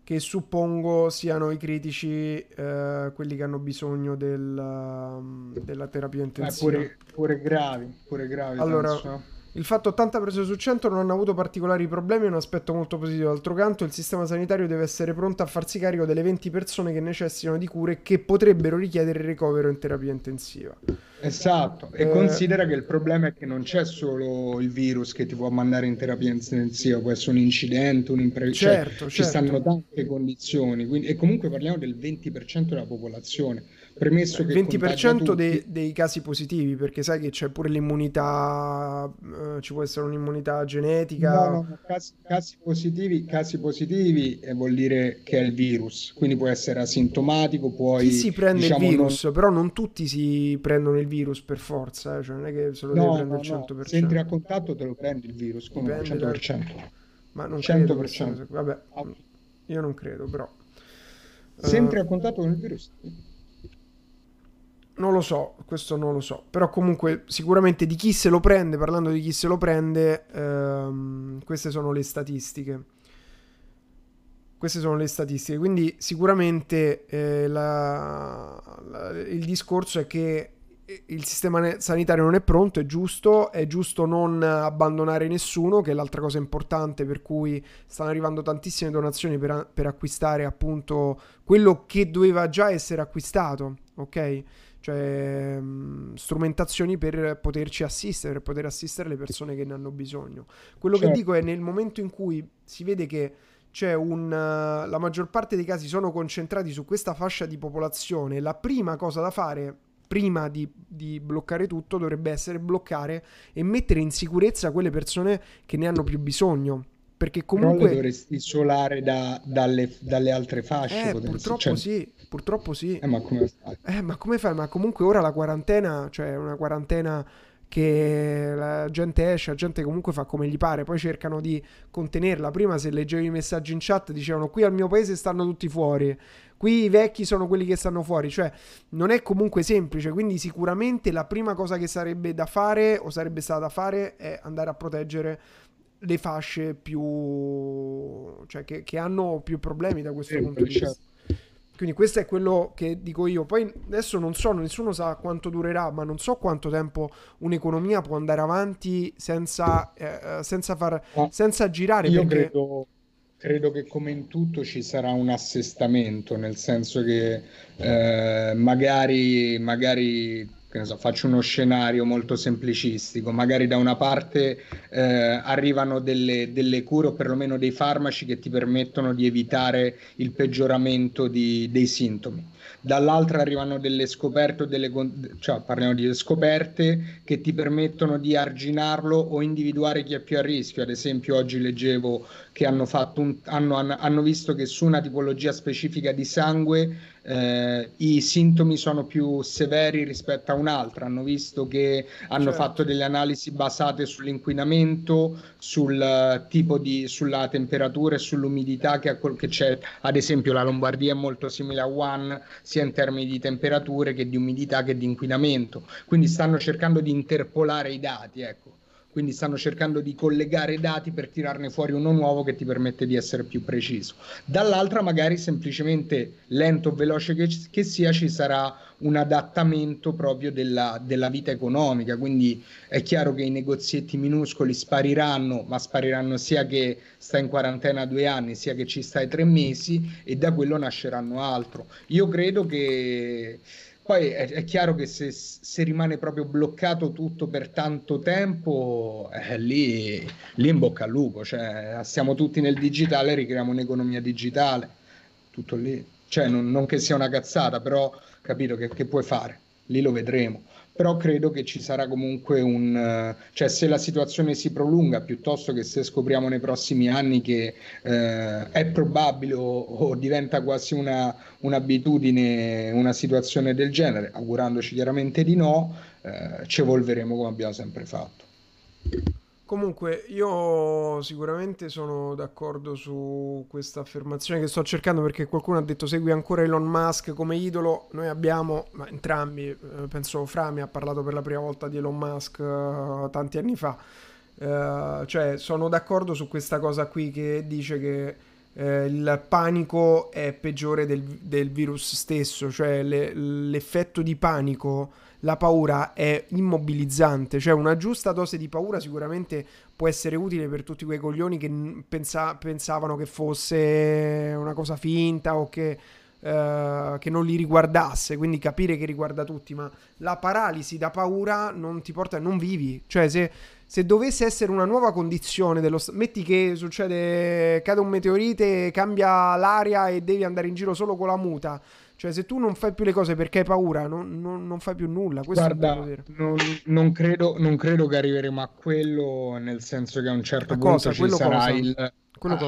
che suppongo siano i critici uh, quelli che hanno bisogno del, uh, della terapia intensiva. Eh, pure, pure, gravi, pure gravi. Allora, penso. Il fatto 80 prese su 100 non hanno avuto particolari problemi è un aspetto molto positivo. D'altro canto, il sistema sanitario deve essere pronto a farsi carico delle 20 persone che necessitano di cure che potrebbero richiedere il ricovero in terapia intensiva. Esatto, e eh... considera che il problema è che non c'è solo il virus che ti può mandare in terapia intensiva, può essere un incidente, un imprevisto, certo, cioè, certo. ci stanno tante condizioni, quindi, e comunque parliamo del 20% della popolazione Premesso che il 20% dei, dei, casi positivi, perché sai che c'è pure l'immunità, eh, ci può essere un'immunità genetica. No, no, casi, casi, positivi, casi positivi eh, vuol dire che è il virus, quindi può essere asintomatico, puoi... Chi si prende diciamo, il virus, non... però non tutti si prendono il virus per forza, eh, cioè non è che se lo no, devi prendere no, 100%. No. Se entri a contatto te lo prendi il virus, come Dipende 100%. Da... Ma non 100%. Credo, vabbè, io non credo, però... Se entri a contatto con il virus... Non lo so, questo non lo so. Però comunque sicuramente di chi se lo prende, parlando di chi se lo prende, ehm, queste sono le statistiche. Queste sono le statistiche. Quindi sicuramente eh, la, la, il discorso è che il sistema sanitario non è pronto, è giusto, è giusto non abbandonare nessuno, che è l'altra cosa importante per cui stanno arrivando tantissime donazioni per, per acquistare appunto quello che doveva già essere acquistato, ok? Cioè strumentazioni per poterci assistere, per poter assistere le persone che ne hanno bisogno. Quello certo. che dico è nel momento in cui si vede che c'è un... Uh, la maggior parte dei casi sono concentrati su questa fascia di popolazione, la prima cosa da fare prima di, di, bloccare tutto, dovrebbe essere bloccare e mettere in sicurezza quelle persone che ne hanno più bisogno. Perché comunque... Però le dovresti isolare da, dalle, dalle, altre fasce. Eh, purtroppo cioè... sì, purtroppo sì. Eh, ma come fai? Eh, ma come fai? Ma comunque ora la quarantena, cioè una quarantena che la gente esce, la gente comunque fa come gli pare, poi cercano di contenerla. Prima se leggevi i messaggi in chat dicevano qui al mio paese stanno tutti fuori, qui i vecchi sono quelli che stanno fuori, cioè non è comunque semplice, quindi sicuramente la prima cosa che sarebbe da fare o sarebbe stata da fare è andare a proteggere le fasce più cioè che, che hanno più problemi da questo punto di vista. Certo. Quindi questo è quello che dico io. Poi adesso non so, nessuno sa quanto durerà, ma non so quanto tempo un'economia può andare avanti senza, eh, senza, far, senza girare. Io perché... credo, credo, che come in tutto ci sarà un assestamento, nel senso che eh, magari, magari so, faccio uno scenario molto semplicistico, magari da una parte eh, arrivano delle, delle, cure o perlomeno dei farmaci che ti permettono di evitare il peggioramento di, dei sintomi dall'altra arrivano delle scoperte, delle, cioè parliamo di scoperte che ti permettono di arginarlo o individuare chi è più a rischio. Ad esempio, oggi leggevo che hanno, un, hanno, hanno visto che su una tipologia specifica di sangue eh, i sintomi sono più severi rispetto a un'altra. Hanno visto che hanno certo. fatto delle analisi basate sull'inquinamento, sul tipo di, sulla temperatura e sull'umidità che, che c'è. Ad esempio, la Lombardia è molto simile a One sia in termini di temperature che di umidità che di inquinamento. Quindi stanno cercando di interpolare i dati, ecco. Quindi stanno cercando di collegare dati per tirarne fuori uno nuovo che ti permette di essere più preciso. Dall'altra, magari semplicemente lento o veloce che, che, sia, ci sarà un adattamento proprio della, della, vita economica. Quindi è chiaro che i negozietti minuscoli spariranno, ma spariranno sia che sta in quarantena due anni, sia che ci stai tre mesi, e da quello nasceranno altro. Io credo che poi è, è chiaro che se, se, rimane proprio bloccato tutto per tanto tempo, eh, lì, lì, in bocca al lupo, cioè, siamo tutti nel digitale, ricreiamo un'economia digitale, tutto lì. Cioè, non, non che sia una cazzata, però capito che, che puoi fare, lì lo vedremo però credo che ci sarà comunque un... cioè se la situazione si prolunga piuttosto che se scopriamo nei prossimi anni che eh, è probabile o, o diventa quasi una, un'abitudine una situazione del genere, augurandoci chiaramente di no, eh, ci evolveremo come abbiamo sempre fatto. Comunque, io sicuramente sono d'accordo su questa affermazione che sto cercando perché qualcuno ha detto segui ancora Elon Musk come idolo. Noi abbiamo, ma entrambi, eh, penso Frami ha parlato per la prima volta di Elon Musk uh, tanti anni fa. Uh, cioè, sono d'accordo su questa cosa qui che dice che uh, il panico è peggiore del, del virus stesso, cioè le, l'effetto di panico la paura è immobilizzante, cioè una giusta dose di paura sicuramente può essere utile per tutti quei coglioni che pensa- pensavano che fosse una cosa finta o che, uh, che, non li riguardasse, quindi capire che riguarda tutti, ma la paralisi da paura non ti porta, non vivi, cioè se, se dovesse essere una nuova condizione dello metti che succede, cade un meteorite, cambia l'aria e devi andare in giro solo con la muta cioè, se tu non fai più le cose perché hai paura, non, non, non fai più nulla. Questo Guarda, non, non, credo, non credo che arriveremo a quello, nel senso che a un certo a punto cosa? ci sarà cosa? il... A,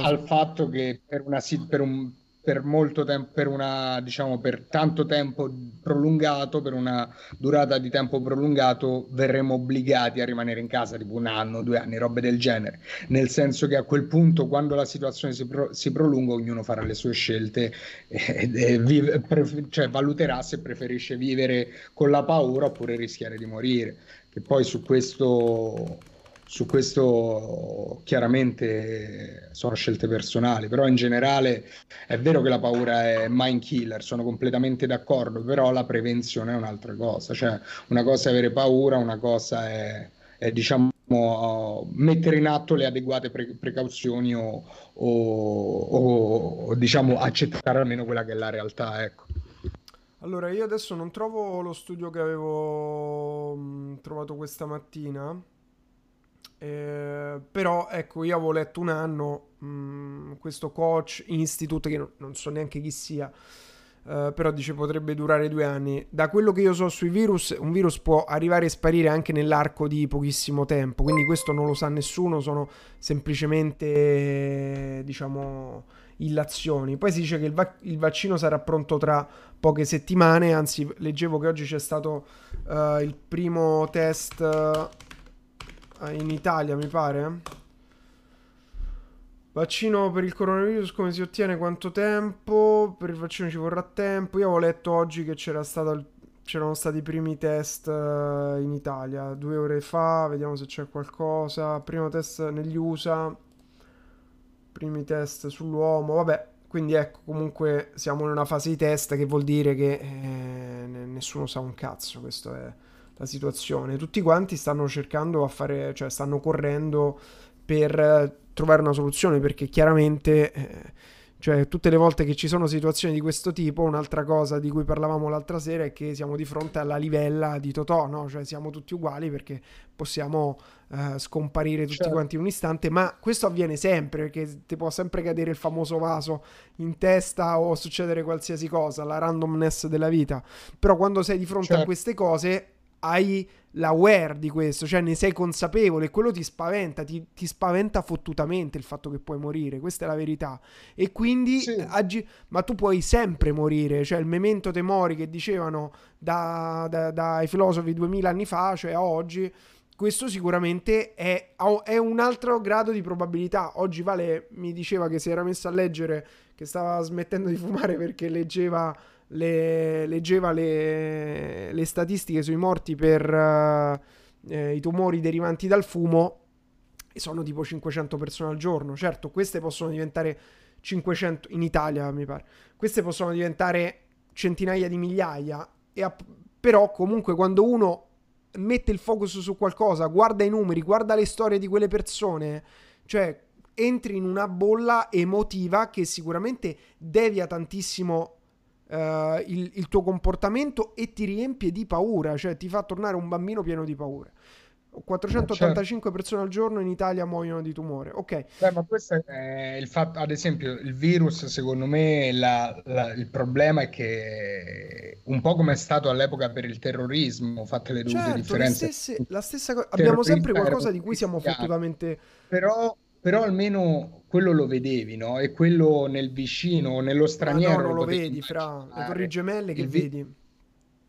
al fatto che per, una, per un per molto tempo, per una, diciamo, per tanto tempo prolungato, per una durata di tempo prolungato, verremo obbligati a rimanere in casa, tipo un anno, due anni, robe del genere. Nel senso che a quel punto, quando la situazione si, pro, si prolunga, ognuno farà le sue scelte e, e vive, pre, cioè, valuterà se preferisce vivere con la paura oppure rischiare di morire. Che poi su questo su questo chiaramente sono scelte personali, però in generale è vero che la paura è mind killer, sono completamente d'accordo, però la prevenzione è un'altra cosa, cioè una cosa è avere paura, una cosa è, è diciamo mettere in atto le adeguate pre- precauzioni o, o, o, diciamo accettare almeno quella che è la realtà, ecco. Allora, io adesso non trovo lo studio che avevo mh, trovato questa mattina eh, però ecco, io avevo letto un anno mh, mm, questo coach institute che non, so neanche chi sia. Uh, però dice potrebbe durare due anni. Da quello che io so sui virus, un virus può arrivare e sparire anche nell'arco di pochissimo tempo, quindi questo non lo sa nessuno, sono semplicemente, diciamo, illazioni. Poi si dice che il, va- il vaccino sarà pronto tra poche settimane, anzi leggevo che oggi c'è stato uh, il primo test in Italia, mi pare Vaccino per il coronavirus come si ottiene? Quanto tempo? Per il vaccino ci vorrà tempo. Io avevo letto oggi che c'era stato c'erano stati i primi test uh, in Italia due ore fa. Vediamo se c'è qualcosa. Primo test negli USA. Primi test sull'uomo. Vabbè, quindi ecco, comunque siamo in una fase di test che vuol dire che eh, nessuno sa un cazzo. Questa è la situazione. Tutti quanti stanno cercando a fare, cioè stanno correndo per trovare una soluzione perché chiaramente, eh, cioè tutte le volte che ci sono situazioni di questo tipo, un'altra cosa di cui parlavamo l'altra sera è che siamo di fronte alla livella di Totò, no? Cioè siamo tutti uguali perché possiamo eh, scomparire tutti certo. quanti in un istante, ma questo avviene sempre perché ti può sempre cadere il famoso vaso in testa o succedere qualsiasi cosa, la randomness della vita. Però quando sei di fronte certo. a queste cose hai l'aware di questo, cioè ne sei consapevole quello ti spaventa, ti, ti, spaventa fottutamente il fatto che puoi morire, questa è la verità. E quindi, sì. agi- ma tu puoi sempre morire, cioè il memento te mori che dicevano da, da, dai filosofi duemila anni fa, cioè a oggi, questo sicuramente è, è, un altro grado di probabilità. Oggi Vale mi diceva che si era messo a leggere, che stava smettendo di fumare perché leggeva le, leggeva le, le, statistiche sui morti per uh, eh, i tumori derivanti dal fumo e sono tipo 500 persone al giorno. Certo, queste possono diventare 500 in Italia, mi pare. Queste possono diventare centinaia di migliaia, a, però comunque quando uno mette il focus su qualcosa, guarda i numeri, guarda le storie di quelle persone, cioè entri in una bolla emotiva che sicuramente devia tantissimo uh, il, il, tuo comportamento e ti riempie di paura, cioè ti fa tornare un bambino pieno di paura. 485 certo. persone al giorno in Italia muoiono di tumore. Ok. Beh, ma questo è il fatto, ad esempio, il virus, secondo me, la, la, il problema è che un po' come è stato all'epoca per il terrorismo, fatte le dovute certo, differenze. Le stesse, la stessa cosa. Abbiamo sempre qualcosa di cui siamo fottutamente. Però però almeno quello lo vedevi, no? E quello nel vicino, nello straniero. no, non lo vedi, fra le torri gemelle che vi... vedi.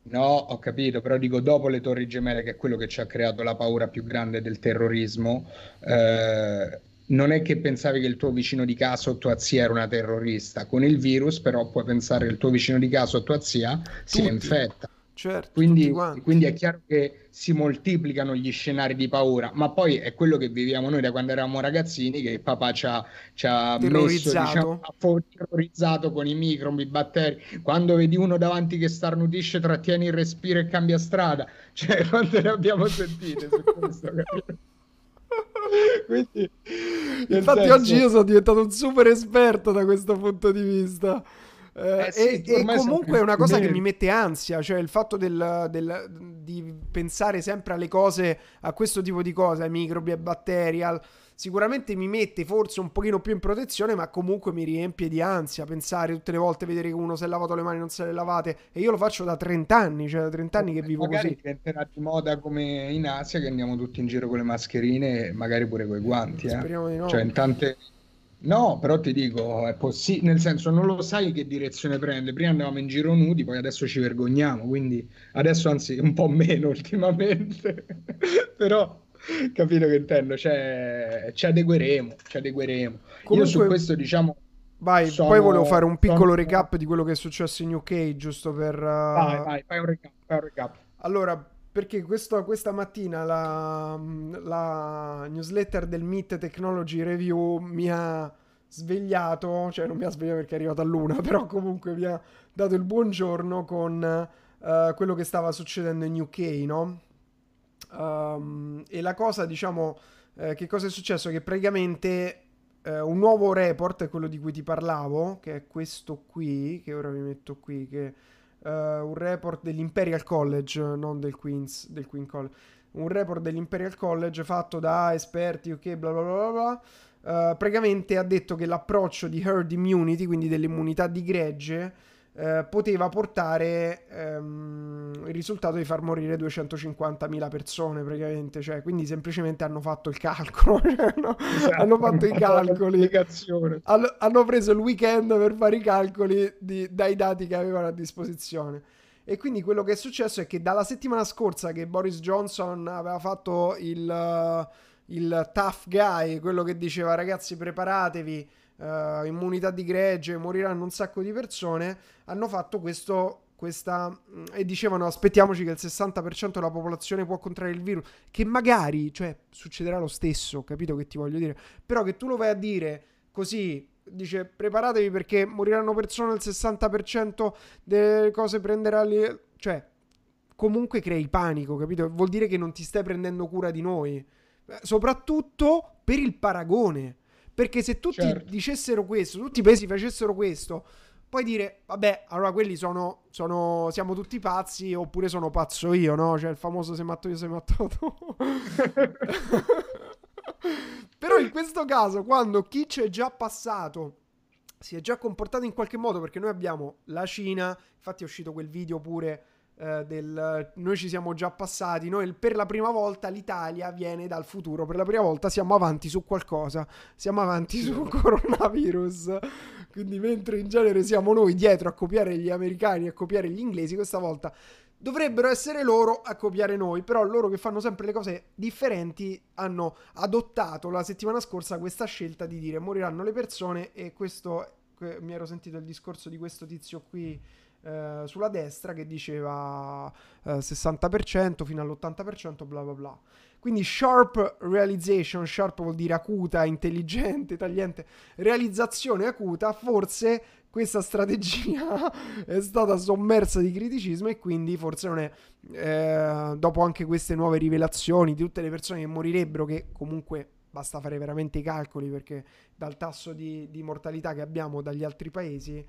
No, ho capito, però dico dopo le torri gemelle, che è quello che ci ha creato la paura più grande del terrorismo, eh, non è che pensavi che il tuo vicino di casa o tua zia era una terrorista. Con il virus, però, puoi pensare che il tuo vicino di casa o tua zia Tutti. si infetta. Certo, quindi, quindi, è chiaro che si moltiplicano gli scenari di paura, ma poi è quello che viviamo noi da quando eravamo ragazzini, che papà ci ha, ci ha messo diciamo, terrorizzato con i microbi, i batteri. Quando vedi uno davanti che starnutisce, trattieni il respiro e cambia strada, cioè quante ne abbiamo sentite su questo? Quindi, Infatti senso... oggi io sono diventato un super esperto da questo punto di vista. Eh, eh, sì, e, e comunque è una cosa che mi mette ansia, cioè il fatto del, del, di pensare sempre alle cose, a questo tipo di cose, ai microbi, ai batteri, al, sicuramente mi mette forse un pochino più in protezione, ma comunque mi riempie di ansia pensare tutte le volte vedere che uno si è lavato le mani e non se le lavate e io lo faccio da 30 anni, cioè da 30 anni che vivo magari così. diventerà di moda come in Asia che andiamo tutti in giro con le mascherine e magari pure con i guanti, eh. Speriamo di no. Cioè in tante No, però ti dico, è possibile, nel senso non lo sai che direzione prende. Prima andavamo in giro nudi, poi adesso ci vergogniamo, quindi adesso anzi un po' meno ultimamente. però capito che intendo, cioè, ci adegueremo, ci adegueremo. Comunque, Io su questo diciamo... Vai, sono, poi volevo fare un piccolo sono... recap di quello che è successo in UK, giusto per... Uh... Vai, vai, fai un recap. Fai un recap. Allora, perché questo, questa mattina la, la, newsletter del Meet Technology Review mi ha svegliato, cioè non mi ha svegliato perché è arrivata a luna, però comunque mi ha dato il buongiorno con uh, quello che stava succedendo in UK, no? Um, e la cosa, diciamo, eh, che cosa è successo? Che praticamente eh, un nuovo report, quello di cui ti parlavo, che è questo qui, che ora vi metto qui, che uh, un report dell'Imperial College, non del Queen's, del Queen College, un report dell'Imperial College fatto da esperti, ok, bla bla bla bla. Uh, praticamente ha detto che l'approccio di herd immunity, quindi dell'immunità di gregge, eh, poteva portare ehm, il risultato di far morire 250.000 persone praticamente, cioè, quindi semplicemente hanno fatto il calcolo, cioè, no? esatto, hanno fatto i calcoli, hanno, hanno, preso il weekend per fare i calcoli di, dai dati che avevano a disposizione. E quindi quello che è successo è che dalla settimana scorsa che Boris Johnson aveva fatto il, il tough guy, quello che diceva ragazzi preparatevi, uh, immunità di gregge, moriranno un sacco di persone, hanno fatto questo questa e dicevano aspettiamoci che il 60% della popolazione può contrarre il virus che magari cioè succederà lo stesso capito che ti voglio dire? Però che tu lo vai a dire così dice preparatevi perché moriranno persone il 60% delle cose prenderà lì cioè comunque crei panico capito? Vuol dire che non ti stai prendendo cura di noi. Soprattutto per il paragone perché se tutti certo. dicessero questo, tutti i paesi facessero questo, puoi dire, vabbè, allora quelli sono, sono, siamo tutti pazzi oppure sono pazzo io, no? Cioè il famoso sei matto io, sei matto tu. Però in questo caso, quando chi c'è già passato si è già comportato in qualche modo, perché noi abbiamo la Cina, infatti è uscito quel video pure eh, del noi ci siamo già passati, noi per la prima volta l'Italia viene dal futuro, per la prima volta siamo avanti su qualcosa, siamo avanti sul coronavirus. Quindi mentre in genere siamo noi dietro a copiare gli americani e a copiare gli inglesi, questa volta dovrebbero essere loro a copiare noi, però loro che fanno sempre le cose differenti hanno adottato la settimana scorsa questa scelta di dire moriranno le persone e questo mi ero sentito il discorso di questo tizio qui eh, sulla destra che diceva eh, 60% fino all'80% bla bla bla. Quindi sharp realization, sharp vuol dire acuta, intelligente, tagliente, realizzazione acuta, forse questa strategia è stata sommersa di criticismo e quindi forse non è, eh, dopo anche queste nuove rivelazioni di tutte le persone che morirebbero, che comunque basta fare veramente i calcoli perché dal tasso di, di mortalità che abbiamo dagli altri paesi,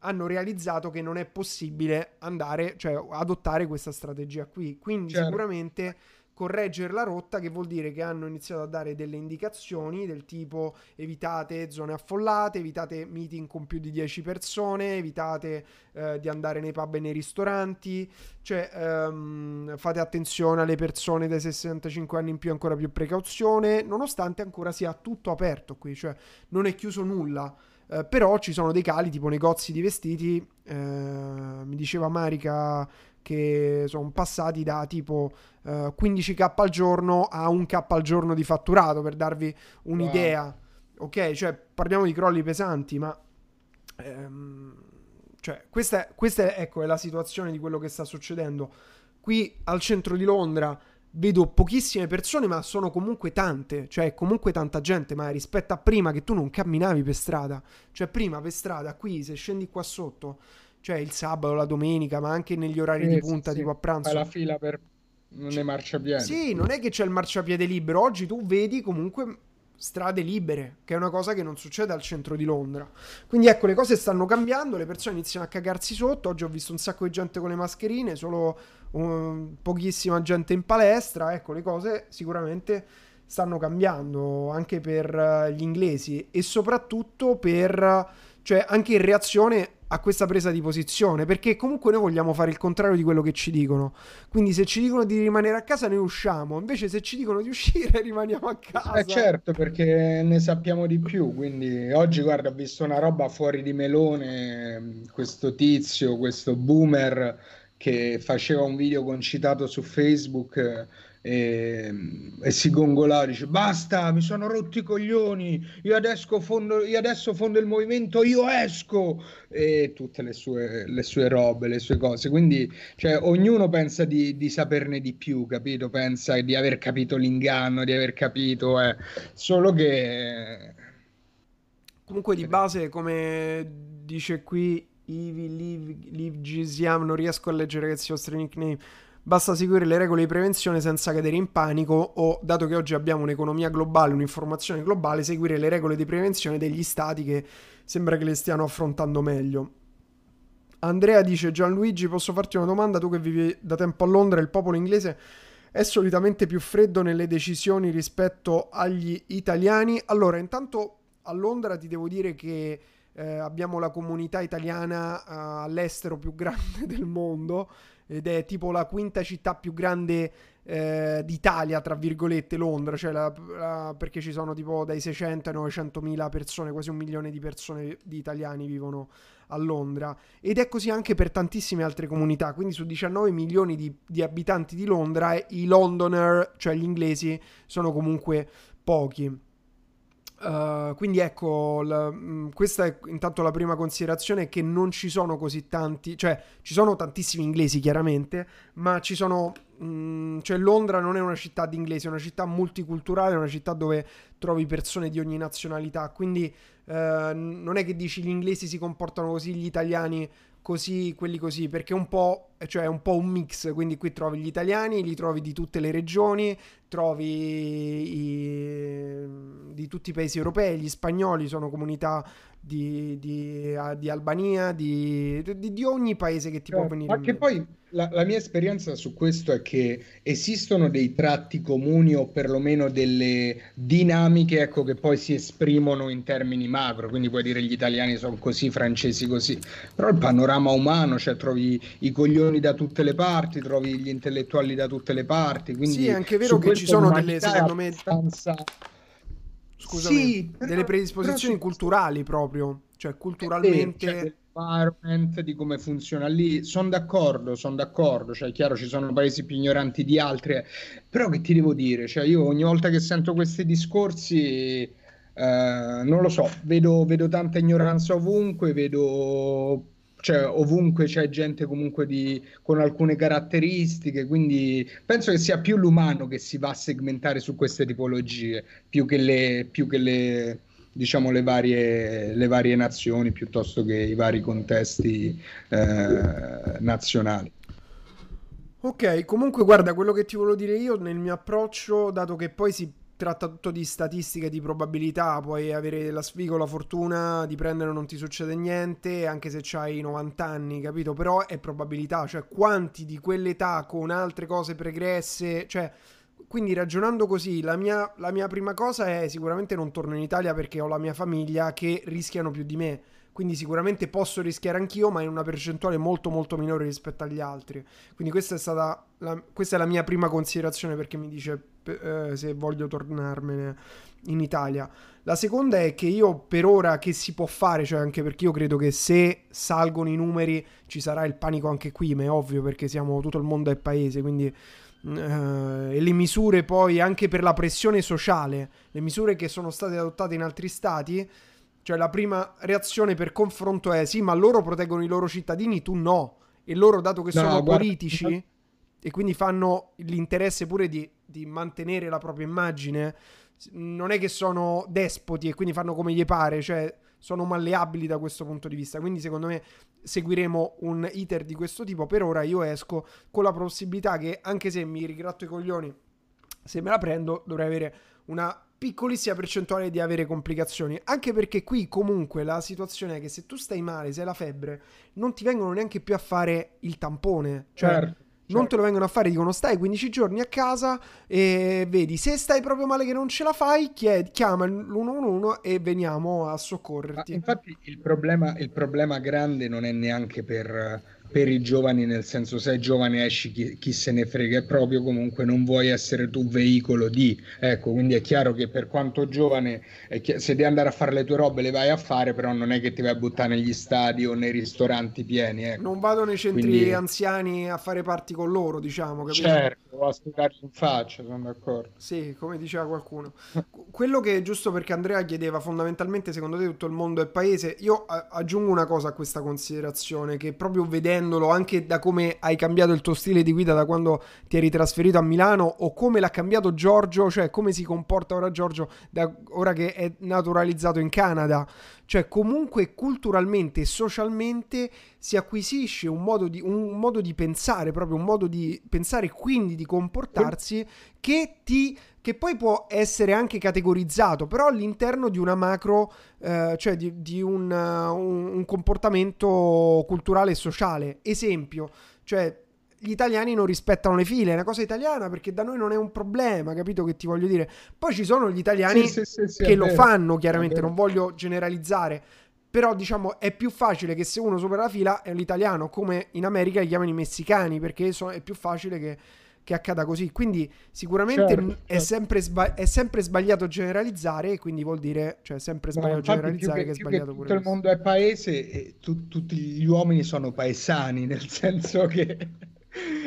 hanno realizzato che non è possibile andare, cioè adottare questa strategia qui. Quindi certo. sicuramente correggere la rotta, che vuol dire che hanno iniziato a dare delle indicazioni del tipo evitate zone affollate, evitate meeting con più di 10 persone, evitate eh, di andare nei pub e nei ristoranti, cioè ehm, fate attenzione alle persone dai 65 anni in più, ancora più precauzione, nonostante ancora sia tutto aperto qui, cioè non è chiuso nulla. Eh, però ci sono dei cali tipo negozi di vestiti. Eh, mi diceva Marica che sono passati da tipo eh, 15k al giorno a 1k al giorno di fatturato per darvi un'idea. Wow. Ok, cioè parliamo di crolli pesanti, ma ehm, cioè, questa, questa ecco, è la situazione di quello che sta succedendo. Qui al centro di Londra vedo pochissime persone, ma sono comunque tante, cioè comunque tanta gente, ma rispetto a prima che tu non camminavi per strada, cioè prima per strada, qui se scendi qua sotto, cioè il sabato, la domenica, ma anche negli orari sì, di punta, sì, tipo a pranzo. Fai la fila per non è marciapiede. Sì, non è che c'è il marciapiede libero, oggi tu vedi comunque strade libere, che è una cosa che non succede al centro di Londra. Quindi ecco, le cose stanno cambiando, le persone iniziano a cagarsi sotto. Oggi ho visto un sacco di gente con le mascherine, solo um, pochissima gente in palestra. Ecco, le cose sicuramente stanno cambiando anche per uh, gli inglesi e soprattutto per, cioè anche in reazione a questa presa di posizione, perché comunque noi vogliamo fare il contrario di quello che ci dicono. Quindi se ci dicono di rimanere a casa noi usciamo, invece se ci dicono di uscire rimaniamo a casa. Eh certo, perché ne sappiamo di più, quindi oggi guarda, ho visto una roba fuori di melone, questo tizio, questo boomer che faceva un video concitato su Facebook e, e si gongolava, dice basta, mi sono rotti i coglioni, io adesso fondo, io adesso fondo il movimento, io esco e tutte le sue, le sue robe, le sue cose. Quindi cioè, ognuno pensa di, di, saperne di più, capito? Pensa di aver capito l'inganno, di aver capito, eh. solo che... Comunque di base, come dice qui Ivi Liv, Liv Gisiam, non riesco a leggere ragazzi i vostri nickname Basta seguire le regole di prevenzione senza cadere in panico o, dato che oggi abbiamo un'economia globale, un'informazione globale, seguire le regole di prevenzione degli stati che sembra che le stiano affrontando meglio. Andrea dice Gianluigi, posso farti una domanda? Tu che vivi da tempo a Londra, il popolo inglese è solitamente più freddo nelle decisioni rispetto agli italiani? Allora, intanto a Londra ti devo dire che eh, abbiamo la comunità italiana uh, all'estero più grande del mondo ed è tipo la quinta città più grande eh, d'Italia, tra virgolette, Londra, cioè la, la, perché ci sono tipo dai 600 ai 900 mila persone, quasi un milione di persone, di italiani vivono a Londra. Ed è così anche per tantissime altre comunità, quindi su 19 milioni di, di abitanti di Londra i Londoner, cioè gli inglesi, sono comunque pochi. Uh, quindi ecco, la, mh, mm, questa è intanto la prima considerazione che non ci sono così tanti, cioè ci sono tantissimi inglesi chiaramente, ma ci sono, mh, mm, cioè Londra non è una città di inglesi, è una città multiculturale, è una città dove trovi persone di ogni nazionalità, quindi uh, non è che dici gli inglesi si comportano così, gli italiani così, quelli così, perché un po', cioè è un po' un mix, quindi qui trovi gli italiani, li trovi di tutte le regioni, trovi i, di tutti i paesi europei, gli spagnoli sono comunità di, di, di Albania, di, di, ogni paese che ti può venire. Ma che poi la, la, mia esperienza su questo è che esistono dei tratti comuni o perlomeno delle dinamiche ecco, che poi si esprimono in termini macro, quindi puoi dire gli italiani sono così, i francesi così, però il panorama umano, cioè trovi i coglioni da tutte le parti, trovi gli intellettuali da tutte le parti. Quindi sì, è anche vero che ci sono delle, secondo me... Abbastanza scusami, sì, però, delle predisposizioni però, culturali proprio, cioè culturalmente... Cioè, di come funziona lì, sono d'accordo, sono d'accordo, cioè è chiaro ci sono paesi più ignoranti di altri, però che ti devo dire, cioè io ogni volta che sento questi discorsi, eh, non lo so, vedo, vedo tanta ignoranza ovunque, vedo cioè ovunque c'è gente comunque di, con alcune caratteristiche, quindi penso che sia più l'umano che si va a segmentare su queste tipologie, più che le, più che le diciamo le varie, le varie nazioni piuttosto che i vari contesti eh, nazionali. Ok, comunque guarda, quello che ti volevo dire io nel mio approccio, dato che poi si tratta tutto di statistiche, di probabilità, puoi avere la sfiga la fortuna di prendere non ti succede niente, anche se hai 90 anni, capito? Però è probabilità, cioè quanti di quell'età con altre cose pregresse, cioè... Quindi ragionando così, la mia, la mia prima cosa è sicuramente non torno in Italia perché ho la mia famiglia che rischiano più di me quindi sicuramente posso rischiare anch'io, ma in una percentuale molto molto minore rispetto agli altri. Quindi questa è stata la, questa è la mia prima considerazione perché mi dice eh, se voglio tornarmene in Italia. La seconda è che io per ora che si può fare, cioè anche perché io credo che se salgono i numeri ci sarà il panico anche qui, ma è ovvio perché siamo tutto il mondo è paese, quindi Uh, e le misure poi anche per la pressione sociale, le misure che sono state adottate in altri stati cioè la prima reazione per confronto è sì, ma loro proteggono i loro cittadini, tu no. E loro, dato che no, sono guarda, politici e quindi fanno l'interesse pure di, di, mantenere la propria immagine, non è che sono despoti e quindi fanno come gli pare, cioè sono malleabili da questo punto di vista. Quindi secondo me seguiremo un iter di questo tipo. Per ora io esco con la possibilità che anche se mi rigratto i coglioni, se me la prendo, dovrei avere una piccolissima percentuale di avere complicazioni. Anche perché qui comunque la situazione è che se tu stai male, se hai la febbre, non ti vengono neanche più a fare il tampone. Cioè, certo, non certo. te lo vengono a fare, dicono stai 15 giorni a casa e vedi, se stai proprio male che non ce la fai, chied- chiama l'111 e veniamo a soccorrerti. Ma infatti il problema, il problema grande non è neanche per per i giovani, nel senso sei giovane esci chi, chi, se ne frega, è proprio comunque non vuoi essere tu veicolo di, ecco, quindi è chiaro che per quanto giovane, chi- se devi andare a fare le tue robe le vai a fare, però non è che ti vai a buttare negli stadi o nei ristoranti pieni. Ecco. Non vado nei centri quindi... anziani a fare parti con loro, diciamo. Capito? Certo, a studiarci in faccia, sono d'accordo. Sì, come diceva qualcuno. Quello che, giusto perché Andrea chiedeva, fondamentalmente secondo te tutto il mondo è paese, io aggiungo una cosa a questa considerazione, che proprio vedendo vedendolo anche da come hai cambiato il tuo stile di guida da quando ti eri trasferito a Milano o come l'ha cambiato Giorgio, cioè come si comporta ora Giorgio da ora che è naturalizzato in Canada. Cioè comunque culturalmente e socialmente si acquisisce un modo, di, un modo di pensare, proprio un modo di pensare e quindi di comportarsi che ti che poi può essere anche categorizzato, però all'interno di una macro, eh, cioè di, di un, un, un, comportamento culturale e sociale. Esempio, cioè gli italiani non rispettano le file, è una cosa italiana perché da noi non è un problema, capito che ti voglio dire? Poi ci sono gli italiani sì, sì, sì, che lo fanno, chiaramente, non voglio generalizzare, però diciamo è più facile che se uno supera la fila è l'italiano, come in America li chiamano i messicani, perché so- è più facile che, che accada così. Quindi sicuramente Certo, n- è, certo. sempre sba- è sempre sbagliato generalizzare, e quindi vuol dire, cioè è sempre No, sbagliato più generalizzare che, che è più che sbagliato tutto pure il questo. mondo è paese, eh, tu- tutti gli uomini sono paesani, nel senso che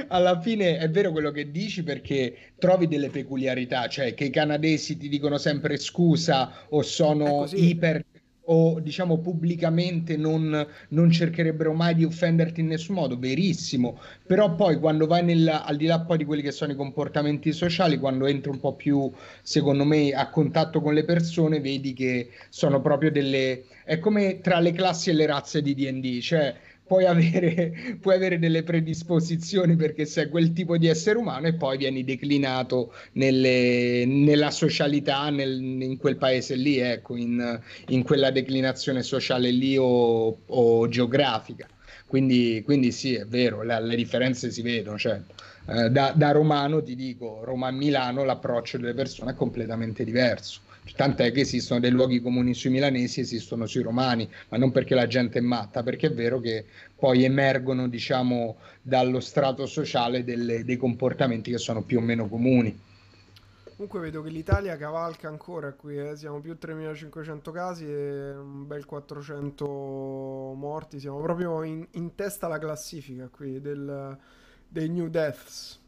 alla fine è vero quello che dici perché trovi delle peculiarità, cioè che i canadesi ti dicono sempre scusa o sono iper o diciamo pubblicamente non, non cercherebbero mai di offenderti in nessun modo, verissimo, però poi quando vai nel, al di là poi di quelli che sono i comportamenti sociali, quando entri un po' più, secondo me, a contatto con le persone, vedi che sono proprio delle... è come tra le classi e le razze di D&D, cioè puoi avere, puoi avere delle predisposizioni perché sei quel tipo di essere umano e poi vieni declinato nelle- nella socialità nel- in quel paese lì, ecco, in, in quella declinazione sociale lì o, o geografica. Quindi, quindi sì, è vero, la- le differenze si vedono, certo. Eh, da, da romano ti dico, Roma a Milano l'approccio delle persone è completamente diverso. Tant'è che esistono dei luoghi comuni sui milanesi, esistono sui romani, ma non perché la gente è matta, perché è vero che poi emergono, diciamo, dallo strato sociale delle- dei comportamenti che sono più o meno comuni. Comunque vedo che l'Italia cavalca ancora qui, eh. Siamo più 3500 casi e un bel 400 morti, siamo proprio in, in testa alla classifica qui del- dei new deaths.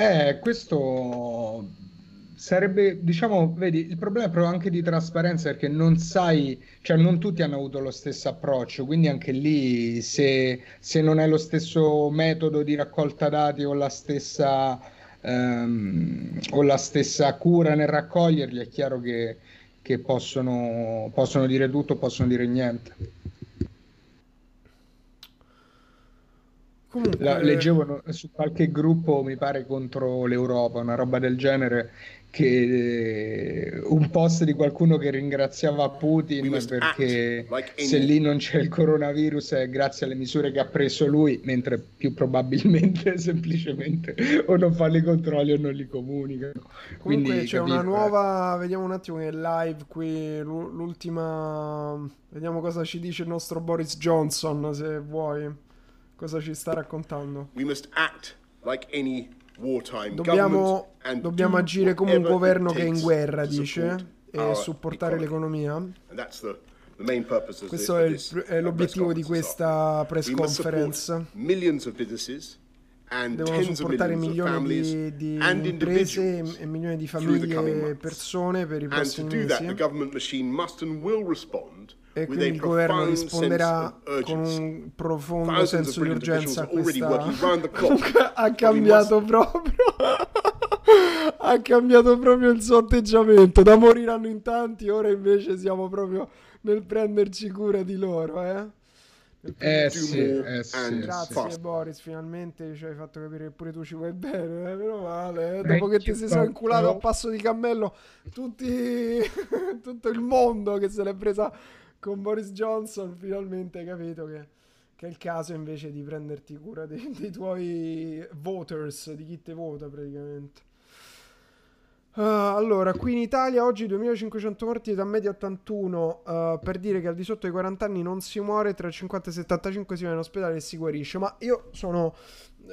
Eh, questo sarebbe, diciamo, vedi, il problema è proprio anche di trasparenza perché non sai, cioè non tutti hanno avuto lo stesso approccio, quindi anche lì se, se non è lo stesso metodo di raccolta dati o la stessa, ehm, o la stessa cura nel raccoglierli, è chiaro che, che possono, possono dire tutto, possono dire niente. Comunque, La- leggevo no- su qualche gruppo, mi pare contro l'Europa, una roba del genere, che eh, un post di qualcuno che ringraziava Putin perché like se any lì non c'è il coronavirus è grazie alle misure che ha preso lui, mentre più probabilmente semplicemente o non fanno i controlli o non li comunicano. Comunque Quindi, c'è una capito, eh. nuova, vediamo un attimo che è live qui, l'u- l'ultima, vediamo cosa ci dice il nostro Boris Johnson, se vuoi, cosa ci sta raccontando. Like Dobbiamo, dobbiamo do agire come un governo che è in guerra, dice, e supportare l'economia. Questo è, è l'obiettivo di questa press conference. Devono supportare milioni di, di imprese e, milioni di famiglie e persone per i prossimi mesi. E quindi il governo risponderà con un profondo senso di urgenza a questa... ha cambiato proprio ha cambiato proprio il suo atteggiamento da moriranno in tanti ora invece siamo proprio nel prenderci cura di loro eh, Eh sì, eh sì, sì. Grazie fast. Boris, finalmente ci hai fatto capire che pure tu ci vuoi bene, eh, meno male. eh. Dopo che ti sei sono inculato a passo di cammello tutti, tutto il mondo che se l'è presa con Boris Johnson, finalmente hai capito che, che è il caso invece di prenderti cura dei, dei tuoi voters, di chi te vota praticamente. Ah, allora, qui in Italia oggi 2500 morti, età media 81, eh, per dire che al di sotto dei 40 anni non si muore, tra i 50 e i 75 si va in ospedale e si guarisce. Ma io sono...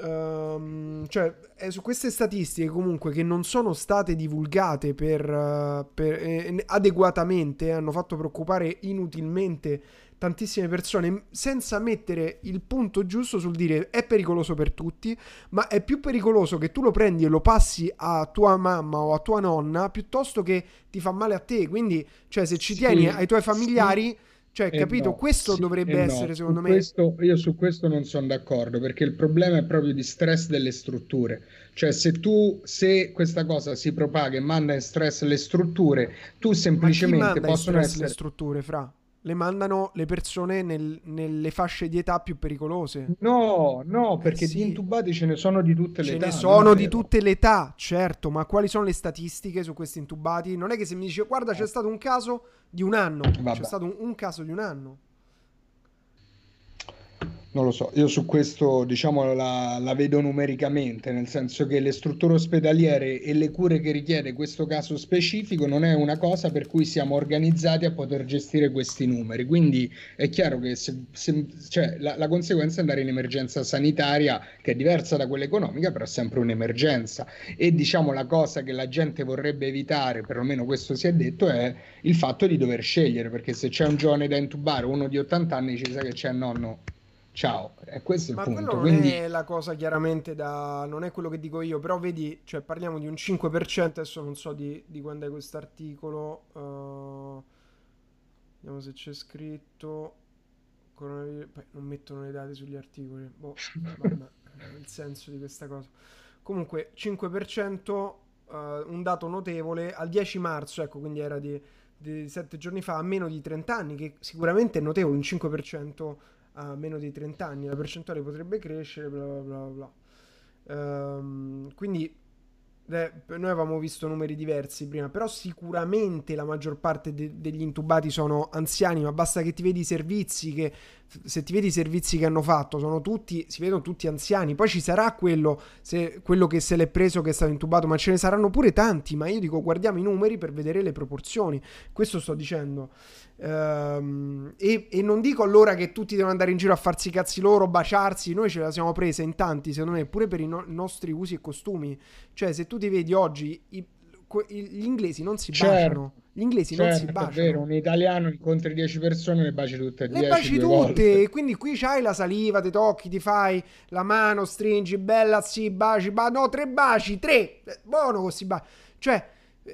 ehm, cioè, è su queste statistiche comunque che non sono state divulgate per, eh, per- eh, adeguatamente, hanno fatto preoccupare inutilmente tantissime persone senza mettere il punto giusto sul dire è pericoloso per tutti, ma è più pericoloso che tu lo prendi e lo passi a tua mamma o a tua nonna piuttosto che ti fa male a te. Quindi, cioè, se ci Sì, tieni ai tuoi sì familiari, cioè, e capito? no, Questo sì dovrebbe e no. essere, Su secondo me. questo- io su questo non sono d'accordo perché il problema è proprio di stress delle strutture. Cioè, se tu, se questa cosa si propaga e manda in stress le strutture, tu semplicemente possono stress le essere. strutture, fra? Le mandano le persone nel- nelle fasce di età più pericolose. No, no, Eh perché di sì. intubati ce ne sono di tutte le Ce età, ne non è sono di tutte le età, certo, ma quali sono le statistiche su questi intubati? Non è che se mi dice guarda c'è stato un caso di un anno, Vabbè. c'è stato un, un caso di un anno. Non lo so, io su questo diciamo la, la, vedo numericamente, nel senso che le strutture ospedaliere e le cure che richiede questo caso specifico non è una cosa per cui siamo organizzati a poter gestire questi numeri. Quindi è chiaro che se, se, cioè, la, la, conseguenza è andare in emergenza sanitaria, che è diversa da quella economica, però è sempre un'emergenza. E diciamo la cosa che la gente vorrebbe evitare, perlomeno questo si è detto, è il fatto di dover scegliere, perché se c'è un giovane da intubare, uno di 80 anni, ci sa che c'è nonno Ciao, e questo è il Ma punto. non Quindi... è la cosa chiaramente da... non è quello che dico io, però vedi, cioè parliamo di un 5%, adesso non so di, di quando è questo articolo, uh... vediamo se c'è scritto, Coronavirus... Poi non mettono le date sugli articoli, boh, vabbè, il senso di questa cosa. Comunque 5%, uh, un dato notevole, al 10 marzo, ecco, quindi era di, di 7 giorni fa, a meno di 30 anni, che sicuramente è notevole, un 5% a meno di 30 anni la percentuale potrebbe crescere, bla bla bla bla. Um, quindi eh, noi avevamo visto numeri diversi prima, però sicuramente la maggior parte de- degli intubati sono anziani, ma basta che ti vedi i servizi che se ti vedi i servizi che hanno fatto, sono tutti, si vedono tutti anziani. Poi ci sarà quello, se, quello che se l'è preso che è stato intubato, ma ce ne saranno pure tanti, ma io dico guardiamo i numeri per vedere le proporzioni. Questo sto dicendo. Ehm, e, e, non dico allora che tutti devono andare in giro a farsi i cazzi loro, baciarsi. Noi ce la siamo presa in tanti, secondo me, pure per i no- nostri usi e costumi. Cioè, se tu ti vedi oggi, i, que- gli inglesi non si certo. baciano. Gli inglesi certo, non si baciano. È vero, un italiano incontri 10 persone e le baci tutte e 10. Le baci tutte, volte. quindi qui c'hai la saliva, ti tocchi, ti fai la mano, stringi, bella, sì, baci, ba- no, tre baci, tre. Buono così baci. Cioè,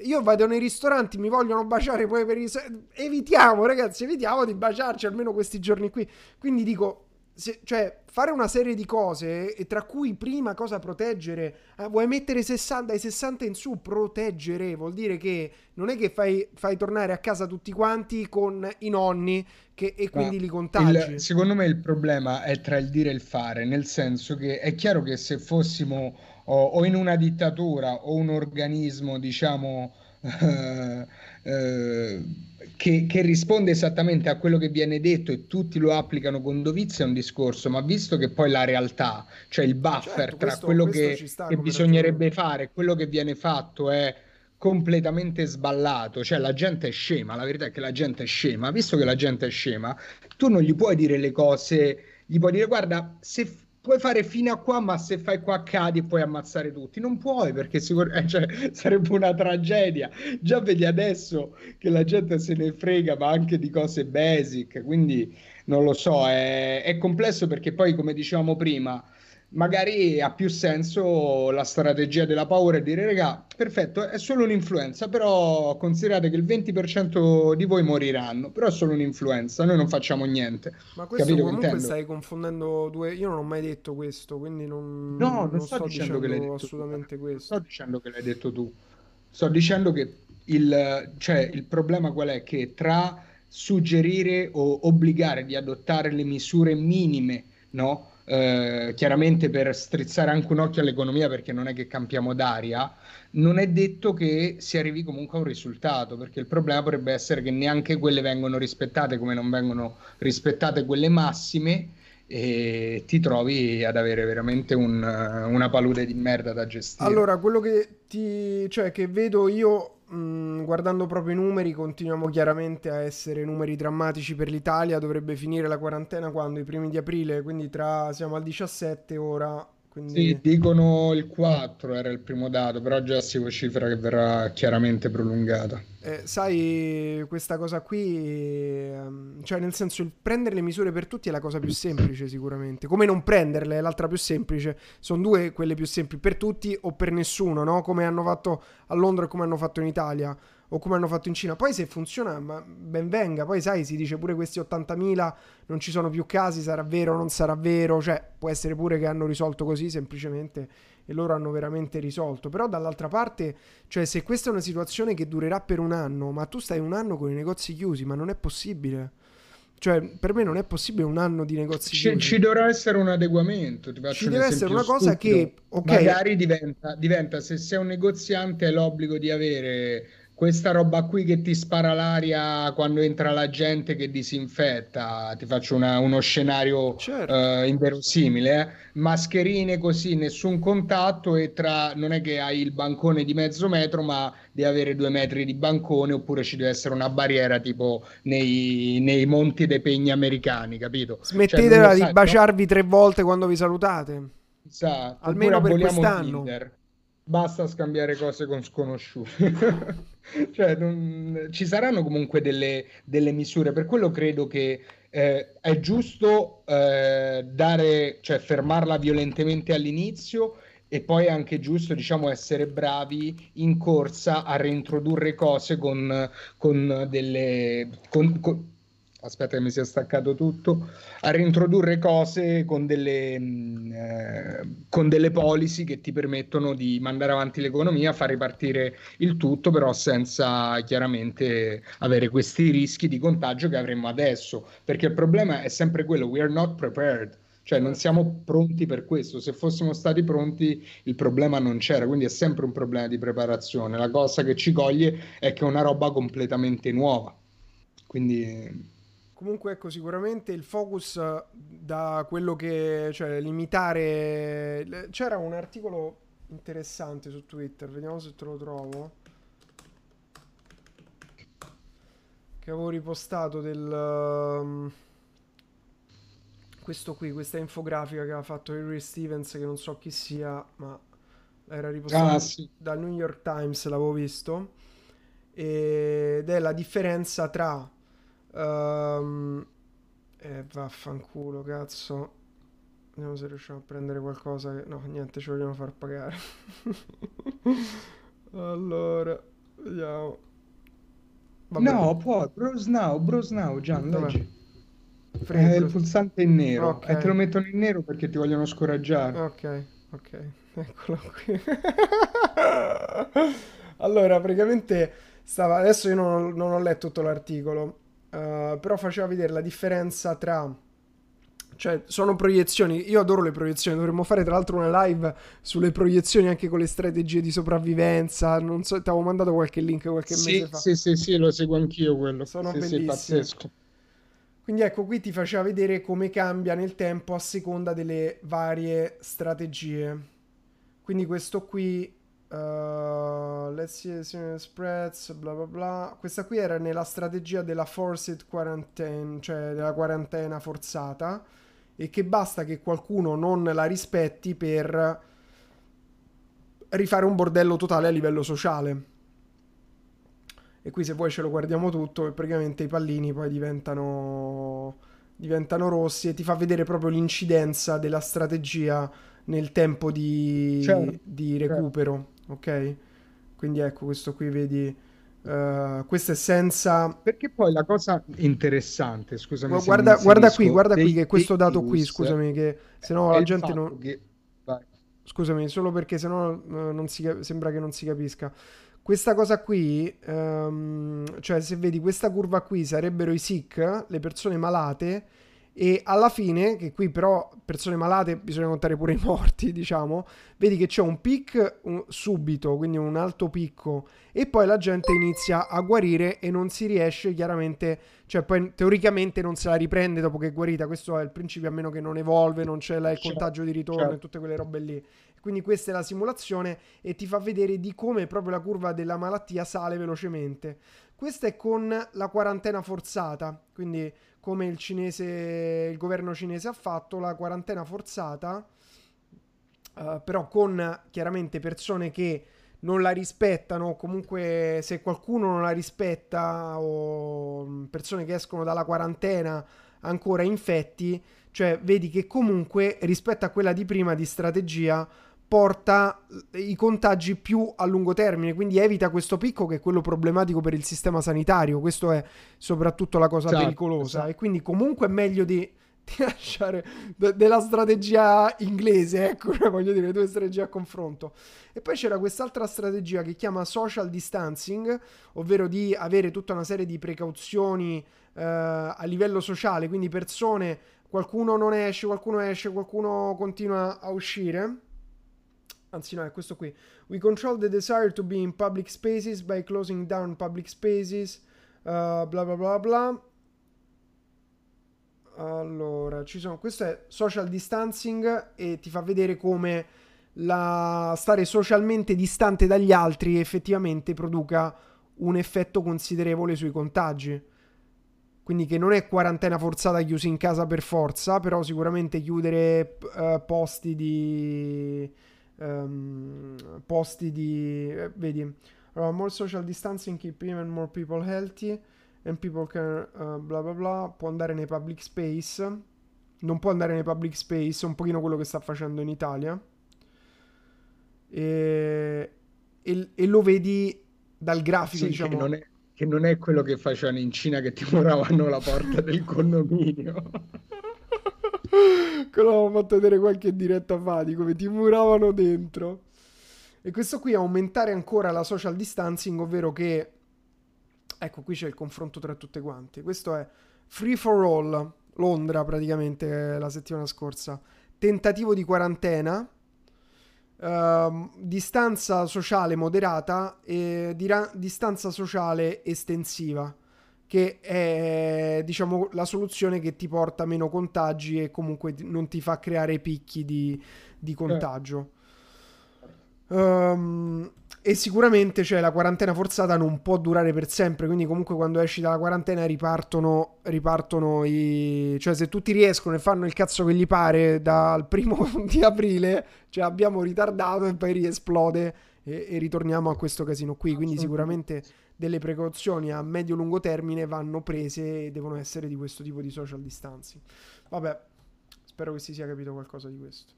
io vado nei ristoranti, mi vogliono baciare poi per i... Evitiamo, ragazzi, evitiamo di baciarci almeno questi giorni qui. Quindi dico, se, cioè, fare una serie di cose, e tra cui prima cosa proteggere, eh, vuoi mettere 60, dai 60 in su, proteggere, vuol dire che non è che fai, fai tornare a casa tutti quanti con i nonni che, e quindi Ma li contagi. Il, secondo me il problema è tra il dire e il fare, nel senso che è chiaro che se fossimo o, o in una dittatura o un organismo, diciamo, eh, eh, che, che, risponde esattamente a quello che viene detto e tutti lo applicano con dovizia è un discorso, ma visto che poi la realtà, cioè il buffer certo, tra questo, quello questo che, che bisognerebbe ragione. fare e quello che viene fatto è completamente sballato, cioè la gente è scema, la verità è che la gente è scema, visto che la gente è scema, tu non gli puoi dire le cose, gli puoi dire guarda, se puoi fare fino a qua, ma se fai qua cadi e puoi ammazzare tutti. Non puoi perché sicur- eh, cioè, sarebbe una tragedia. Già vedi adesso che la gente se ne frega, ma anche di cose basic. Quindi non lo so, è, è complesso perché poi, come dicevamo prima, magari ha più senso la strategia della paura e dire raga perfetto è solo un'influenza però considerate che il 20% di voi moriranno però è solo un'influenza noi non facciamo niente. Ma questo Capito comunque stai confondendo due io non ho mai detto questo quindi non, no non, non sto, sto, dicendo, dicendo che l'hai detto assolutamente tu. questo. sto dicendo che l'hai detto tu. Sto dicendo che il, cioè, il problema qual è? Che tra suggerire o obbligare di adottare le misure minime no? Eh, chiaramente per strizzare anche un occhio all'economia perché non è che campiamo d'aria, non è detto che si arrivi comunque a un risultato, perché il problema potrebbe essere che neanche quelle vengono rispettate come non vengono rispettate quelle massime e ti trovi ad avere veramente un, una palude di merda da gestire. Allora, quello che, ti, cioè, che vedo io Mm, guardando proprio i numeri, continuiamo chiaramente a essere numeri drammatici per l'Italia. Dovrebbe finire la quarantena quando? I primi di aprile, quindi tra siamo al 17 ora. Quindi... Sì, dicono il 4 era il primo dato, però già si vocifera che verrà chiaramente prolungata. Eh, sai, questa cosa qui, ehm, cioè nel senso, il prendere le misure per tutti è la cosa più semplice sicuramente. Come non prenderle è l'altra più semplice. Sono due quelle più semplici, per tutti o per nessuno, no? Come hanno fatto a Londra e come hanno fatto in Italia o come hanno fatto in Cina. Poi se funziona, ma ben venga. Poi sai, si dice pure questi 80.000 non ci sono più casi, sarà vero o non sarà vero. Cioè, può essere pure che hanno risolto così semplicemente e loro hanno veramente risolto. Però dall'altra parte, cioè se questa è una situazione che durerà per un anno, ma tu stai un anno con i negozi chiusi, ma non è possibile. Cioè, per me non è possibile un anno di negozi ci, ci dovrà essere un adeguamento. ci deve essere una cosa stupido. che, okay. magari diventa, diventa, se sei un negoziante, hai l'obbligo di avere questa roba qui che ti spara l'aria quando entra la gente che disinfetta, ti faccio una- uno scenario Certo. eh, inverosimile, eh. Mascherine così, nessun contatto e tra, non è che hai il bancone di mezzo metro, ma devi avere due metri di bancone oppure ci deve essere una barriera tipo nei, nei monti dei pegni americani, capito? Cioè, Smettetela di sai, baciarvi tre volte quando vi salutate. Esatto, Almeno per quest'anno. Tinder. Basta scambiare cose con sconosciuti. Cioè, non- ci saranno comunque delle, delle misure. Per quello credo che eh, è giusto eh, dare, cioè fermarla violentemente all'inizio e poi è anche giusto, diciamo, essere bravi in corsa a reintrodurre cose con, con delle... con- con- Aspetta che mi sia staccato tutto a reintrodurre cose con delle, mh, eh, con delle policy che ti permettono di mandare avanti l'economia, far ripartire il tutto, però senza chiaramente avere questi rischi di contagio che avremmo adesso, perché il problema è sempre quello, we are not prepared. Cioè non siamo pronti per questo, se fossimo stati pronti il problema non c'era, quindi è sempre un problema di preparazione. La cosa che ci coglie è che è una roba completamente nuova. Quindi Comunque, ecco, sicuramente il focus eh, da quello che, cioè, limitare. C'era un articolo interessante su Twitter, vediamo se te lo trovo. Che avevo ripostato del. um, questo qui, questa infografica che aveva fatto Harry Stevens, che non so chi sia, ma era ripostato Ah, sì. dal New York Times, l'avevo visto. Ed è la differenza tra Ehm, eh, vaffanculo, cazzo. Vediamo se riusciamo a prendere qualcosa che... No, niente, ci vogliamo far pagare. allora, vediamo. Vabbè, No, può, browse now, browse now, Gian, leggi. È il pulsante in nero Ok. e te lo mettono in nero perché ti vogliono scoraggiare. Ok, ok, eccolo qui. allora, praticamente stava. Adesso io non, non ho letto tutto l'articolo, eh, però faceva vedere la differenza tra. Cioè, sono proiezioni. Io adoro le proiezioni. Dovremmo fare tra l'altro una live sulle proiezioni anche con le strategie di sopravvivenza. Non so, ti avevo mandato qualche link qualche Sì, mese fa. sì, sì, sì, lo seguo anch'io quello. Sono Sì, sì, bellissime. pazzesco. Quindi ecco, qui ti faceva vedere come cambia nel tempo a seconda delle varie strategie. Quindi questo qui, uh, let's see, see spreads, bla bla bla. Questa qui era nella strategia della forced quarantine, cioè della quarantena forzata, e che basta che qualcuno non la rispetti per rifare un bordello totale a livello sociale. E qui se vuoi ce lo guardiamo tutto e praticamente i pallini poi diventano, diventano rossi e ti fa vedere proprio l'incidenza della strategia nel tempo di, Certo, di certo. Ok? Quindi ecco, questo qui vedi, eh, questo è senza... Perché poi la cosa interessante, scusami se Guarda, guarda qui, guarda qui che questo dato qui, scusami, che se no la gente non... che-. Scusami, solo perché sennò eh, non si sembra che non si capisca. Questa cosa qui, ehm, cioè se vedi questa curva qui sarebbero i sick, le persone malate, e alla fine, che qui però persone malate bisogna contare pure i morti, diciamo, vedi che c'è un peak un- subito, quindi un alto picco, e poi la gente inizia a guarire e non si riesce chiaramente, cioè poi teoricamente non se la riprende dopo che è guarita, questo è il principio, a meno che non evolve, non c'è la- il Certo, contagio di ritorno certo. e tutte quelle robe lì. Quindi questa è la simulazione e ti fa vedere di come proprio la curva della malattia sale velocemente. Questa è con la quarantena forzata, quindi come il cinese, il governo cinese ha fatto la quarantena forzata, eh, però con chiaramente persone che non la rispettano, comunque se qualcuno non la rispetta o mm, persone che escono dalla quarantena ancora infetti, cioè vedi che comunque rispetto a quella di prima di strategia porta i contagi più a lungo termine, quindi evita questo picco che è quello problematico per il sistema sanitario, questo è soprattutto la cosa Esatto, pericolosa esatto. e quindi comunque è meglio di, di lasciare de- della strategia inglese, ecco, voglio dire, due strategie a confronto. E poi c'era quest'altra strategia che chiama social distancing, ovvero di avere tutta una serie di precauzioni eh, a livello sociale, quindi persone, qualcuno non esce, qualcuno esce, qualcuno continua a uscire. Anzi, no, è questo qui. We control the desire to be in public spaces by closing down public spaces. Uh, bla bla bla bla. Allora, ci sono. Questo è social distancing e ti fa vedere come la stare socialmente distante dagli altri effettivamente produca un effetto considerevole sui contagi. Quindi che non è quarantena forzata chiusi in casa per forza, però sicuramente chiudere uh, posti di um, posti di eh, vedi allora, more social distancing keep even more people healthy and people can uh, bla bla bla può andare nei public space non può andare nei public space un pochino quello che sta facendo in Italia e, e, e lo vedi dal grafico Sì, diciamo che non è, non è quello che facevano in Cina che ti muravano la porta del condominio. Che l'ho fatto vedere qualche diretta fa di come ti muravano dentro. E questo qui aumentare ancora la social distancing, ovvero che ecco qui c'è il confronto tra tutte quante. Questo è Free for All, Londra praticamente la settimana scorsa. Tentativo di quarantena, ehm, distanza sociale moderata e dira- distanza sociale estensiva che è diciamo la soluzione che ti porta meno contagi e comunque non ti fa creare picchi di, di contagio. Ehm, e sicuramente cioè, la quarantena forzata non può durare per sempre, quindi comunque quando esci dalla quarantena ripartono, ripartono i... cioè se tutti riescono e fanno il cazzo che gli pare dal primo di aprile, cioè abbiamo ritardato e poi riesplode e, e ritorniamo a questo casino qui, quindi sicuramente delle precauzioni a medio-lungo termine vanno prese e devono essere di questo tipo di social distancing. Vabbè, spero che si sia capito qualcosa di questo.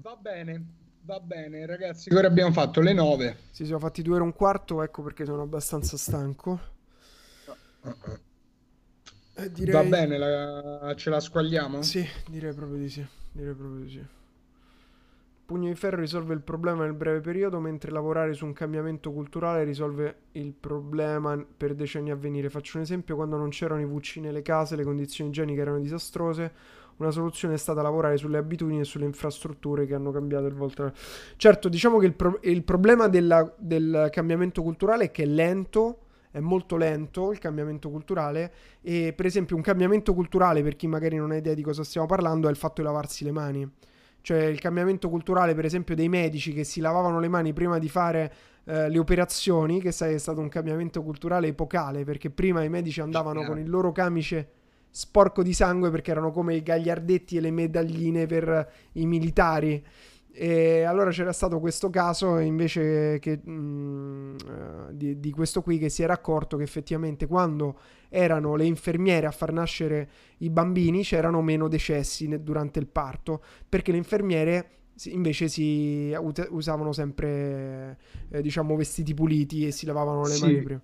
Va bene, va bene, ragazzi. Ora abbiamo fatto le 9. Sì, siamo fatti due ore e un quarto, ecco perché sono abbastanza stanco. Eh, direi... Va bene, la- ce la squagliamo? Sì, direi proprio di sì. Direi proprio di sì. Pugno di ferro risolve il problema nel breve periodo, mentre lavorare su un cambiamento culturale risolve il problema per decenni a venire. Faccio un esempio: quando non c'erano i WC nelle case, le condizioni igieniche erano disastrose. Una soluzione è stata lavorare sulle abitudini e sulle infrastrutture che hanno cambiato il volto. Certo, diciamo che il, pro- il problema della- del cambiamento culturale è che è lento, è molto lento il cambiamento culturale e per esempio un cambiamento culturale per chi magari non ha idea di cosa stiamo parlando è il fatto di lavarsi le mani. Cioè il cambiamento culturale per esempio dei medici che si lavavano le mani prima di fare eh, le operazioni, che sai è stato un cambiamento culturale epocale perché prima i medici andavano con il loro camice sporco di sangue perché erano come i gagliardetti e le medagline per i militari. E allora c'era stato questo caso invece che, mm, eh, di, di questo qui che si era accorto che effettivamente quando erano le infermiere a far nascere i bambini c'erano meno decessi durante il parto perché le infermiere invece si usavano sempre eh, diciamo vestiti puliti e si lavavano le Sì. mani prima.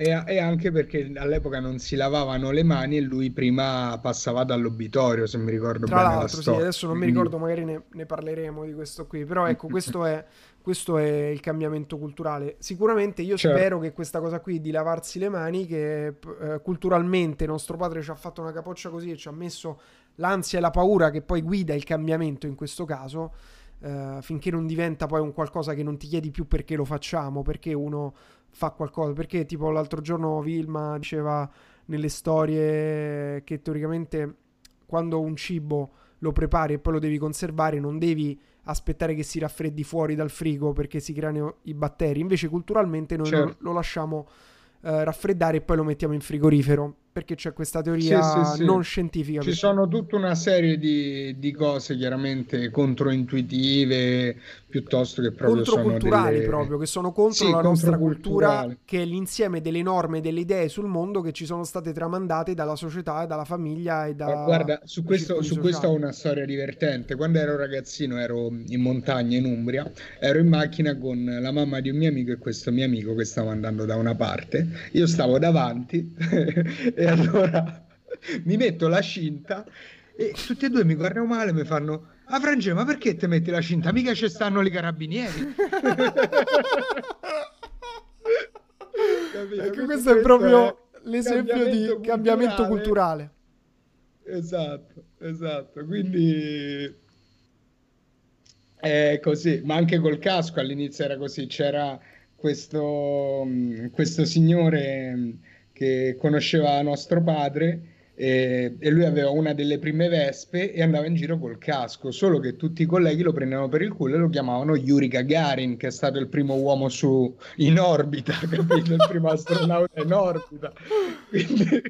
E, e anche perché all'epoca non si lavavano le mani e lui prima passava dall'obitorio, se mi ricordo Tra bene la l'altro, sì, storia. adesso non mi ricordo, magari ne, ne parleremo di questo qui, però ecco, questo è, questo è il cambiamento culturale. Sicuramente io Certo. spero che questa cosa qui di lavarsi le mani, che eh, culturalmente nostro padre ci ha fatto una capoccia così e ci ha messo l'ansia e la paura che poi guida il cambiamento in questo caso, eh, finché non diventa poi un qualcosa che non ti chiedi più perché lo facciamo, perché uno fa qualcosa, perché tipo l'altro giorno Vilma diceva nelle storie che teoricamente quando un cibo lo prepari e poi lo devi conservare non devi aspettare che si raffreddi fuori dal frigo perché si creano i batteri, invece culturalmente noi Certo. lo, lo lasciamo eh, raffreddare e poi lo mettiamo in frigorifero perché c'è questa teoria Sì, sì, sì. non scientifica. Ci sono tutta una serie di, di cose chiaramente controintuitive piuttosto che proprio controculturali delle... proprio, che sono contro la nostra cultura, che è l'insieme delle norme delle idee sul mondo che ci sono state tramandate dalla società, dalla famiglia e da Ma guarda, su questo, su questo ho una storia divertente. Quando ero ragazzino, ero in montagna in Umbria, ero in macchina con la mamma di un mio amico e questo mio amico che stava andando da una parte. Io stavo davanti e allora mi metto la cinta e tutti e due mi guardano male e mi fanno: Ah, Frangè, ma perché te metti la cinta? Mica ci stanno i carabinieri. Capito? Ecco, questo è proprio l'esempio di cambiamento cambiamento culturale. Esatto, esatto. Quindi È così, ma anche col casco all'inizio era così. C'era questo, questo signore che conosceva nostro padre e, e, lui aveva una delle prime vespe e andava in giro col casco, solo che tutti i colleghi lo prendevano per il culo e lo chiamavano Yuri Gagarin, che è stato il primo uomo su, in orbita, capito? Il primo astronauta in orbita. Quindi...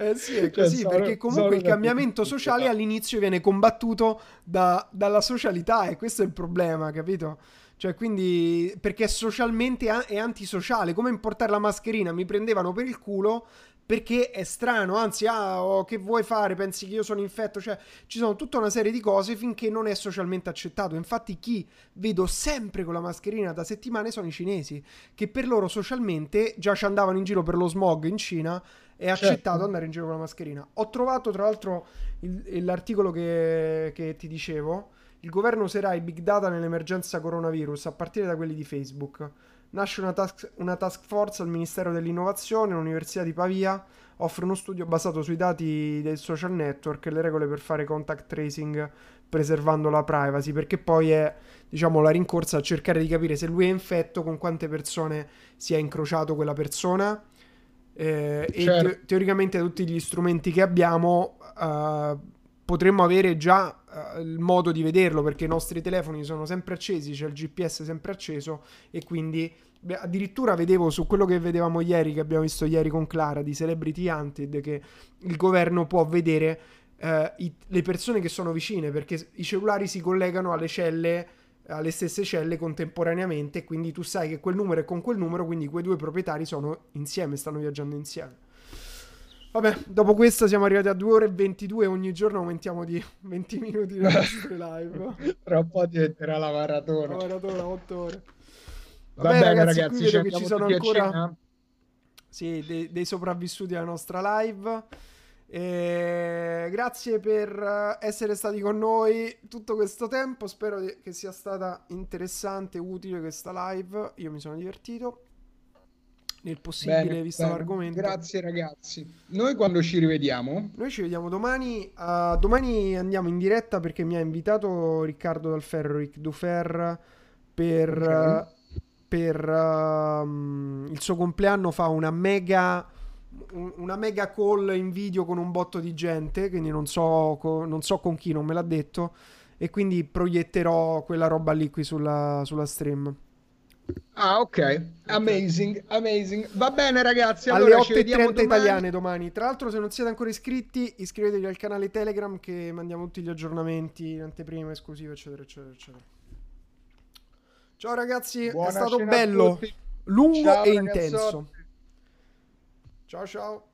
Eh sì, è cioè, così, cioè, perché comunque il cambiamento sociale all'inizio viene combattuto da, dalla socialità e questo è il problema, capito? Cioè, quindi, perché socialmente è antisociale, come importare la mascherina, mi prendevano per il culo perché è strano, anzi, ah, oh, che vuoi fare? Pensi che io sono infetto? Cioè, ci sono tutta una serie di cose finché non è socialmente accettato. Infatti, chi vedo sempre con la mascherina da settimane sono i cinesi, che per loro socialmente già ci andavano in giro per lo smog in Cina. È certo. accettato certo. andare in giro con la mascherina. Ho trovato, tra l'altro, il, l'articolo che, che ti dicevo. Il governo userà i big data nell'emergenza coronavirus a partire da quelli di Facebook. Nasce una task, una task force al Ministero dell'Innovazione, l'Università di Pavia offre uno studio basato sui dati del social network e le regole per fare contact tracing preservando la privacy, perché poi è diciamo la rincorsa a cercare di capire se lui è infetto, con quante persone si è incrociato quella persona. Eh, certo. E te- teoricamente tutti gli strumenti che abbiamo uh, potremmo avere già uh, il modo di vederlo perché i nostri telefoni sono sempre accesi, c'è il GPS sempre acceso e quindi beh, addirittura vedevo su quello che vedevamo ieri, che abbiamo visto ieri con Clara di Celebrity Hunted, che il governo può vedere uh, i, le persone che sono vicine perché i cellulari si collegano alle celle alle stesse celle contemporaneamente quindi tu sai che quel numero è con quel numero quindi quei due proprietari sono insieme stanno viaggiando insieme Vabbè, dopo questa siamo arrivati a 2 ore e 22 ogni giorno aumentiamo di 20 minuti le nostre live. Tra un po' diventerà la maratona. La maratona, 8 ore. Va, bene ragazzi, ragazzi ci, che ci sono ancora sì, dei, dei, sopravvissuti alla nostra live. E grazie per essere stati con noi tutto questo tempo. Spero che sia stata interessante, utile questa live. Io mi sono divertito nel possibile bene, visto bene. l'argomento. Grazie ragazzi. Noi quando ci rivediamo? Noi ci vediamo domani. Uh, domani andiamo in diretta perché mi ha invitato Riccardo Dalferro, Ric Dufer, per, okay. uh, per uh, il suo compleanno fa una mega una mega call in video con un botto di gente, quindi non so, non so con chi, non me l'ha detto, e quindi proietterò quella roba lì qui sulla, sulla stream. Ah, ok. Amazing, amazing. Va bene, ragazzi. Allora Alle 8.30 italiane domani. Tra l'altro, se non siete ancora iscritti, iscrivetevi al canale Telegram che mandiamo tutti gli aggiornamenti, anteprima, esclusive, eccetera, eccetera, eccetera. Ciao, ragazzi. Buona è stato bello, lungo ciao, e ragazzotti. intenso. Ciao, ciao.